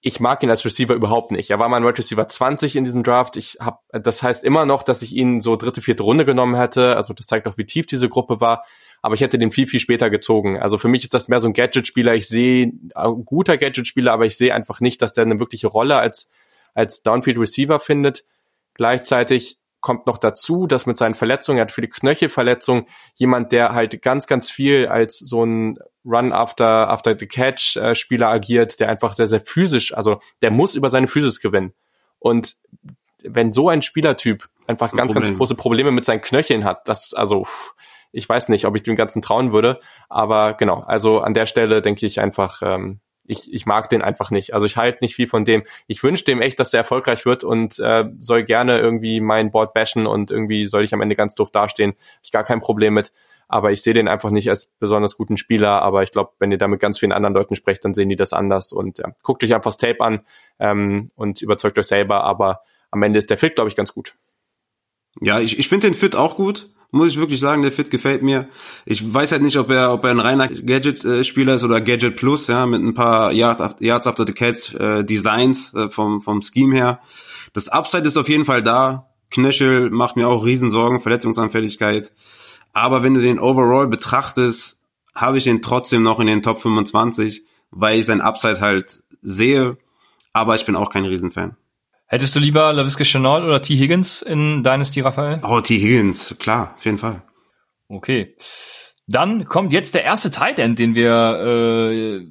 ich mag ihn als Receiver überhaupt nicht. Er war mein Wide Receiver 20 in diesem Draft. Ich hab, das heißt immer noch, dass ich ihn so dritte, vierte Runde genommen hätte. Also das zeigt auch, wie tief diese Gruppe war. Aber ich hätte den viel, viel später gezogen. Also für mich ist das mehr so ein Gadget-Spieler. Ich sehe, ein guter Gadget-Spieler, aber ich sehe einfach nicht, dass der eine wirkliche Rolle als, als Downfield Receiver findet. Gleichzeitig kommt noch dazu, dass mit seinen Verletzungen, er hat viele Knöchelverletzungen, jemand, der halt ganz, ganz viel als so ein Run after, after the Catch äh, Spieler agiert, der einfach sehr, sehr physisch, also der muss über seine Physis gewinnen. Und wenn so ein Spielertyp einfach ganz, Problem. ganz große Probleme mit seinen Knöcheln hat, das also, ich weiß nicht, ob ich dem Ganzen trauen würde, aber genau, also an der Stelle denke ich einfach, ähm, ich, ich mag den einfach nicht. Also ich halte nicht viel von dem. Ich wünsche dem echt, dass der erfolgreich wird und äh, soll gerne irgendwie mein Board bashen und irgendwie soll ich am Ende ganz doof dastehen. Hab ich gar kein Problem mit. Aber ich sehe den einfach nicht als besonders guten Spieler. Aber ich glaube, wenn ihr da mit ganz vielen anderen Leuten sprecht, dann sehen die das anders. Und ja, guckt euch einfach das Tape an ähm, und überzeugt euch selber. Aber am Ende ist der Fit, glaube ich, ganz gut. Ja, ich, ich finde den Fit auch gut muss ich wirklich sagen, der Fit gefällt mir. Ich weiß halt nicht, ob er, ob er ein reiner Gadget-Spieler ist oder Gadget Plus, ja, mit ein paar Yards after the Cats äh, Designs äh, vom, vom Scheme her. Das Upside ist auf jeden Fall da. Knöchel macht mir auch Riesensorgen, Verletzungsanfälligkeit. Aber wenn du den Overall betrachtest, habe ich ihn trotzdem noch in den Top 25, weil ich sein Upside halt sehe. Aber ich bin auch kein Riesenfan. Hättest du lieber LaVisca Chenault oder T. Higgins in Dynasty, Raphael? Oh, T. Higgins, klar, auf jeden Fall. Okay. Dann kommt jetzt der erste Tight End, den wir äh,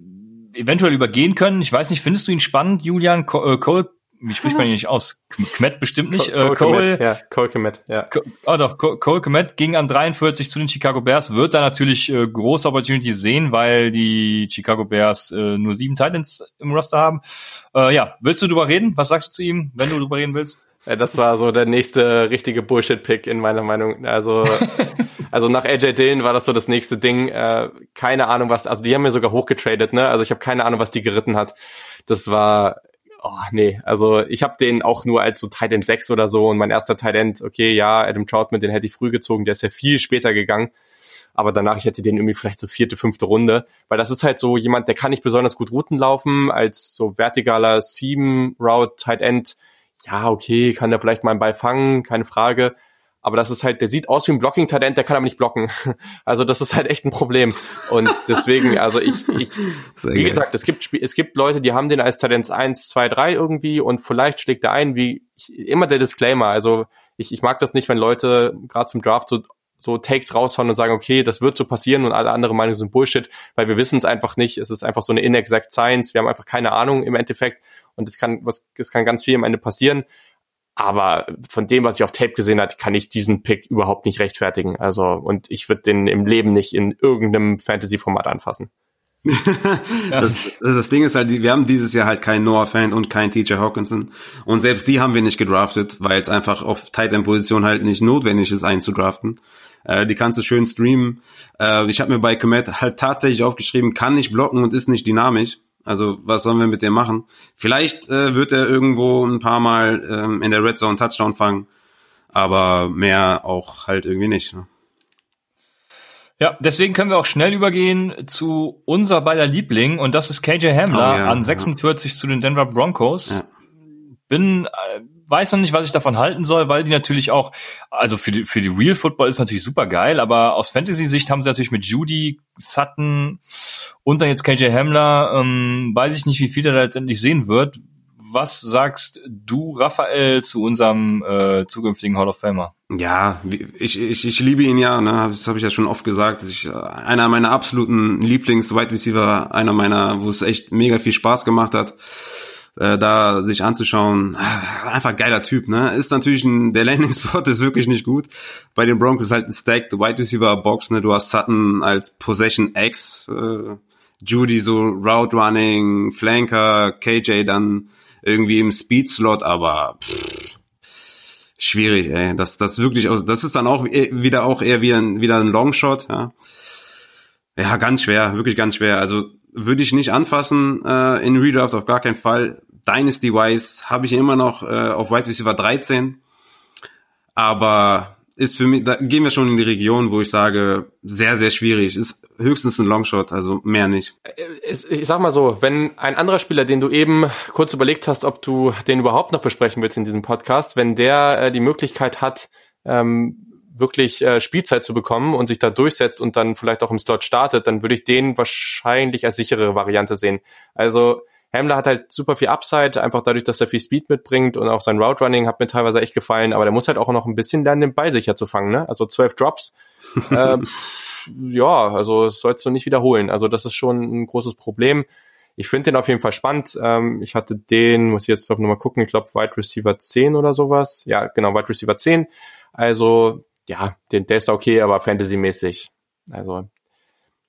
eventuell übergehen können. Ich weiß nicht, findest du ihn spannend, Julian? Cole, wie spricht man ihn nicht aus? Kmet bestimmt nicht. Cole, Cole, ja, Cole Kmet, ja. Oh doch, Cole Kmet ging an 43 zu den Chicago Bears, wird da natürlich äh, große Opportunity sehen, weil die Chicago Bears äh, nur sieben Titans im Roster haben. Äh, ja, willst du drüber reden? Was sagst du zu ihm, wenn du drüber reden willst? Ja, das war so der nächste richtige Bullshit-Pick in meiner Meinung. Also, also nach AJ Dillon war das so das nächste Ding. Äh, keine Ahnung was, also die haben mir sogar hochgetradet, ne? Also ich habe keine Ahnung, was die geritten hat. Das war oh, nee, also ich habe den auch nur als so Tight End 6 oder so und mein erster Tight End, okay, ja, Adam Troutman, den hätte ich früh gezogen, der ist ja viel später gegangen. Aber danach, ich hätte den irgendwie vielleicht so vierte, fünfte Runde, weil das ist halt so jemand, der kann nicht besonders gut Routen laufen, als so vertikaler Seam Route Tight End. Ja, okay, kann der vielleicht mal einen Ball fangen, keine Frage. Aber das ist halt, der sieht aus wie ein Blocking-Talent, der kann aber nicht blocken. Also das ist halt echt ein Problem. Und deswegen, also ich, ich wie gesagt, es gibt, es gibt Leute, die haben den als Talent 1, 2, 3 irgendwie und vielleicht schlägt er ein, wie ich, immer der Disclaimer. Also ich, ich mag das nicht, wenn Leute gerade zum Draft so so Takes raushauen und sagen, okay, das wird so passieren und alle andere Meinungen sind Bullshit, weil wir wissen es einfach nicht. Es ist einfach so eine inexact Science. Wir haben einfach keine Ahnung im Endeffekt und es kann was es kann ganz viel am Ende passieren. Aber von dem, was ich auf Tape gesehen hat, kann ich diesen Pick überhaupt nicht rechtfertigen. Also, und ich würde den im Leben nicht in irgendeinem Fantasy-Format anfassen. das, das Ding ist halt, wir haben dieses Jahr halt keinen Noah Fan und keinen TJ Hawkinson. Und selbst die haben wir nicht gedraftet, weil es einfach auf Tight End Position halt nicht notwendig ist, einen zu draften. Äh, die kannst du schön streamen. Äh, ich habe mir bei Komet halt tatsächlich aufgeschrieben, kann nicht blocken und ist nicht dynamisch. Also was sollen wir mit dem machen? Vielleicht äh, wird er irgendwo ein paar Mal ähm, in der Red Zone Touchdown fangen, aber mehr auch halt irgendwie nicht. Ne? Ja, deswegen können wir auch schnell übergehen zu unser beider Liebling und das ist KJ Hamler oh, ja, an 46 ja. zu den Denver Broncos. Ja. Bin äh, weiß noch nicht, was ich davon halten soll, weil die natürlich auch, also für die, für die Real Football ist natürlich super geil, aber aus Fantasy-Sicht haben sie natürlich mit Judy, Sutton und dann jetzt KJ Hamler, ähm, weiß ich nicht, wie viel er da letztendlich sehen wird. Was sagst du, Raphael, zu unserem äh, zukünftigen Hall of Famer? Ja, ich, ich, ich liebe ihn ja, ne? das habe ich ja schon oft gesagt. Ich, einer meiner absoluten Lieblings-Wide Receiver, einer meiner, wo es echt mega viel Spaß gemacht hat äh, da sich anzuschauen. Ah, einfach geiler Typ, ne? Ist natürlich ein, der Landing Spot ist wirklich nicht gut. Bei den Broncos ist halt ein Stacked Wide Receiver Box, ne? Du hast Sutton als Possession X, äh, Judy so Route Running, Flanker, KJ dann irgendwie im Speed Slot, aber pff, schwierig, ey. Das, das wirklich aus, das ist dann auch wieder auch eher wie ein, wieder ein Longshot, ja. Ja, ganz schwer, wirklich ganz schwer. Also würde ich nicht anfassen äh, in Redraft auf gar keinen Fall. Dynasty-wise habe ich immer noch äh, auf Wide Receiver 13. Aber ist für mich, da gehen wir schon in die Region, wo ich sage, sehr, sehr schwierig. Ist höchstens ein Longshot, also mehr nicht. Äh, ich sag mal so, wenn ein anderer Spieler, den du eben kurz überlegt hast, ob du den überhaupt noch besprechen willst in diesem Podcast, wenn der äh, die Möglichkeit hat, ähm, wirklich äh, Spielzeit zu bekommen und sich da durchsetzt und dann vielleicht auch im Slot startet, dann würde ich den wahrscheinlich als sichere Variante sehen. Also Hamler hat halt super viel Upside, einfach dadurch, dass er viel Speed mitbringt und auch sein Route Running hat mir teilweise echt gefallen, aber der muss halt auch noch ein bisschen lernen, den Ball sicher zu fangen, ne? Also zwölf Drops. äh, ja, also das sollst du nicht wiederholen. Also das ist schon ein großes Problem. Ich finde den auf jeden Fall spannend. Ähm, ich hatte den, muss ich jetzt noch mal gucken, ich glaube Wide Receiver 10 oder sowas. Ja, genau, Wide Receiver 10. Also, ja, den, der ist okay, aber Fantasy-mäßig. Also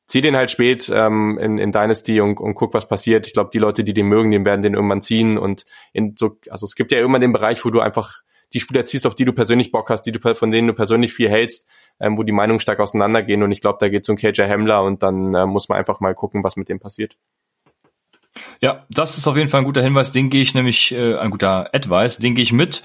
zieh den halt spät ähm, in, in Dynasty und, und guck, was passiert. Ich glaube, die Leute, die den mögen, den werden den irgendwann ziehen. Und in so, also es gibt ja immer den Bereich, wo du einfach die Spieler ziehst, auf die du persönlich Bock hast, die du von denen du persönlich viel hältst, ähm, wo die Meinungen stark auseinandergehen. Und ich glaube, da geht es um KJ Hamler und dann äh, muss man einfach mal gucken, was mit dem passiert. Ja, das ist auf jeden Fall ein guter Hinweis. Den gehe ich nämlich, äh, ein guter Advice, den gehe ich mit.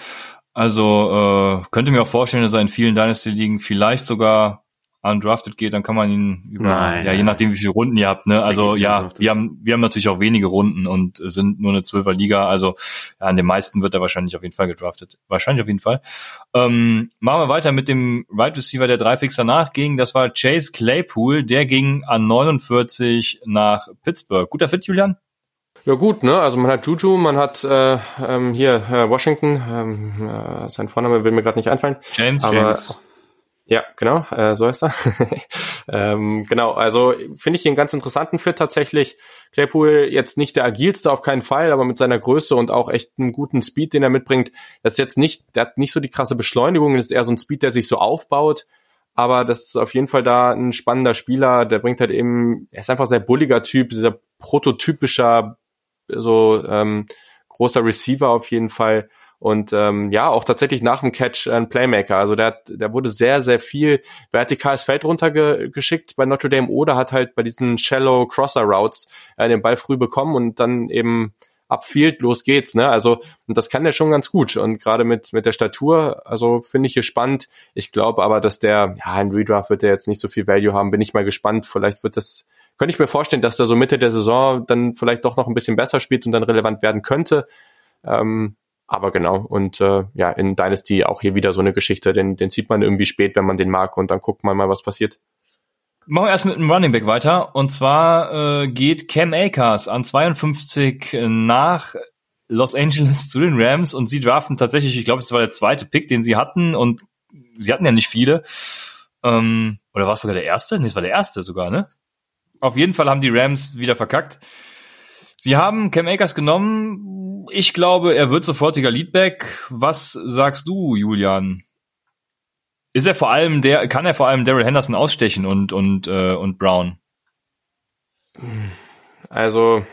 Also äh, könnte mir auch vorstellen, dass er in vielen Dynasty-Ligen vielleicht sogar undrafted geht, dann kann man ihn über, nein, ja, je nachdem wie viele Runden ihr habt, ne? Also ja, wir haben, wir haben natürlich auch wenige Runden und sind nur eine Zwölfer Liga, also ja, an den meisten wird er wahrscheinlich auf jeden Fall gedraftet. Wahrscheinlich auf jeden Fall. Ähm, machen wir weiter mit dem Right Receiver, der drei Picks danach ging. Das war Chase Claypool, der ging an 49 nach Pittsburgh. Guter Fit, Julian? Ja gut, ne? Also man hat Juju, man hat äh, ähm, hier äh, Washington, ähm, äh, sein Vorname will mir gerade nicht einfallen. James. Aber, James. Ja, genau, äh, so ist er. ähm, genau, also finde ich einen ganz interessanten Fit tatsächlich. Claypool jetzt nicht der agilste auf keinen Fall, aber mit seiner Größe und auch echt einen guten Speed, den er mitbringt. Das ist jetzt nicht, der hat nicht so die krasse Beschleunigung, das ist eher so ein Speed, der sich so aufbaut. Aber das ist auf jeden Fall da ein spannender Spieler. Der bringt halt eben, er ist einfach sehr bulliger Typ, dieser prototypischer, so ähm, großer Receiver auf jeden Fall. Und ähm, ja, auch tatsächlich nach dem Catch ein Playmaker. Also der, der wurde sehr, sehr viel vertikales Feld runtergeschickt bei Notre Dame oder hat halt bei diesen Shallow Crosser Routes äh, den Ball früh bekommen und dann eben abfield, los geht's, ne? Also, und das kann der schon ganz gut. Und gerade mit, mit der Statur, also finde ich hier spannend. Ich glaube aber, dass der, ja, ein Redraft wird der jetzt nicht so viel Value haben. Bin ich mal gespannt. Vielleicht wird das, könnte ich mir vorstellen, dass der so Mitte der Saison dann vielleicht doch noch ein bisschen besser spielt und dann relevant werden könnte. Ähm, aber genau, und äh, ja, in Dynasty auch hier wieder so eine Geschichte, den, den sieht man irgendwie spät, wenn man den mag und dann guckt man mal, was passiert. Machen wir erst mit einem Running Back weiter. Und zwar äh, geht Cam Akers an 52 nach Los Angeles zu den Rams und sie draften tatsächlich, ich glaube, es war der zweite Pick, den sie hatten und sie hatten ja nicht viele. Ähm, oder war es sogar der erste? Nee, es war der erste sogar, ne? Auf jeden Fall haben die Rams wieder verkackt. Sie haben Cam Akers genommen, ich glaube, er wird sofortiger Leadback. Was sagst du, Julian? Ist er vor allem der, kann er vor allem Daryl Henderson ausstechen und, und, äh, und Brown? Also,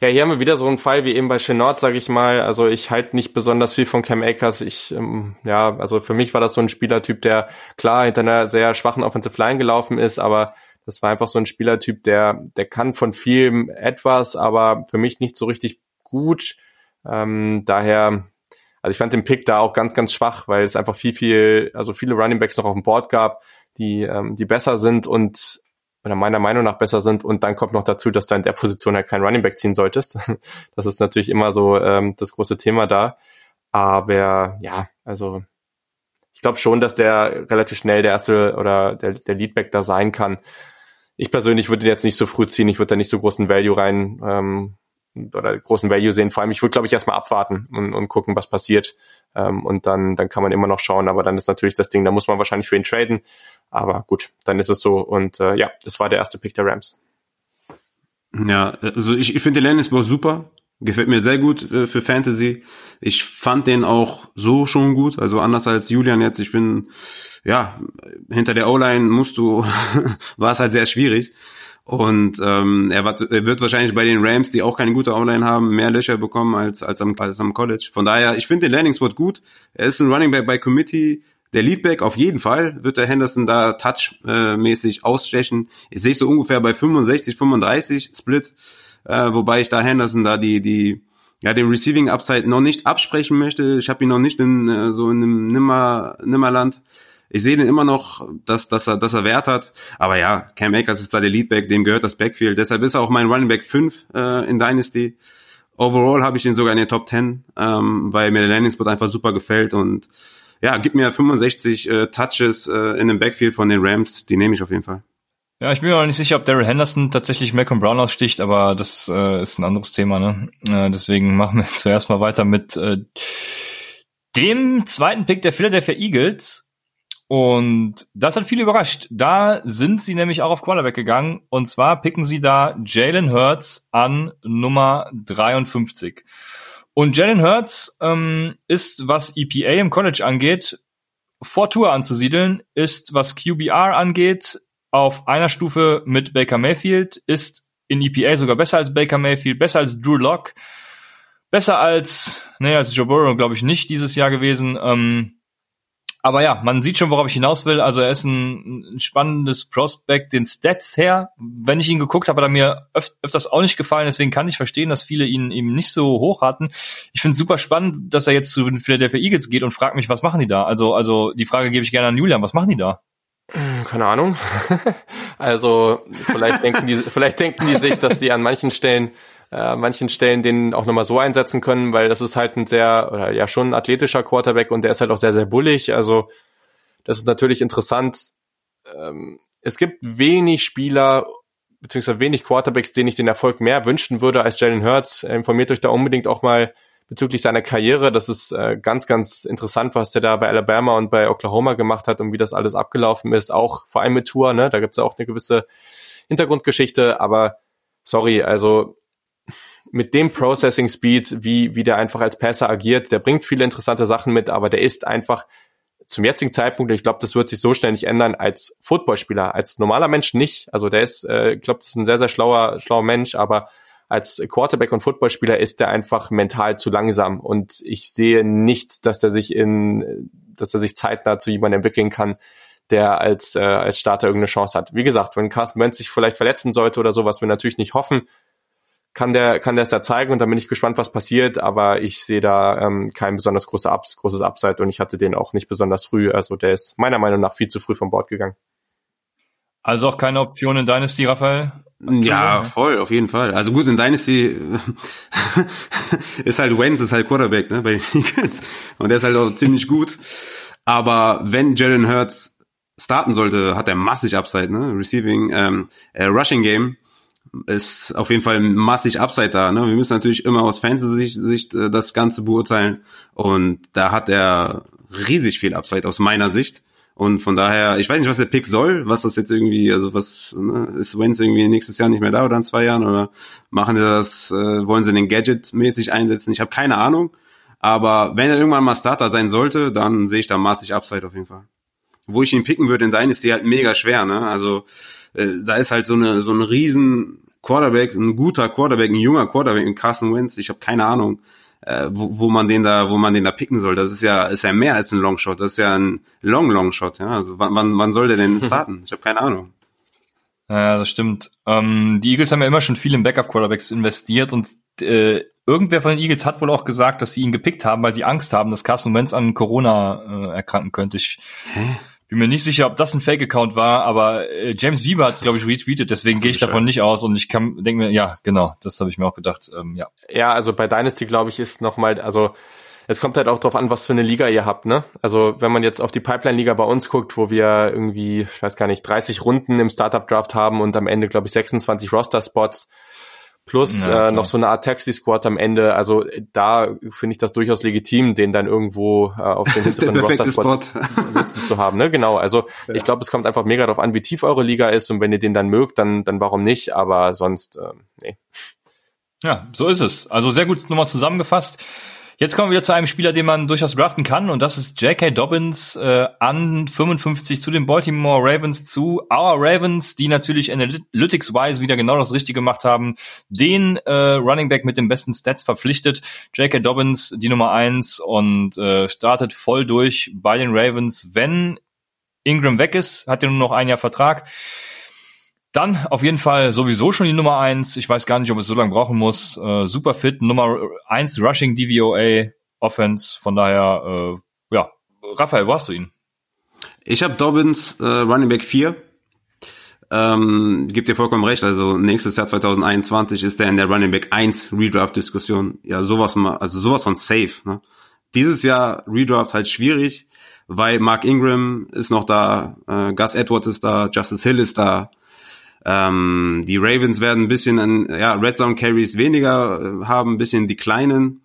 ja, hier haben wir wieder so einen Fall wie eben bei Chenard, sage ich mal. Also ich halte nicht besonders viel von Cam Akers. Ich, ähm, ja, also für mich war das so ein Spielertyp, der klar hinter einer sehr schwachen Offensive Line gelaufen ist, aber das war einfach so ein Spielertyp, der, der kann von vielem etwas, aber für mich nicht so richtig gut. Ähm, daher, also ich fand den Pick da auch ganz, ganz schwach, weil es einfach viel, viel, also viele Running Backs noch auf dem Board gab, die, ähm, die besser sind und oder meiner Meinung nach besser sind und dann kommt noch dazu, dass du in der Position halt keinen Running Back ziehen solltest. Das ist natürlich immer so ähm, das große Thema da. Aber ja, also ich glaube schon, dass der relativ schnell der erste oder der, der Leadback da sein kann. Ich persönlich würde jetzt nicht so früh ziehen, ich würde da nicht so großen Value rein ähm, oder großen Value sehen. Vor allem, ich würde, glaube ich, erstmal abwarten und, und gucken, was passiert. Ähm, und dann, dann kann man immer noch schauen. Aber dann ist natürlich das Ding, da muss man wahrscheinlich für ihn traden. Aber gut, dann ist es so. Und äh, ja, das war der erste Pick der Rams. Ja, also ich, ich finde Landisball super. Gefällt mir sehr gut äh, für Fantasy. Ich fand den auch so schon gut. Also anders als Julian jetzt. Ich bin, ja, hinter der O-Line musst du, war es halt sehr schwierig. Und ähm, er, wird, er wird wahrscheinlich bei den Rams, die auch keine gute Online haben, mehr Löcher bekommen als, als, am, als am College. Von daher, ich finde den Landingspot gut. Er ist ein Running Back bei Committee. Der Leadback auf jeden Fall wird der Henderson da touchmäßig ausstechen. Ich sehe so ungefähr bei 65, 35 Split, äh, wobei ich da Henderson da die, die, ja, den Receiving Upside noch nicht absprechen möchte. Ich habe ihn noch nicht in äh, so in einem Nimmer, Nimmerland ich sehe den immer noch, dass, dass, er, dass er Wert hat. Aber ja, Cam Akers ist da der Leadback, dem gehört das Backfield. Deshalb ist er auch mein Running Back 5 äh, in Dynasty. Overall habe ich ihn sogar in den Top 10, ähm, weil mir der Landing Spot einfach super gefällt und ja, gib mir 65 äh, Touches äh, in dem Backfield von den Rams, die nehme ich auf jeden Fall. Ja, ich bin mir auch nicht sicher, ob Daryl Henderson tatsächlich Malcolm Brown aussticht, aber das äh, ist ein anderes Thema. Ne? Äh, deswegen machen wir zuerst mal weiter mit äh, dem zweiten Pick der Philadelphia Eagles. Und das hat viele überrascht. Da sind sie nämlich auch auf Quarterback gegangen. Und zwar picken sie da Jalen Hurts an Nummer 53. Und Jalen Hurts ähm, ist, was EPA im College angeht, vor Tour anzusiedeln, ist, was QBR angeht, auf einer Stufe mit Baker Mayfield, ist in EPA sogar besser als Baker Mayfield, besser als Drew Locke, besser als, naja, als Joe Burrow, glaube ich, nicht dieses Jahr gewesen. Ähm, aber ja, man sieht schon, worauf ich hinaus will. Also er ist ein, ein spannendes Prospect, den Stats her. Wenn ich ihn geguckt habe, hat er mir öf öfters auch nicht gefallen. Deswegen kann ich verstehen, dass viele ihn eben nicht so hoch hatten. Ich finde es super spannend, dass er jetzt zu den Philadelphia Eagles geht und fragt mich, was machen die da? Also, also die Frage gebe ich gerne an Julian. Was machen die da? Hm, keine Ahnung. also vielleicht denken die, vielleicht denken die sich, dass die an manchen Stellen äh, manchen Stellen den auch nochmal so einsetzen können, weil das ist halt ein sehr, oder ja schon ein athletischer Quarterback und der ist halt auch sehr, sehr bullig. Also das ist natürlich interessant. Ähm, es gibt wenig Spieler, beziehungsweise wenig Quarterbacks, denen ich den Erfolg mehr wünschen würde als Jalen Hurts. Informiert euch da unbedingt auch mal bezüglich seiner Karriere. Das ist äh, ganz, ganz interessant, was der da bei Alabama und bei Oklahoma gemacht hat und wie das alles abgelaufen ist. Auch vor allem mit Tour, ne? Da gibt's auch eine gewisse Hintergrundgeschichte, aber sorry, also mit dem Processing Speed, wie, wie der einfach als Passer agiert, der bringt viele interessante Sachen mit, aber der ist einfach zum jetzigen Zeitpunkt, ich glaube, das wird sich so schnell nicht ändern, als Footballspieler, als normaler Mensch nicht. Also der ist, äh, ich glaube, das ist ein sehr, sehr schlauer, schlauer Mensch, aber als Quarterback und Footballspieler ist der einfach mental zu langsam und ich sehe nicht, dass er sich in, dass er sich zeitnah zu jemandem entwickeln kann, der als, äh, als Starter irgendeine Chance hat. Wie gesagt, wenn Carsten Wentz sich vielleicht verletzen sollte oder so, was wir natürlich nicht hoffen, kann der, kann der es da zeigen und dann bin ich gespannt, was passiert, aber ich sehe da ähm, kein besonders großes, Ups, großes Upside und ich hatte den auch nicht besonders früh, also der ist meiner Meinung nach viel zu früh vom Bord gegangen. Also auch keine Option in Dynasty, Raphael? Ja, voll, auf jeden Fall. Also gut, in Dynasty ist halt Wentz, ist halt Quarterback, ne, bei den Eagles. Und der ist halt auch ziemlich gut. Aber wenn Jalen Hurts starten sollte, hat er massig Upside, ne, Receiving, ähm, äh, Rushing Game ist auf jeden Fall massig Upside da. Ne? Wir müssen natürlich immer aus Fantasy-Sicht Sicht, äh, das Ganze beurteilen. Und da hat er riesig viel Upside aus meiner Sicht. Und von daher, ich weiß nicht, was der Pick soll, was das jetzt irgendwie, also was, ne, ist Wentz irgendwie nächstes Jahr nicht mehr da oder in zwei Jahren oder machen die das, äh, wollen sie den Gadget mäßig einsetzen? Ich habe keine Ahnung. Aber wenn er irgendwann mal Starter sein sollte, dann sehe ich da massig Upside auf jeden Fall. Wo ich ihn picken würde in Dynasty halt mega schwer, ne? Also äh, da ist halt so eine so ein riesen Quarterback, ein guter Quarterback, ein junger Quarterback, ein Carson Wentz, ich habe keine Ahnung, äh, wo, wo man den da, wo man den da picken soll. Das ist ja, ist ja mehr als ein Longshot, das ist ja ein Long Long Shot. Ja, also wann, wann, wann soll der denn starten? Ich habe keine Ahnung. Ja, das stimmt. Ähm, die Eagles haben ja immer schon viel in Backup-Quarterbacks investiert und äh, irgendwer von den Eagles hat wohl auch gesagt, dass sie ihn gepickt haben, weil sie Angst haben, dass Carson Wentz an Corona äh, erkranken könnte. Ich Hä? Bin mir nicht sicher, ob das ein Fake-Account war, aber äh, James Bieber hat es, glaube ich, retweetet, deswegen gehe ich davon nicht aus und ich kann denke mir, ja, genau, das habe ich mir auch gedacht. Ähm, ja. ja, also bei Dynasty, glaube ich, ist nochmal, also es kommt halt auch drauf an, was für eine Liga ihr habt, ne? Also wenn man jetzt auf die Pipeline-Liga bei uns guckt, wo wir irgendwie, ich weiß gar nicht, 30 Runden im Startup-Draft haben und am Ende, glaube ich, 26 Roster-Spots, plus ja, äh, noch so eine Art Taxi-Squad am Ende. Also da finde ich das durchaus legitim, den dann irgendwo äh, auf den hinteren Roster-Spot sitzen zu haben. Ne? Genau, also ja. ich glaube, es kommt einfach mega darauf an, wie tief eure Liga ist und wenn ihr den dann mögt, dann, dann warum nicht, aber sonst, äh, nee. Ja, so ist es. Also sehr gut nochmal zusammengefasst. Jetzt kommen wir zu einem Spieler, den man durchaus draften kann, und das ist J.K. Dobbins äh, an 55 zu den Baltimore Ravens zu Our Ravens, die natürlich Analytics-wise wieder genau das Richtige gemacht haben, den äh, Running Back mit den besten Stats verpflichtet. J.K. Dobbins, die Nummer eins und äh, startet voll durch bei den Ravens. Wenn Ingram weg ist, hat er nur noch ein Jahr Vertrag. Dann auf jeden Fall sowieso schon die Nummer eins. Ich weiß gar nicht, ob es so lange brauchen muss. Äh, super fit, Nummer eins Rushing DVOA Offense. Von daher, äh, ja, Raphael, wo hast du ihn? Ich habe Dobbins äh, Running Back 4. Ähm, gibt dir vollkommen recht. Also nächstes Jahr 2021 ist er in der Running Back 1 Redraft Diskussion. Ja, sowas mal, also sowas von safe. Ne? Dieses Jahr Redraft halt schwierig, weil Mark Ingram ist noch da, äh, Gus Edwards ist da, Justice Hill ist da. Ähm, die Ravens werden ein bisschen an ja, Red Zone Carries weniger äh, haben, ein bisschen die kleinen.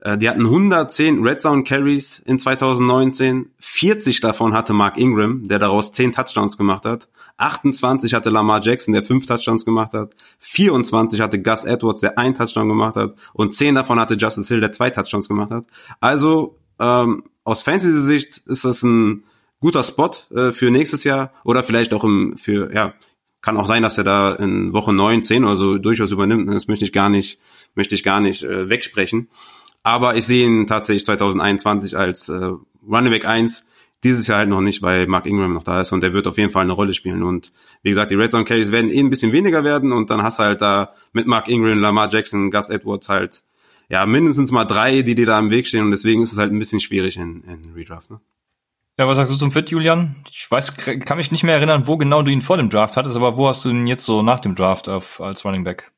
Äh, die hatten 110 Red Zone Carries in 2019. 40 davon hatte Mark Ingram, der daraus 10 Touchdowns gemacht hat. 28 hatte Lamar Jackson, der 5 Touchdowns gemacht hat. 24 hatte Gus Edwards, der 1 Touchdown gemacht hat. Und 10 davon hatte Justice Hill, der 2 Touchdowns gemacht hat. Also ähm, aus Fantasy-Sicht ist das ein guter Spot äh, für nächstes Jahr oder vielleicht auch im, für ja kann auch sein, dass er da in Woche 9, 10 oder so durchaus übernimmt. Das möchte ich gar nicht, möchte ich gar nicht äh, wegsprechen. Aber ich sehe ihn tatsächlich 2021 als äh, Running Back 1. Dieses Jahr halt noch nicht, weil Mark Ingram noch da ist und der wird auf jeden Fall eine Rolle spielen. Und wie gesagt, die Red Zone Carries werden eh ein bisschen weniger werden und dann hast du halt da mit Mark Ingram, Lamar Jackson, Gus Edwards halt ja mindestens mal drei, die dir da im Weg stehen und deswegen ist es halt ein bisschen schwierig in, in Redraft. Ne? Ja, was sagst du zum Fit, Julian? Ich weiß, kann mich nicht mehr erinnern, wo genau du ihn vor dem Draft hattest, aber wo hast du ihn jetzt so nach dem Draft auf, als Running Back?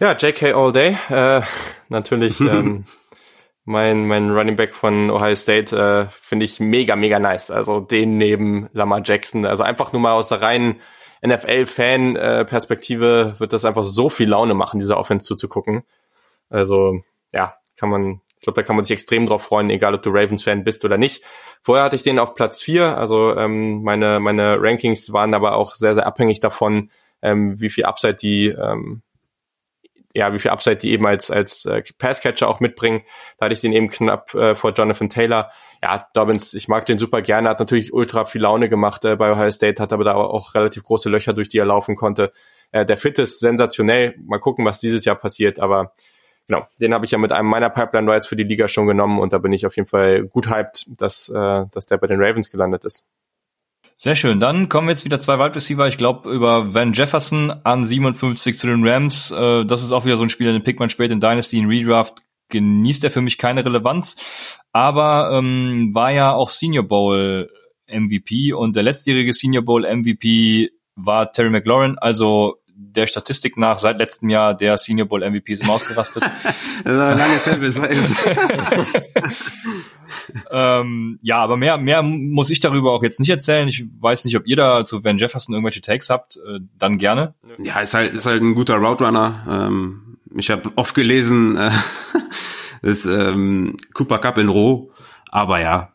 Ja, JK All Day. Äh, natürlich ähm, mein, mein Running Back von Ohio State äh, finde ich mega, mega nice. Also den neben Lamar Jackson. Also einfach nur mal aus der reinen NFL-Fan-Perspektive wird das einfach so viel Laune machen, dieser Offense zuzugucken. Also ja, kann man, ich glaube, da kann man sich extrem drauf freuen, egal ob du Ravens-Fan bist oder nicht. Vorher hatte ich den auf Platz vier, also ähm, meine, meine Rankings waren aber auch sehr, sehr abhängig davon, ähm, wie viel Upside die ähm, ja, wie viel Upside die eben als, als äh, Passcatcher auch mitbringen. Da hatte ich den eben knapp äh, vor Jonathan Taylor. Ja, Dobbins, ich mag den super gerne, hat natürlich ultra viel Laune gemacht äh, bei Ohio State, hat aber da auch relativ große Löcher, durch die er laufen konnte. Äh, der Fit ist sensationell. Mal gucken, was dieses Jahr passiert, aber genau, den habe ich ja mit einem meiner Pipeline Rides für die Liga schon genommen und da bin ich auf jeden Fall gut hyped, dass, äh, dass der bei den Ravens gelandet ist. Sehr schön. Dann kommen jetzt wieder zwei Wide Receiver. Ich glaube, über Van Jefferson an 57 zu den Rams. Äh, das ist auch wieder so ein Spieler, den pickt man später in Dynasty, in Redraft. Genießt er für mich keine Relevanz. Aber ähm, war ja auch Senior Bowl MVP und der letztjährige Senior Bowl MVP war Terry McLaurin. Also der Statistik nach seit letztem Jahr der Senior Bowl MVP ist ausgerastet. das war lange ähm, ja, aber mehr, mehr muss ich darüber auch jetzt nicht erzählen. Ich weiß nicht, ob ihr da zu Van Jefferson irgendwelche Takes habt, äh, dann gerne. Ja, ist halt, ist halt ein guter Route Runner. Ähm, ich habe oft gelesen, äh, ist ähm, Cooper Cup in Roh, aber ja,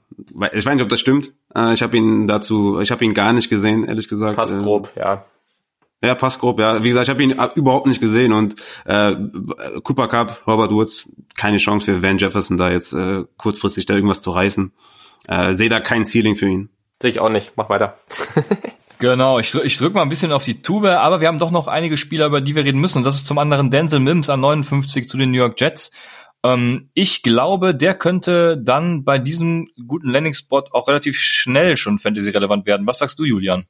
ich weiß nicht, ob das stimmt. Äh, ich habe ihn dazu, ich habe ihn gar nicht gesehen, ehrlich gesagt. Passt äh, grob, ja. Ja, passt grob, ja. Wie gesagt, ich habe ihn überhaupt nicht gesehen und äh, Cooper Cup, Robert Woods, keine Chance für Van Jefferson da jetzt äh, kurzfristig da irgendwas zu reißen. Äh, Sehe da kein Ceiling für ihn. Sehe ich auch nicht. Mach weiter. Genau, ich, ich drücke mal ein bisschen auf die Tube, aber wir haben doch noch einige Spieler, über die wir reden müssen. Und das ist zum anderen Denzel Mims an 59 zu den New York Jets. Ähm, ich glaube, der könnte dann bei diesem guten Landing-Spot auch relativ schnell schon Fantasy-relevant werden. Was sagst du, Julian?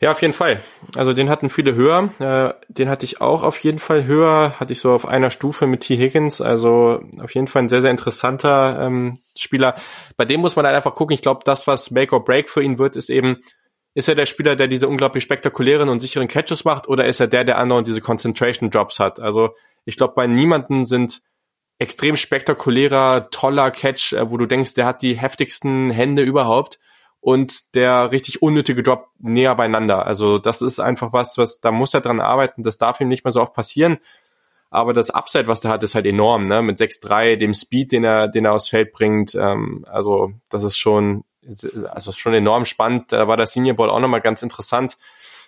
Ja, auf jeden Fall. Also den hatten viele höher. Äh, den hatte ich auch auf jeden Fall höher. Hatte ich so auf einer Stufe mit T. Higgins. Also auf jeden Fall ein sehr, sehr interessanter ähm, Spieler. Bei dem muss man halt einfach gucken. Ich glaube, das, was Make or Break für ihn wird, ist eben, ist er der Spieler, der diese unglaublich spektakulären und sicheren Catches macht, oder ist er der, der andere und diese Concentration Drops hat? Also ich glaube, bei niemanden sind extrem spektakulärer, toller Catch, äh, wo du denkst, der hat die heftigsten Hände überhaupt und der richtig unnötige Drop näher beieinander. Also das ist einfach was, was da muss er dran arbeiten. Das darf ihm nicht mehr so oft passieren. Aber das Upside, was der hat, ist halt enorm, ne? Mit 6-3, dem Speed, den er, den er aufs Feld bringt. Ähm, also das ist schon, also schon enorm spannend. Da war der Senior Ball auch nochmal ganz interessant,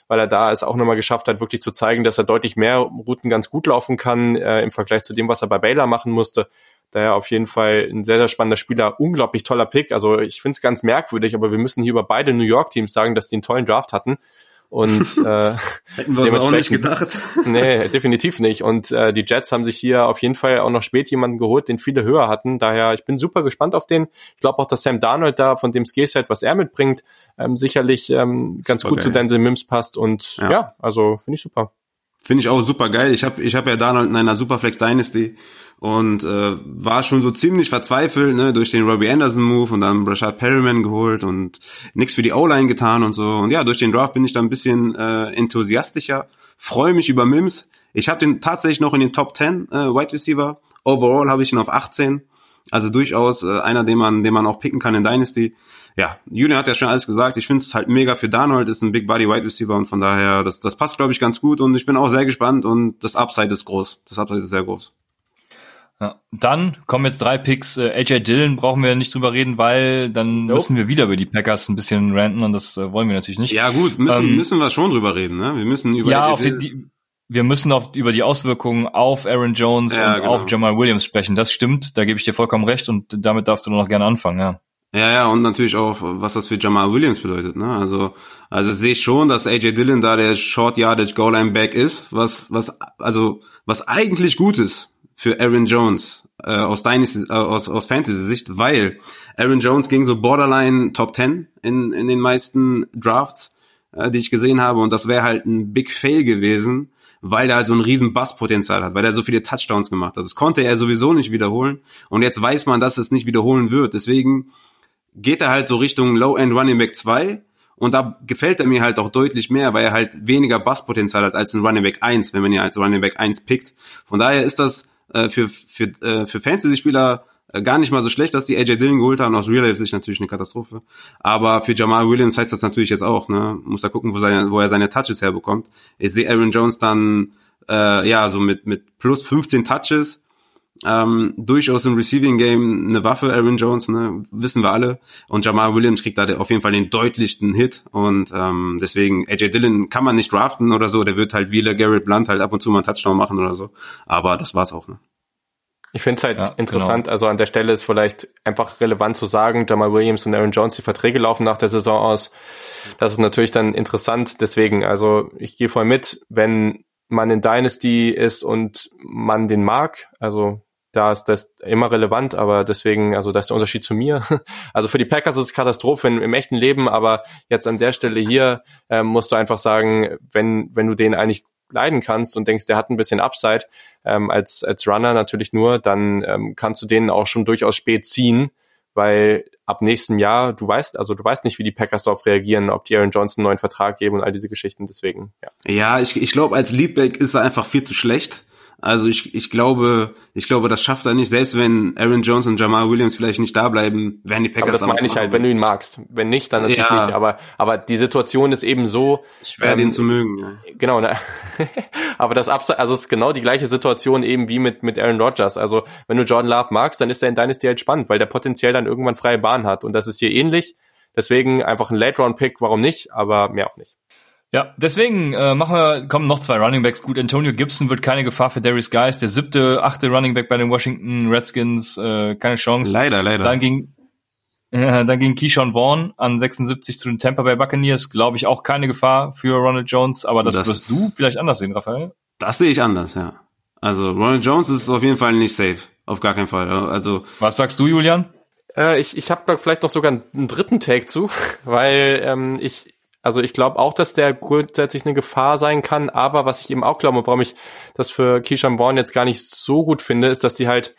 weil er da es auch nochmal geschafft hat, wirklich zu zeigen, dass er deutlich mehr Routen ganz gut laufen kann äh, im Vergleich zu dem, was er bei Baylor machen musste. Daher auf jeden Fall ein sehr, sehr spannender Spieler, unglaublich toller Pick. Also ich finde es ganz merkwürdig, aber wir müssen hier über beide New York-Teams sagen, dass die einen tollen Draft hatten. Und äh, hätten wir uns auch nicht gedacht. nee, definitiv nicht. Und äh, die Jets haben sich hier auf jeden Fall auch noch spät jemanden geholt, den viele höher hatten. Daher, ich bin super gespannt auf den. Ich glaube auch, dass Sam Darnold da von dem Skillset, was er mitbringt, ähm, sicherlich ähm, ganz super gut geil. zu Denzel Mims passt. Und ja, ja also finde ich super. Finde ich auch super geil. Ich habe ich hab ja Darnold in einer Superflex Dynasty und äh, war schon so ziemlich verzweifelt ne, durch den Robbie Anderson Move und dann Rashad Perryman geholt und nichts für die O-Line getan und so. Und ja durch den Draft bin ich da ein bisschen äh, enthusiastischer freue mich über Mims. Ich habe den tatsächlich noch in den Top 10 äh, Wide Receiver. Overall habe ich ihn auf 18 also durchaus äh, einer den man den man auch picken kann in Dynasty. Ja, Julian hat ja schon alles gesagt. Ich finde es halt mega für Darnold, ist ein Big Body Wide Receiver und von daher, das, das passt, glaube ich, ganz gut. Und ich bin auch sehr gespannt und das Upside ist groß. Das Upside ist sehr groß. Ja. Dann kommen jetzt drei Picks. Äh, AJ Dillon brauchen wir nicht drüber reden, weil dann nope. müssen wir wieder über die Packers ein bisschen ranten und das äh, wollen wir natürlich nicht. Ja gut, müssen, ähm, müssen wir schon drüber reden. Ne? Wir müssen über ja, die, die, wir müssen auf, über die Auswirkungen auf Aaron Jones ja, und genau. auf Jamal Williams sprechen. Das stimmt, da gebe ich dir vollkommen recht und damit darfst du nur noch gerne anfangen. Ja. Ja, ja, und natürlich auch, was das für Jamal Williams bedeutet. Ne? Also, also sehe ich schon, dass AJ Dillon da der Short Yardage Goal Line Back ist, was, was, also was eigentlich gut ist für Aaron Jones äh, aus, Dynasty, äh, aus, aus Fantasy-Sicht, weil Aaron Jones ging so Borderline Top 10 in, in den meisten Drafts, äh, die ich gesehen habe und das wäre halt ein Big Fail gewesen, weil er halt so ein riesen Basspotenzial hat, weil er so viele Touchdowns gemacht hat. Das konnte er sowieso nicht wiederholen und jetzt weiß man, dass es nicht wiederholen wird. Deswegen geht er halt so Richtung Low-End Running Back 2 und da gefällt er mir halt auch deutlich mehr, weil er halt weniger Basspotenzial hat als ein Running Back 1, wenn man ihn als Running Back 1 pickt. Von daher ist das äh, für, für, äh, für Fantasy-Spieler äh, gar nicht mal so schlecht, dass die AJ Dillon geholt haben. Aus Real Life ist natürlich eine Katastrophe. Aber für Jamal Williams heißt das natürlich jetzt auch, ne? Muss da gucken, wo, seine, wo er seine Touches herbekommt. Ich sehe Aaron Jones dann äh, ja so mit, mit plus 15 Touches ähm, durchaus im Receiving Game eine Waffe, Aaron Jones, ne, wissen wir alle. Und Jamal Williams kriegt da auf jeden Fall den deutlichsten Hit und ähm, deswegen AJ Dillon kann man nicht draften oder so, der wird halt wie Garrett Blunt halt ab und zu mal einen Touchdown machen oder so. Aber das war's auch, ne? Ich finde es halt ja, interessant, genau. also an der Stelle ist vielleicht einfach relevant zu sagen, Jamal Williams und Aaron Jones, die Verträge laufen nach der Saison aus. Das ist natürlich dann interessant. Deswegen, also ich gehe voll mit, wenn man in Dynasty ist und man den mag, also da ist das immer relevant, aber deswegen, also das ist der Unterschied zu mir. Also für die Packers ist es Katastrophe im, im echten Leben, aber jetzt an der Stelle hier ähm, musst du einfach sagen, wenn, wenn du den eigentlich leiden kannst und denkst, der hat ein bisschen Upside ähm, als, als Runner natürlich nur, dann ähm, kannst du den auch schon durchaus spät ziehen, weil ab nächstem Jahr, du weißt, also du weißt nicht, wie die Packers darauf reagieren, ob die Aaron Johnson einen neuen Vertrag geben und all diese Geschichten, deswegen, ja. Ja, ich, ich glaube, als Leadback ist er einfach viel zu schlecht. Also ich, ich glaube, ich glaube, das schafft er nicht. Selbst wenn Aaron Jones und Jamal Williams vielleicht nicht da bleiben, werden die Packers. Aber das meine ich halt, wenn du ihn magst. Wenn nicht, dann natürlich ja. nicht. Aber, aber die Situation ist eben so. Schwer, ähm, den zu mögen. Ja. Genau. Ne? aber das Upside, also es ist genau die gleiche Situation eben wie mit mit Aaron Rodgers. Also wenn du Jordan Love magst, dann ist er in Dynasty halt spannend, weil der potenziell dann irgendwann freie Bahn hat. Und das ist hier ähnlich. Deswegen einfach ein Late Round Pick, warum nicht? Aber mehr auch nicht. Ja, deswegen äh, machen wir, kommen noch zwei Running Backs. Gut, Antonio Gibson wird keine Gefahr für Darius Guys, der siebte, achte Running Back bei den Washington Redskins, äh, keine Chance. Leider, leider. Dann ging, äh, dann ging Keyshawn Vaughn an 76 zu den Tampa Bay Buccaneers, glaube ich auch keine Gefahr für Ronald Jones, aber das, das wirst du vielleicht anders sehen, Raphael. Das sehe ich anders, ja. Also Ronald Jones ist auf jeden Fall nicht safe, auf gar keinen Fall. Also was sagst du, Julian? Äh, ich ich habe da vielleicht noch sogar einen dritten Take zu, weil ähm, ich also ich glaube auch, dass der grundsätzlich eine Gefahr sein kann, aber was ich eben auch glaube, warum ich das für Keyshawn Vaughn jetzt gar nicht so gut finde, ist, dass die halt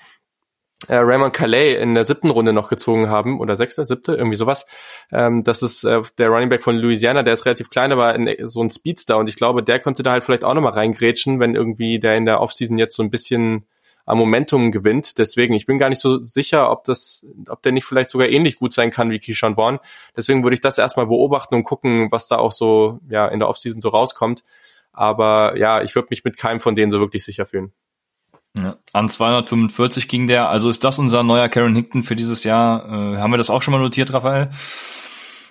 äh, Raymond Calais in der siebten Runde noch gezogen haben, oder sechste, siebte, irgendwie sowas. Ähm, das ist äh, der Running Back von Louisiana, der ist relativ klein, aber in, so ein Speedster und ich glaube, der könnte da halt vielleicht auch nochmal reingrätschen, wenn irgendwie der in der Offseason jetzt so ein bisschen am Momentum gewinnt. Deswegen, ich bin gar nicht so sicher, ob das, ob der nicht vielleicht sogar ähnlich gut sein kann wie Keyshawn Vaughn. Deswegen würde ich das erstmal beobachten und gucken, was da auch so, ja, in der Offseason so rauskommt. Aber ja, ich würde mich mit keinem von denen so wirklich sicher fühlen. Ja, an 245 ging der. Also ist das unser neuer Karen Hickton für dieses Jahr? Äh, haben wir das auch schon mal notiert, Raphael?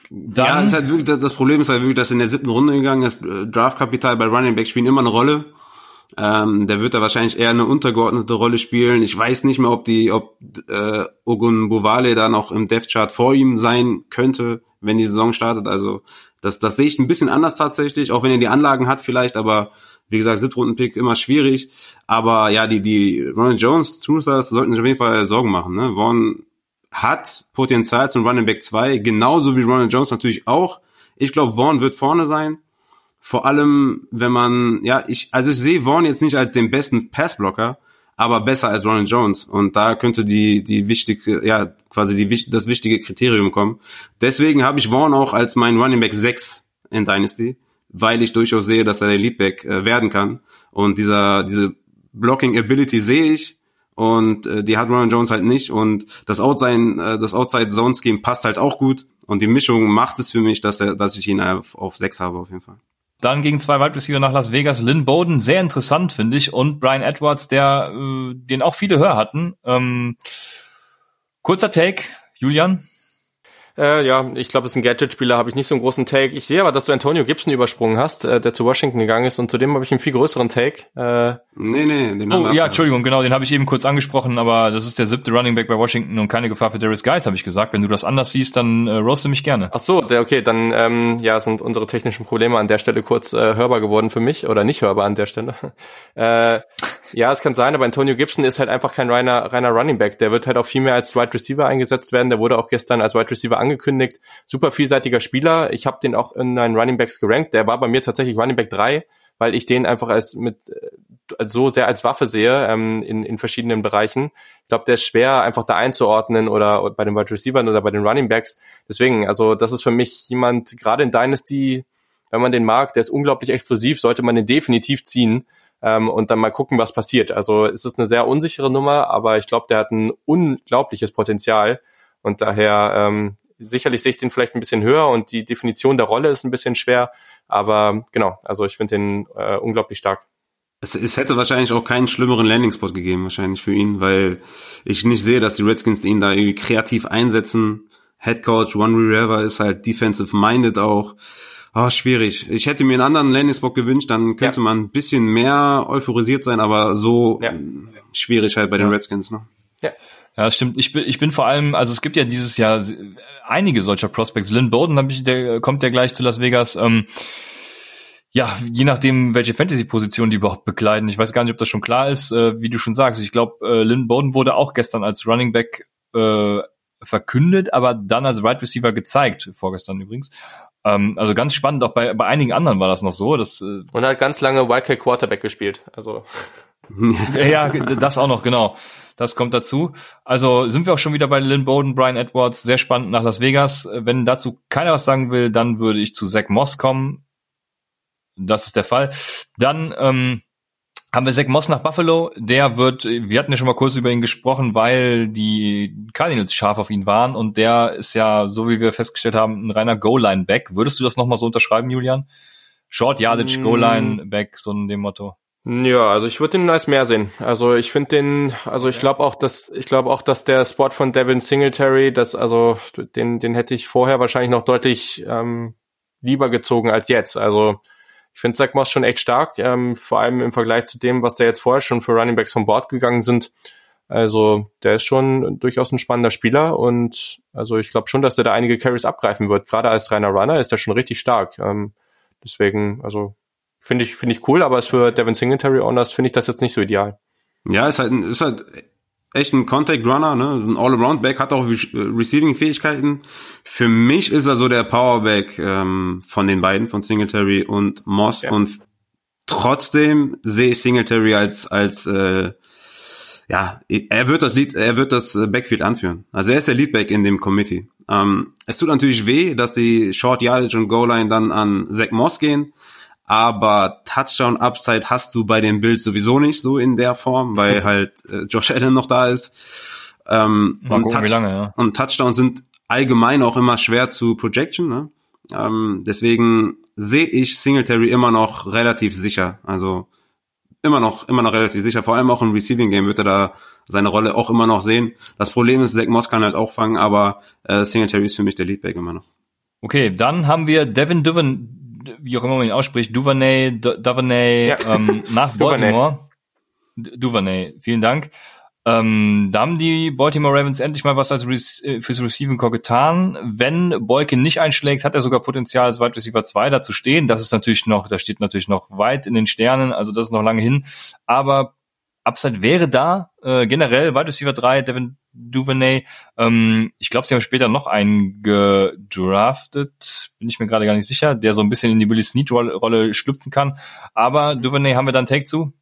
Dann, ja, ist halt wirklich, das Problem ist halt wirklich, dass in der siebten Runde gegangen ist. Draftkapital bei Running Back spielen immer eine Rolle. Ähm, der wird da wahrscheinlich eher eine untergeordnete Rolle spielen. Ich weiß nicht mehr, ob die, ob äh, Ogun Bovale da noch im Death Chart vor ihm sein könnte, wenn die Saison startet. Also das, das sehe ich ein bisschen anders tatsächlich, auch wenn er die Anlagen hat vielleicht, aber wie gesagt, Siebtrunden-Pick immer schwierig. Aber ja, die, die Ronald Jones, Truthers sollten sich auf jeden Fall Sorgen machen. Ne? Vaughn hat Potenzial zum Running Back 2, genauso wie Ronald Jones natürlich auch. Ich glaube, Vaughn wird vorne sein. Vor allem, wenn man, ja, ich, also ich sehe Vaughn jetzt nicht als den besten Passblocker, aber besser als Ronald Jones. Und da könnte die, die wichtige, ja, quasi die, das wichtige Kriterium kommen. Deswegen habe ich Vaughn auch als mein Running Back 6 in Dynasty, weil ich durchaus sehe, dass er der Leadback äh, werden kann. Und dieser, diese Blocking Ability sehe ich. Und äh, die hat Ronald Jones halt nicht. Und das Outside, äh, das Outside Zone Scheme passt halt auch gut. Und die Mischung macht es für mich, dass er, dass ich ihn auf, auf 6 habe auf jeden Fall. Dann gegen zwei Wide Receiver nach Las Vegas. Lynn Bowden, sehr interessant, finde ich. Und Brian Edwards, der, äh, den auch viele höher hatten. Ähm, kurzer Take, Julian. Äh, ja, ich glaube, es ist ein Gadget-Spieler, habe ich nicht so einen großen Take. Ich sehe aber, dass du Antonio Gibson übersprungen hast, äh, der zu Washington gegangen ist und zudem habe ich einen viel größeren Take. Äh, nee, nee, den Oh, ja, Entschuldigung, genau, den habe ich eben kurz angesprochen, aber das ist der siebte Running Back bei Washington und keine Gefahr für Darius Guys, habe ich gesagt. Wenn du das anders siehst, dann äh, roaste mich gerne. Ach so, der, okay, dann ähm, ja, sind unsere technischen Probleme an der Stelle kurz äh, hörbar geworden für mich oder nicht hörbar an der Stelle. äh, ja, es kann sein, aber Antonio Gibson ist halt einfach kein reiner, reiner Running Back. Der wird halt auch viel mehr als Wide Receiver eingesetzt werden. Der wurde auch gestern als Wide Receiver angekündigt. Super vielseitiger Spieler. Ich habe den auch in einen Running Backs gerankt. Der war bei mir tatsächlich Running Back 3, weil ich den einfach als mit äh, so sehr als Waffe sehe ähm, in, in verschiedenen Bereichen. Ich glaube, der ist schwer einfach da einzuordnen oder bei den Wide Receivers oder bei den Running Backs. Deswegen, also das ist für mich jemand, gerade in Dynasty, wenn man den mag, der ist unglaublich explosiv, sollte man den definitiv ziehen ähm, und dann mal gucken, was passiert. Also es ist eine sehr unsichere Nummer, aber ich glaube, der hat ein unglaubliches Potenzial und daher ähm, sicherlich sehe ich den vielleicht ein bisschen höher und die Definition der Rolle ist ein bisschen schwer, aber genau, also ich finde den äh, unglaublich stark. Es, es hätte wahrscheinlich auch keinen schlimmeren Landing-Spot gegeben, wahrscheinlich für ihn, weil ich nicht sehe, dass die Redskins ihn da irgendwie kreativ einsetzen. Head Coach Juan Rivera ist halt defensive-minded auch. Oh, schwierig. Ich hätte mir einen anderen Landing-Spot gewünscht, dann könnte ja. man ein bisschen mehr euphorisiert sein, aber so ja. schwierig halt bei den Redskins. Ne? Ja. Ja, stimmt. Ich bin, ich bin vor allem, also es gibt ja dieses Jahr einige solcher Prospects. Lynn Bowden hab ich, der kommt ja gleich zu Las Vegas. Ähm, ja, je nachdem, welche Fantasy-Position die überhaupt bekleiden. Ich weiß gar nicht, ob das schon klar ist, äh, wie du schon sagst. Ich glaube, äh, Lynn Bowden wurde auch gestern als Running Back äh, verkündet, aber dann als Wide right Receiver gezeigt, vorgestern übrigens. Ähm, also ganz spannend, auch bei, bei einigen anderen war das noch so. Dass, äh, Und er hat ganz lange Wildcat Quarterback gespielt. Also ja, das auch noch, genau. Das kommt dazu. Also sind wir auch schon wieder bei Lynn Bowden, Brian Edwards, sehr spannend nach Las Vegas. Wenn dazu keiner was sagen will, dann würde ich zu Zach Moss kommen. Das ist der Fall. Dann ähm, haben wir Zach Moss nach Buffalo. Der wird, wir hatten ja schon mal kurz über ihn gesprochen, weil die Cardinals scharf auf ihn waren und der ist ja, so wie wir festgestellt haben, ein reiner Goal-Line-Back. Würdest du das nochmal so unterschreiben, Julian? Short Yardage, mm. Goal-Line-Back, so in dem Motto. Ja, also ich würde den als mehr sehen. Also ich finde den, also ich glaube auch, dass ich glaube auch, dass der Spot von Devin Singletary, das also den den hätte ich vorher wahrscheinlich noch deutlich ähm, lieber gezogen als jetzt. Also ich finde Zach Moss schon echt stark, ähm, vor allem im Vergleich zu dem, was da jetzt vorher schon für Running Backs von Bord gegangen sind. Also der ist schon durchaus ein spannender Spieler und also ich glaube schon, dass er da einige Carries abgreifen wird. Gerade als reiner Runner ist er schon richtig stark. Ähm, deswegen, also Finde ich, finde ich cool, aber ist für Devin Singletary Owners finde ich das jetzt nicht so ideal. Ja, ist halt, ist halt echt ein Contact Runner, ne? Ein All-Around-Back, hat auch Receiving-Fähigkeiten. Für mich ist er so der Powerback ähm, von den beiden, von Singletary und Moss. Ja. Und trotzdem sehe ich Singletary als als äh, ja, er wird das Lead, er wird das Backfield anführen. Also er ist der Leadback in dem Committee. Ähm, es tut natürlich weh, dass die Short Yardage und Goal Line dann an Zach Moss gehen aber Touchdown Upside hast du bei den Bills sowieso nicht so in der Form, weil halt äh, Josh Allen noch da ist. Ähm, und, gucken, Touch lange, ja. und Touchdowns sind allgemein auch immer schwer zu projection. Ne? Ähm, deswegen sehe ich Singletary immer noch relativ sicher. Also immer noch, immer noch relativ sicher. Vor allem auch im Receiving Game wird er da seine Rolle auch immer noch sehen. Das Problem ist, Zach Moss kann halt auch fangen, aber äh, Singletary ist für mich der Leadback immer noch. Okay, dann haben wir Devin Duvin, wie auch immer man ihn ausspricht, Duvernay, Duvernay ja. ähm, nach Baltimore. Duvernay, vielen Dank. Ähm, da haben die Baltimore Ravens endlich mal was als Re äh, fürs Receiving Core getan. Wenn Boykin nicht einschlägt, hat er sogar Potenzial als Wide Receiver 2 da zu stehen. Das ist natürlich noch, da steht natürlich noch weit in den Sternen, also das ist noch lange hin. Aber Upside wäre da, äh, generell Wide Receiver 3, Devin Duvernay. Ähm, ich glaube, sie haben später noch einen gedraftet, bin ich mir gerade gar nicht sicher, der so ein bisschen in die Willie Snead-Rolle schlüpfen kann. Aber Duvernay haben wir dann Take zu?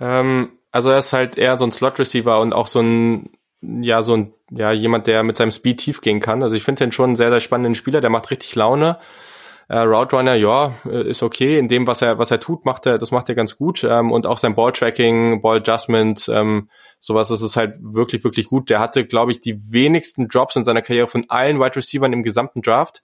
Ähm, also er ist halt eher so ein Slot-Receiver und auch so ein, ja, so ein, ja, jemand, der mit seinem Speed tief gehen kann. Also ich finde den schon einen sehr, sehr spannenden Spieler, der macht richtig Laune. Äh, Route Runner, ja, äh, ist okay. In dem, was er, was er tut, macht er, das macht er ganz gut. Ähm, und auch sein Ball-Tracking, Ball-Adjustment, ähm, sowas ist es halt wirklich, wirklich gut. Der hatte, glaube ich, die wenigsten Drops in seiner Karriere von allen Wide Receivers im gesamten Draft.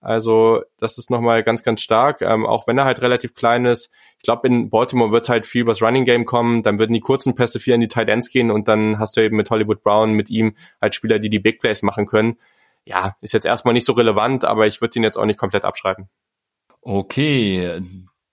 Also das ist nochmal ganz, ganz stark, ähm, auch wenn er halt relativ klein ist. Ich glaube, in Baltimore wird halt viel übers Running Game kommen, dann würden die kurzen Pässe viel in die Tight Ends gehen und dann hast du eben mit Hollywood Brown, mit ihm halt Spieler, die die Big Plays machen können ja, ist jetzt erstmal nicht so relevant, aber ich würde ihn jetzt auch nicht komplett abschreiben. Okay,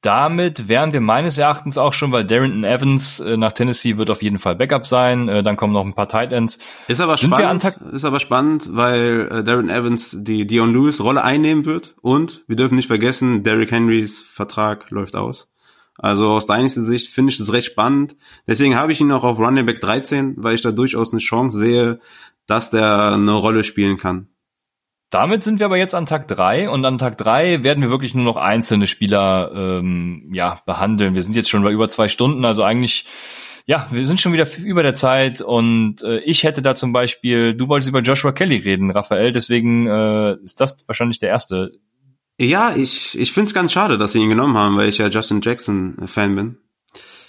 damit wären wir meines Erachtens auch schon, weil Darrington Evans äh, nach Tennessee wird auf jeden Fall Backup sein. Äh, dann kommen noch ein paar Tight Ends. Ist aber Sind spannend. ist aber spannend, weil äh, Darren Evans die Dion Lewis Rolle einnehmen wird und wir dürfen nicht vergessen, Derrick Henrys Vertrag läuft aus. Also aus Dynasty Sicht finde ich das recht spannend. Deswegen habe ich ihn auch auf Running Back 13, weil ich da durchaus eine Chance sehe, dass der eine Rolle spielen kann. Damit sind wir aber jetzt an Tag drei und an Tag drei werden wir wirklich nur noch einzelne Spieler ähm, ja, behandeln. Wir sind jetzt schon bei über zwei Stunden, also eigentlich, ja, wir sind schon wieder über der Zeit und äh, ich hätte da zum Beispiel, du wolltest über Joshua Kelly reden, Raphael, deswegen äh, ist das wahrscheinlich der erste. Ja, ich, ich finde es ganz schade, dass sie ihn genommen haben, weil ich ja Justin Jackson-Fan bin.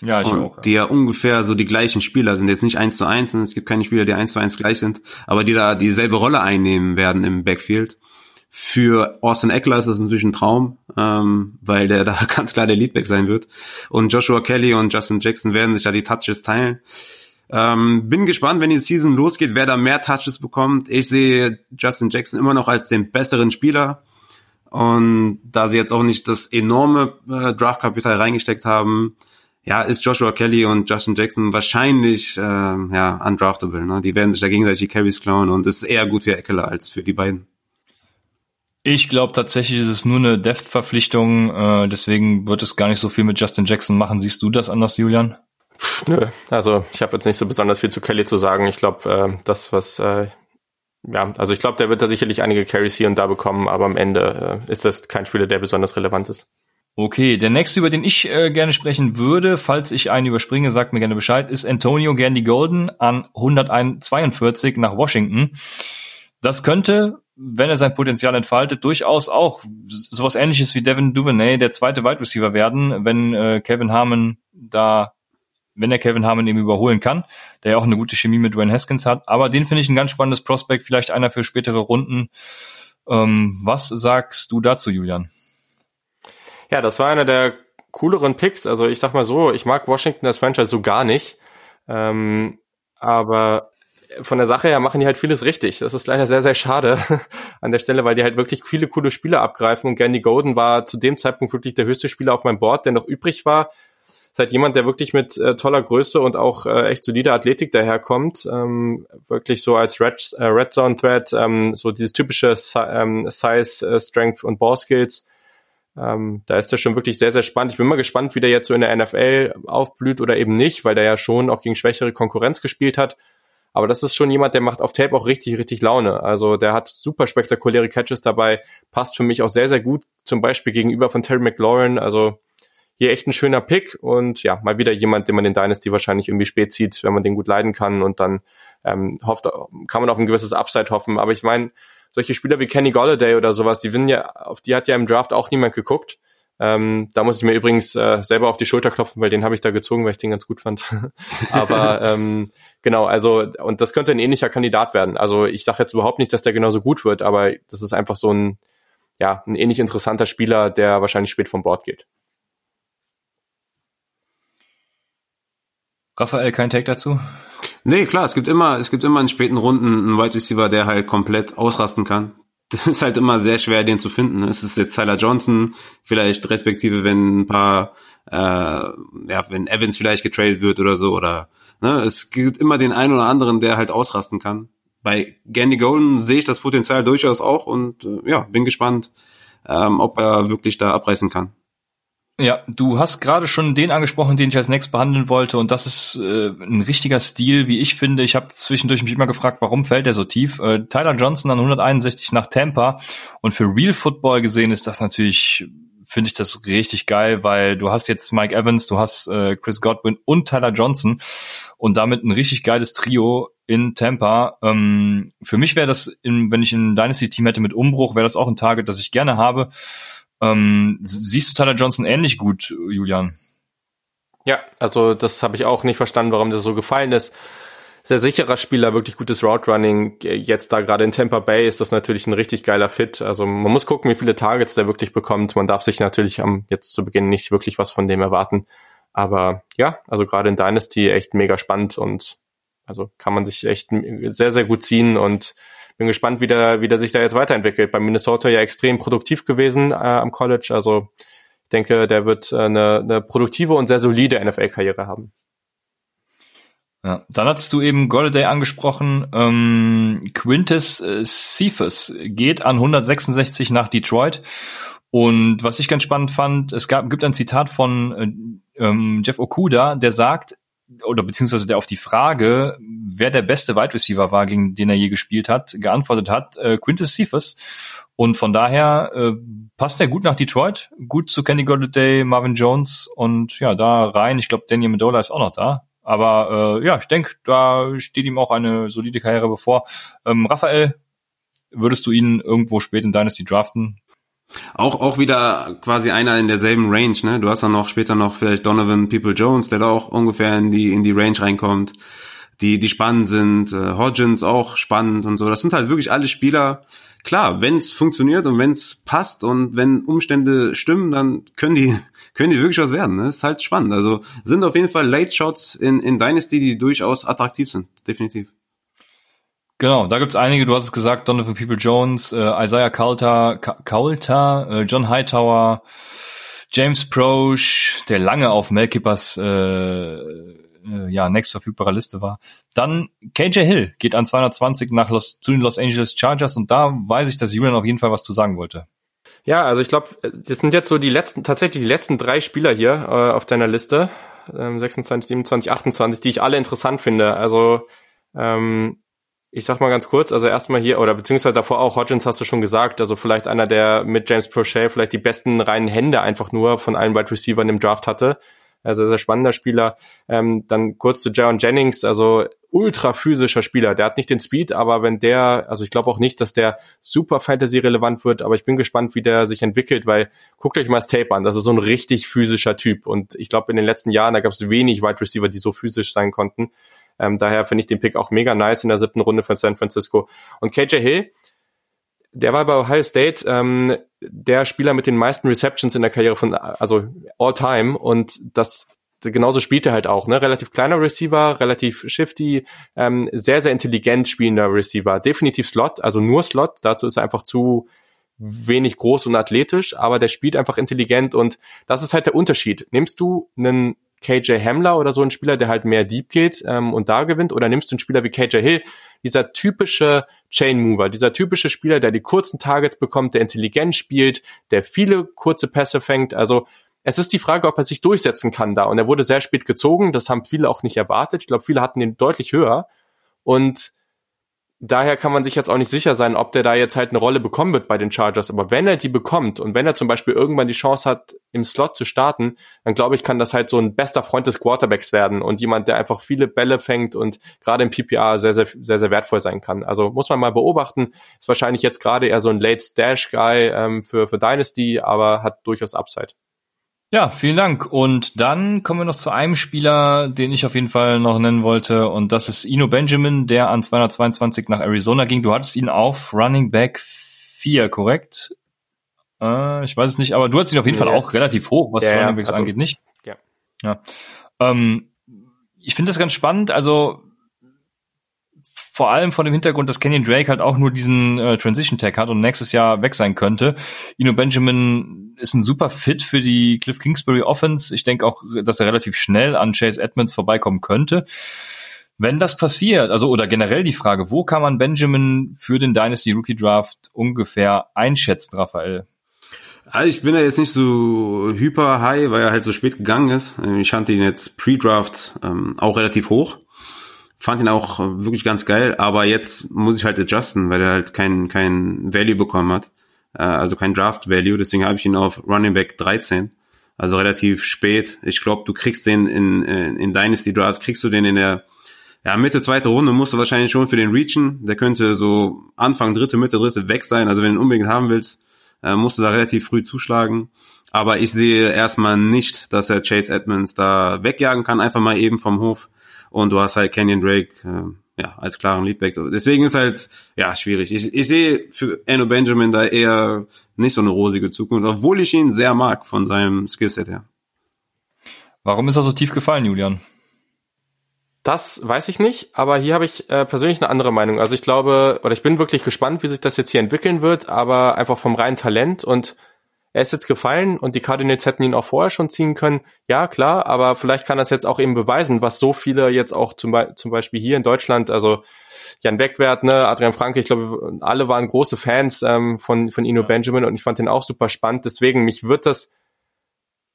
Ja, ich und auch. Ja. Die ja ungefähr so die gleichen Spieler sind. Jetzt nicht eins zu eins, es gibt keine Spieler, die eins zu eins gleich sind, aber die da dieselbe Rolle einnehmen werden im Backfield. Für Austin Eckler ist das natürlich ein Traum, ähm, weil der da ganz klar der Leadback sein wird. Und Joshua Kelly und Justin Jackson werden sich da die Touches teilen. Ähm, bin gespannt, wenn die Season losgeht, wer da mehr Touches bekommt. Ich sehe Justin Jackson immer noch als den besseren Spieler. Und da sie jetzt auch nicht das enorme äh, Draftkapital reingesteckt haben, ja, ist Joshua Kelly und Justin Jackson wahrscheinlich äh, ja undraftable. Ne? Die werden sich da gegenseitig die Carries klauen und es ist eher gut für Eckler als für die beiden. Ich glaube tatsächlich ist es nur eine Depth-Verpflichtung, äh, deswegen wird es gar nicht so viel mit Justin Jackson machen. Siehst du das anders, Julian? Nö, also ich habe jetzt nicht so besonders viel zu Kelly zu sagen. Ich glaube, äh, das, was äh, ja, also ich glaube, der wird da sicherlich einige Carries hier und da bekommen, aber am Ende äh, ist das kein Spieler, der besonders relevant ist. Okay, der nächste, über den ich äh, gerne sprechen würde, falls ich einen überspringe, sagt mir gerne Bescheid, ist Antonio Gandy Golden an 142 nach Washington. Das könnte, wenn er sein Potenzial entfaltet, durchaus auch sowas ähnliches wie Devin Duvernay, der zweite Wide Receiver werden, wenn äh, Kevin Harmon da wenn der Kevin Harmon eben überholen kann, der ja auch eine gute Chemie mit Dwayne Haskins hat. Aber den finde ich ein ganz spannendes Prospect, vielleicht einer für spätere Runden. Ähm, was sagst du dazu, Julian? Ja, das war einer der cooleren Picks. Also ich sag mal so, ich mag Washington als Franchise so gar nicht. Ähm, aber von der Sache her machen die halt vieles richtig. Das ist leider sehr, sehr schade an der Stelle, weil die halt wirklich viele coole Spieler abgreifen. Und Gandy Golden war zu dem Zeitpunkt wirklich der höchste Spieler auf meinem Board, der noch übrig war halt jemand, der wirklich mit äh, toller Größe und auch äh, echt solider Athletik daherkommt, ähm, wirklich so als Red, äh, Red Zone Threat, ähm, so dieses typische si ähm, Size, äh, Strength und Ball Skills. Ähm, da ist der schon wirklich sehr, sehr spannend. Ich bin mal gespannt, wie der jetzt so in der NFL aufblüht oder eben nicht, weil der ja schon auch gegen schwächere Konkurrenz gespielt hat. Aber das ist schon jemand, der macht auf Tape auch richtig, richtig Laune. Also der hat super spektakuläre Catches dabei, passt für mich auch sehr, sehr gut, zum Beispiel gegenüber von Terry McLaurin. Also hier echt ein schöner Pick und ja, mal wieder jemand, den man in Dynasty wahrscheinlich irgendwie spät zieht, wenn man den gut leiden kann und dann ähm, hofft, kann man auf ein gewisses Upside hoffen. Aber ich meine, solche Spieler wie Kenny Golladay oder sowas, die winnen ja, auf die hat ja im Draft auch niemand geguckt. Ähm, da muss ich mir übrigens äh, selber auf die Schulter klopfen, weil den habe ich da gezogen, weil ich den ganz gut fand. Aber ähm, genau, also und das könnte ein ähnlicher Kandidat werden. Also ich sage jetzt überhaupt nicht, dass der genauso gut wird, aber das ist einfach so ein ja ein ähnlich interessanter Spieler, der wahrscheinlich spät vom Bord geht. Raphael, kein Take dazu? Nee, klar, es gibt immer, es gibt immer in späten Runden einen Wide Receiver, der halt komplett ausrasten kann. Das ist halt immer sehr schwer, den zu finden. Es ist jetzt Tyler Johnson, vielleicht respektive, wenn ein paar, äh, ja, wenn Evans vielleicht getradet wird oder so, oder ne, es gibt immer den einen oder anderen, der halt ausrasten kann. Bei Gandy Golden sehe ich das Potenzial durchaus auch und äh, ja, bin gespannt, ähm, ob er wirklich da abreißen kann. Ja, du hast gerade schon den angesprochen, den ich als nächstes behandeln wollte, und das ist äh, ein richtiger Stil, wie ich finde. Ich habe zwischendurch mich immer gefragt, warum fällt der so tief? Äh, Tyler Johnson an 161 nach Tampa und für Real Football gesehen ist das natürlich, finde ich das richtig geil, weil du hast jetzt Mike Evans, du hast äh, Chris Godwin und Tyler Johnson und damit ein richtig geiles Trio in Tampa. Ähm, für mich wäre das, in, wenn ich ein Dynasty-Team hätte mit Umbruch, wäre das auch ein Target, das ich gerne habe. Ähm, siehst du Tyler Johnson ähnlich gut, Julian? Ja, also das habe ich auch nicht verstanden, warum das so gefallen ist. Sehr sicherer Spieler, wirklich gutes Route Running. Jetzt da gerade in Tampa Bay ist das natürlich ein richtig geiler Fit. Also man muss gucken, wie viele Targets der wirklich bekommt. Man darf sich natürlich am jetzt zu Beginn nicht wirklich was von dem erwarten. Aber ja, also gerade in Dynasty echt mega spannend und also kann man sich echt sehr, sehr gut ziehen und bin gespannt, wie der, wie der sich da jetzt weiterentwickelt. Bei Minnesota ja extrem produktiv gewesen äh, am College. Also ich denke, der wird äh, eine, eine produktive und sehr solide NFL-Karriere haben. Ja, dann hast du eben Golladay angesprochen. Ähm, Quintus äh, Cephas geht an 166 nach Detroit. Und was ich ganz spannend fand, es gab, gibt ein Zitat von äh, ähm, Jeff Okuda, der sagt, oder beziehungsweise der auf die Frage, wer der beste Wide Receiver war, gegen den er je gespielt hat, geantwortet hat, äh, Quintus Cephas. Und von daher äh, passt er gut nach Detroit, gut zu Kenny Golladay, Marvin Jones und ja, da rein. Ich glaube, Daniel Medola ist auch noch da. Aber äh, ja, ich denke, da steht ihm auch eine solide Karriere bevor. Ähm, Raphael, würdest du ihn irgendwo spät in Dynasty draften? Auch, auch wieder quasi einer in derselben Range, ne? Du hast dann noch später noch vielleicht Donovan People Jones, der da auch ungefähr in die, in die Range reinkommt. die, die spannend sind. Äh, Hodgins auch spannend und so. Das sind halt wirklich alle Spieler. Klar, wenn es funktioniert und wenn es passt und wenn Umstände stimmen, dann können die, können die wirklich was werden. Das ist halt spannend. Also sind auf jeden Fall Late Shots in, in Dynasty, die durchaus attraktiv sind. Definitiv. Genau, da gibt's einige, du hast es gesagt, Donovan People Jones, äh, Isaiah Coulter, Coulter äh, John Hightower, James Prosch, der lange auf Melkippers äh, äh, ja, next verfügbarer Liste war. Dann KJ Hill geht an 220 nach Los, zu den Los Angeles Chargers und da weiß ich, dass Julian auf jeden Fall was zu sagen wollte. Ja, also ich glaube, das sind jetzt so die letzten, tatsächlich die letzten drei Spieler hier äh, auf deiner Liste, ähm, 26, 27, 28, die ich alle interessant finde. Also ähm, ich sag mal ganz kurz, also erstmal hier, oder beziehungsweise davor auch, Hodgins hast du schon gesagt, also vielleicht einer, der mit James Prochet vielleicht die besten reinen Hände einfach nur von allen Wide Receivers im Draft hatte. Also sehr spannender Spieler. Ähm, dann kurz zu Jaron Jennings, also ultra physischer Spieler. Der hat nicht den Speed, aber wenn der, also ich glaube auch nicht, dass der super Fantasy relevant wird, aber ich bin gespannt, wie der sich entwickelt, weil guckt euch mal das Tape an. Das ist so ein richtig physischer Typ. Und ich glaube, in den letzten Jahren, da gab es wenig Wide Receiver, die so physisch sein konnten. Ähm, daher finde ich den Pick auch mega nice in der siebten Runde von San Francisco. Und KJ Hill, der war bei Ohio State ähm, der Spieler mit den meisten Receptions in der Karriere von, also all time. Und das genauso spielt er halt auch, ne? Relativ kleiner Receiver, relativ shifty, ähm, sehr, sehr intelligent spielender Receiver. Definitiv Slot, also nur Slot. Dazu ist er einfach zu wenig groß und athletisch, aber der spielt einfach intelligent und das ist halt der Unterschied. Nimmst du einen KJ Hamler oder so ein Spieler, der halt mehr Deep geht ähm, und da gewinnt? Oder nimmst du einen Spieler wie KJ Hill, dieser typische Chain Mover, dieser typische Spieler, der die kurzen Targets bekommt, der intelligent spielt, der viele kurze Pässe fängt? Also es ist die Frage, ob er sich durchsetzen kann da. Und er wurde sehr spät gezogen, das haben viele auch nicht erwartet. Ich glaube, viele hatten ihn deutlich höher. Und daher kann man sich jetzt auch nicht sicher sein, ob der da jetzt halt eine Rolle bekommen wird bei den Chargers. Aber wenn er die bekommt und wenn er zum Beispiel irgendwann die Chance hat, im Slot zu starten, dann glaube ich, kann das halt so ein bester Freund des Quarterbacks werden und jemand, der einfach viele Bälle fängt und gerade im PPA sehr, sehr, sehr, sehr wertvoll sein kann. Also muss man mal beobachten. Ist wahrscheinlich jetzt gerade eher so ein Late Stash Guy ähm, für, für Dynasty, aber hat durchaus Upside. Ja, vielen Dank. Und dann kommen wir noch zu einem Spieler, den ich auf jeden Fall noch nennen wollte. Und das ist Ino Benjamin, der an 222 nach Arizona ging. Du hattest ihn auf Running Back 4, korrekt? Äh, ich weiß es nicht, aber du hattest ihn auf jeden ja. Fall auch relativ hoch, was ja, Running Backs also, angeht, nicht? Ja. ja. Ähm, ich finde das ganz spannend. Also vor allem vor dem Hintergrund, dass Kenyon Drake halt auch nur diesen äh, Transition Tag hat und nächstes Jahr weg sein könnte. Ino Benjamin ist ein super Fit für die Cliff Kingsbury Offense. Ich denke auch, dass er relativ schnell an Chase Edmonds vorbeikommen könnte. Wenn das passiert, also oder generell die Frage, wo kann man Benjamin für den Dynasty Rookie Draft ungefähr einschätzen, Raphael? Also ich bin ja jetzt nicht so hyper high, weil er halt so spät gegangen ist. Ich fand ihn jetzt Pre-Draft ähm, auch relativ hoch fand ihn auch wirklich ganz geil, aber jetzt muss ich halt adjusten, weil er halt kein, kein Value bekommen hat, äh, also kein Draft Value, deswegen habe ich ihn auf Running Back 13, also relativ spät. Ich glaube, du kriegst den in, in, in Dynasty Draft, kriegst du den in der ja, Mitte zweite Runde musst du wahrscheinlich schon für den reachen. Der könnte so Anfang dritte, Mitte dritte weg sein. Also wenn du ihn unbedingt haben willst, äh, musst du da relativ früh zuschlagen. Aber ich sehe erstmal nicht, dass er Chase Edmonds da wegjagen kann, einfach mal eben vom Hof und du hast halt Kenyon Drake äh, ja als klaren Leadback. Deswegen ist halt ja schwierig. Ich, ich sehe für Enno Benjamin da eher nicht so eine rosige Zukunft, obwohl ich ihn sehr mag von seinem Skillset her. Warum ist er so tief gefallen, Julian? Das weiß ich nicht, aber hier habe ich äh, persönlich eine andere Meinung. Also ich glaube, oder ich bin wirklich gespannt, wie sich das jetzt hier entwickeln wird, aber einfach vom reinen Talent und er ist jetzt gefallen und die Cardinals hätten ihn auch vorher schon ziehen können. Ja, klar, aber vielleicht kann das jetzt auch eben beweisen, was so viele jetzt auch zum, Be zum Beispiel hier in Deutschland, also Jan Wegwert, ne, Adrian Franke, ich glaube, alle waren große Fans ähm, von, von Ino Benjamin und ich fand den auch super spannend. Deswegen, mich wird das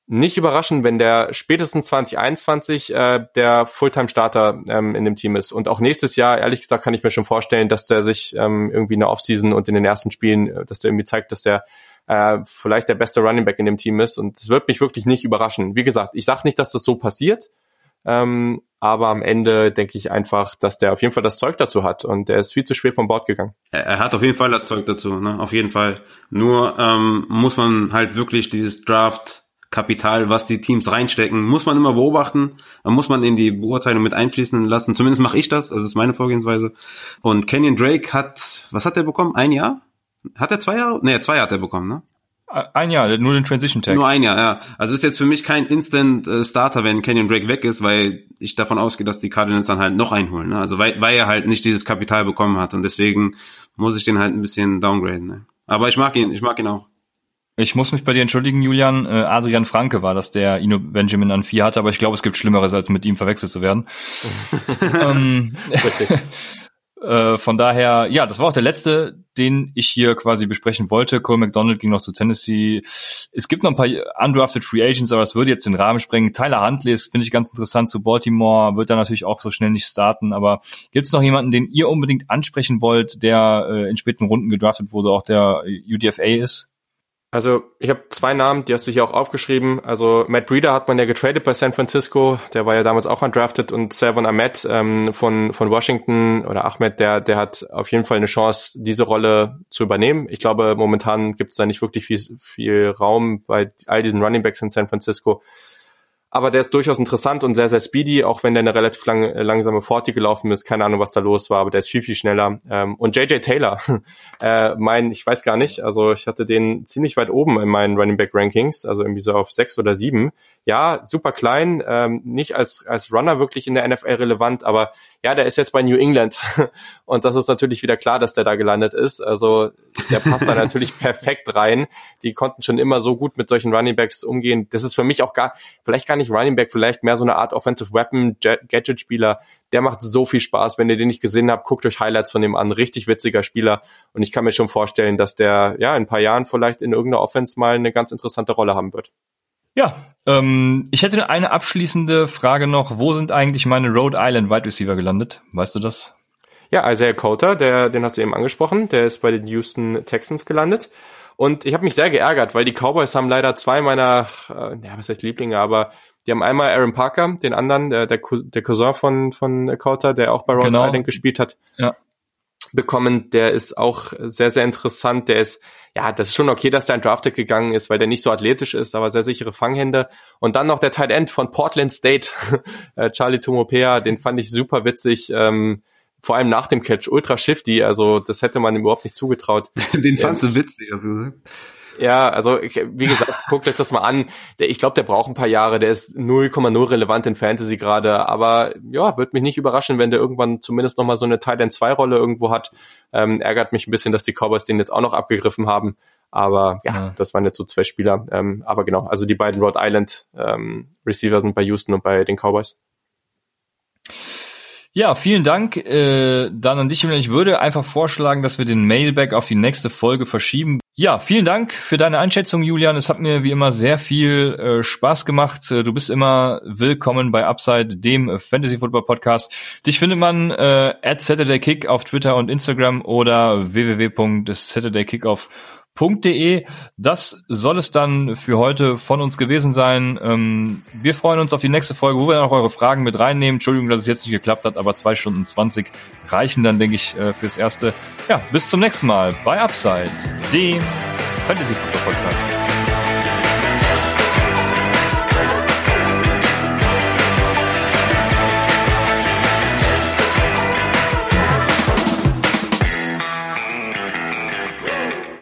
nicht überraschen, wenn der spätestens 2021 äh, der Fulltime-Starter ähm, in dem Team ist. Und auch nächstes Jahr, ehrlich gesagt, kann ich mir schon vorstellen, dass der sich ähm, irgendwie in der Offseason und in den ersten Spielen, äh, dass der irgendwie zeigt, dass der äh, vielleicht der beste Running Back in dem Team ist. Und es wird mich wirklich nicht überraschen. Wie gesagt, ich sage nicht, dass das so passiert, ähm, aber am Ende denke ich einfach, dass der auf jeden Fall das Zeug dazu hat und der ist viel zu spät vom Bord gegangen. Er, er hat auf jeden Fall das Zeug dazu, ne? auf jeden Fall. Nur ähm, muss man halt wirklich dieses Draft Kapital, was die Teams reinstecken, muss man immer beobachten, muss man in die Beurteilung mit einfließen lassen. Zumindest mache ich das, also ist meine Vorgehensweise. Und Kenyon Drake hat, was hat er bekommen? Ein Jahr? Hat er zwei Jahre? Nee, zwei Jahre hat er bekommen, ne? Ein Jahr, nur den Transition Tag. Nur ein Jahr, ja. Also ist jetzt für mich kein Instant äh, Starter, wenn Kenyon Drake weg ist, weil ich davon ausgehe, dass die Cardinals dann halt noch einholen. Ne? Also weil, weil er halt nicht dieses Kapital bekommen hat und deswegen muss ich den halt ein bisschen downgraden. Ne? Aber ich mag ihn, ich mag ihn auch. Ich muss mich bei dir entschuldigen, Julian. Äh, Adrian Franke war das, der Ino Benjamin an vier hatte, aber ich glaube, es gibt Schlimmeres, als mit ihm verwechselt zu werden. ähm, äh, von daher, ja, das war auch der letzte, den ich hier quasi besprechen wollte. Cole McDonald ging noch zu Tennessee. Es gibt noch ein paar undrafted Free Agents, aber es würde jetzt den Rahmen sprengen. Tyler Huntley finde ich, ganz interessant zu Baltimore, wird da natürlich auch so schnell nicht starten. Aber gibt es noch jemanden, den ihr unbedingt ansprechen wollt, der äh, in späten Runden gedraftet wurde, auch der UDFA ist? Also ich habe zwei Namen, die hast du hier auch aufgeschrieben. Also Matt Breeder hat man ja getradet bei San Francisco, der war ja damals auch undrafted und Savon Ahmed ähm, von, von Washington oder Ahmed, der, der hat auf jeden Fall eine Chance, diese Rolle zu übernehmen. Ich glaube, momentan gibt es da nicht wirklich viel, viel Raum bei all diesen Running Backs in San Francisco aber der ist durchaus interessant und sehr, sehr speedy, auch wenn der eine relativ lang, äh, langsame Forti gelaufen ist. Keine Ahnung, was da los war, aber der ist viel, viel schneller. Ähm, und JJ Taylor, äh, mein, ich weiß gar nicht, also ich hatte den ziemlich weit oben in meinen Running Back Rankings, also irgendwie so auf sechs oder sieben. Ja, super klein, ähm, nicht als, als Runner wirklich in der NFL relevant, aber ja, der ist jetzt bei New England und das ist natürlich wieder klar, dass der da gelandet ist. Also der passt da natürlich perfekt rein. Die konnten schon immer so gut mit solchen Running Backs umgehen. Das ist für mich auch gar, vielleicht gar nicht Running Back, vielleicht mehr so eine Art Offensive Weapon Gadget Spieler. Der macht so viel Spaß. Wenn ihr den nicht gesehen habt, guckt euch Highlights von dem an. Richtig witziger Spieler. Und ich kann mir schon vorstellen, dass der ja in ein paar Jahren vielleicht in irgendeiner Offense mal eine ganz interessante Rolle haben wird. Ja, ähm, ich hätte eine abschließende Frage noch. Wo sind eigentlich meine Rhode Island Wide Receiver gelandet? Weißt du das? Ja, Isaiah Coulter, der, den hast du eben angesprochen. Der ist bei den Houston Texans gelandet. Und ich habe mich sehr geärgert, weil die Cowboys haben leider zwei meiner, äh, ja, was heißt Lieblinge, aber die haben einmal Aaron Parker, den anderen, der, der, der Cousin von, von Coulter, der auch bei Rhode genau. Island gespielt hat. Ja bekommen, der ist auch sehr, sehr interessant. Der ist, ja, das ist schon okay, dass der ein Drafted gegangen ist, weil der nicht so athletisch ist, aber sehr sichere Fanghände. Und dann noch der Tight End von Portland State, äh, Charlie Tumopea, den fand ich super witzig. Ähm, vor allem nach dem Catch, ultra shifty, also das hätte man ihm überhaupt nicht zugetraut. den fandst du witzig, hast du gesagt? Ja, also wie gesagt, guckt euch das mal an. Ich glaube, der braucht ein paar Jahre. Der ist 0,0 relevant in Fantasy gerade. Aber ja, wird mich nicht überraschen, wenn der irgendwann zumindest noch mal so eine Teil 2 Rolle irgendwo hat. Ähm, ärgert mich ein bisschen, dass die Cowboys den jetzt auch noch abgegriffen haben. Aber ja, ja. das waren jetzt so zwei Spieler. Ähm, aber genau, also die beiden Rhode Island ähm, Receiver sind bei Houston und bei den Cowboys. Ja, vielen Dank äh, dann an dich. Ich würde einfach vorschlagen, dass wir den Mailback auf die nächste Folge verschieben. Ja, vielen Dank für deine Einschätzung, Julian. Es hat mir wie immer sehr viel äh, Spaß gemacht. Äh, du bist immer willkommen bei Upside, dem Fantasy Football Podcast. Dich findet man äh, at Saturday Kick auf Twitter und Instagram oder www.saturdaykickoff.com www.ftf.de. Das soll es dann für heute von uns gewesen sein. Ähm, wir freuen uns auf die nächste Folge, wo wir dann auch eure Fragen mit reinnehmen. Entschuldigung, dass es jetzt nicht geklappt hat, aber zwei Stunden zwanzig reichen dann, denke ich, äh, fürs Erste. Ja, bis zum nächsten Mal bei Upside, dem Fantasy Football Podcast.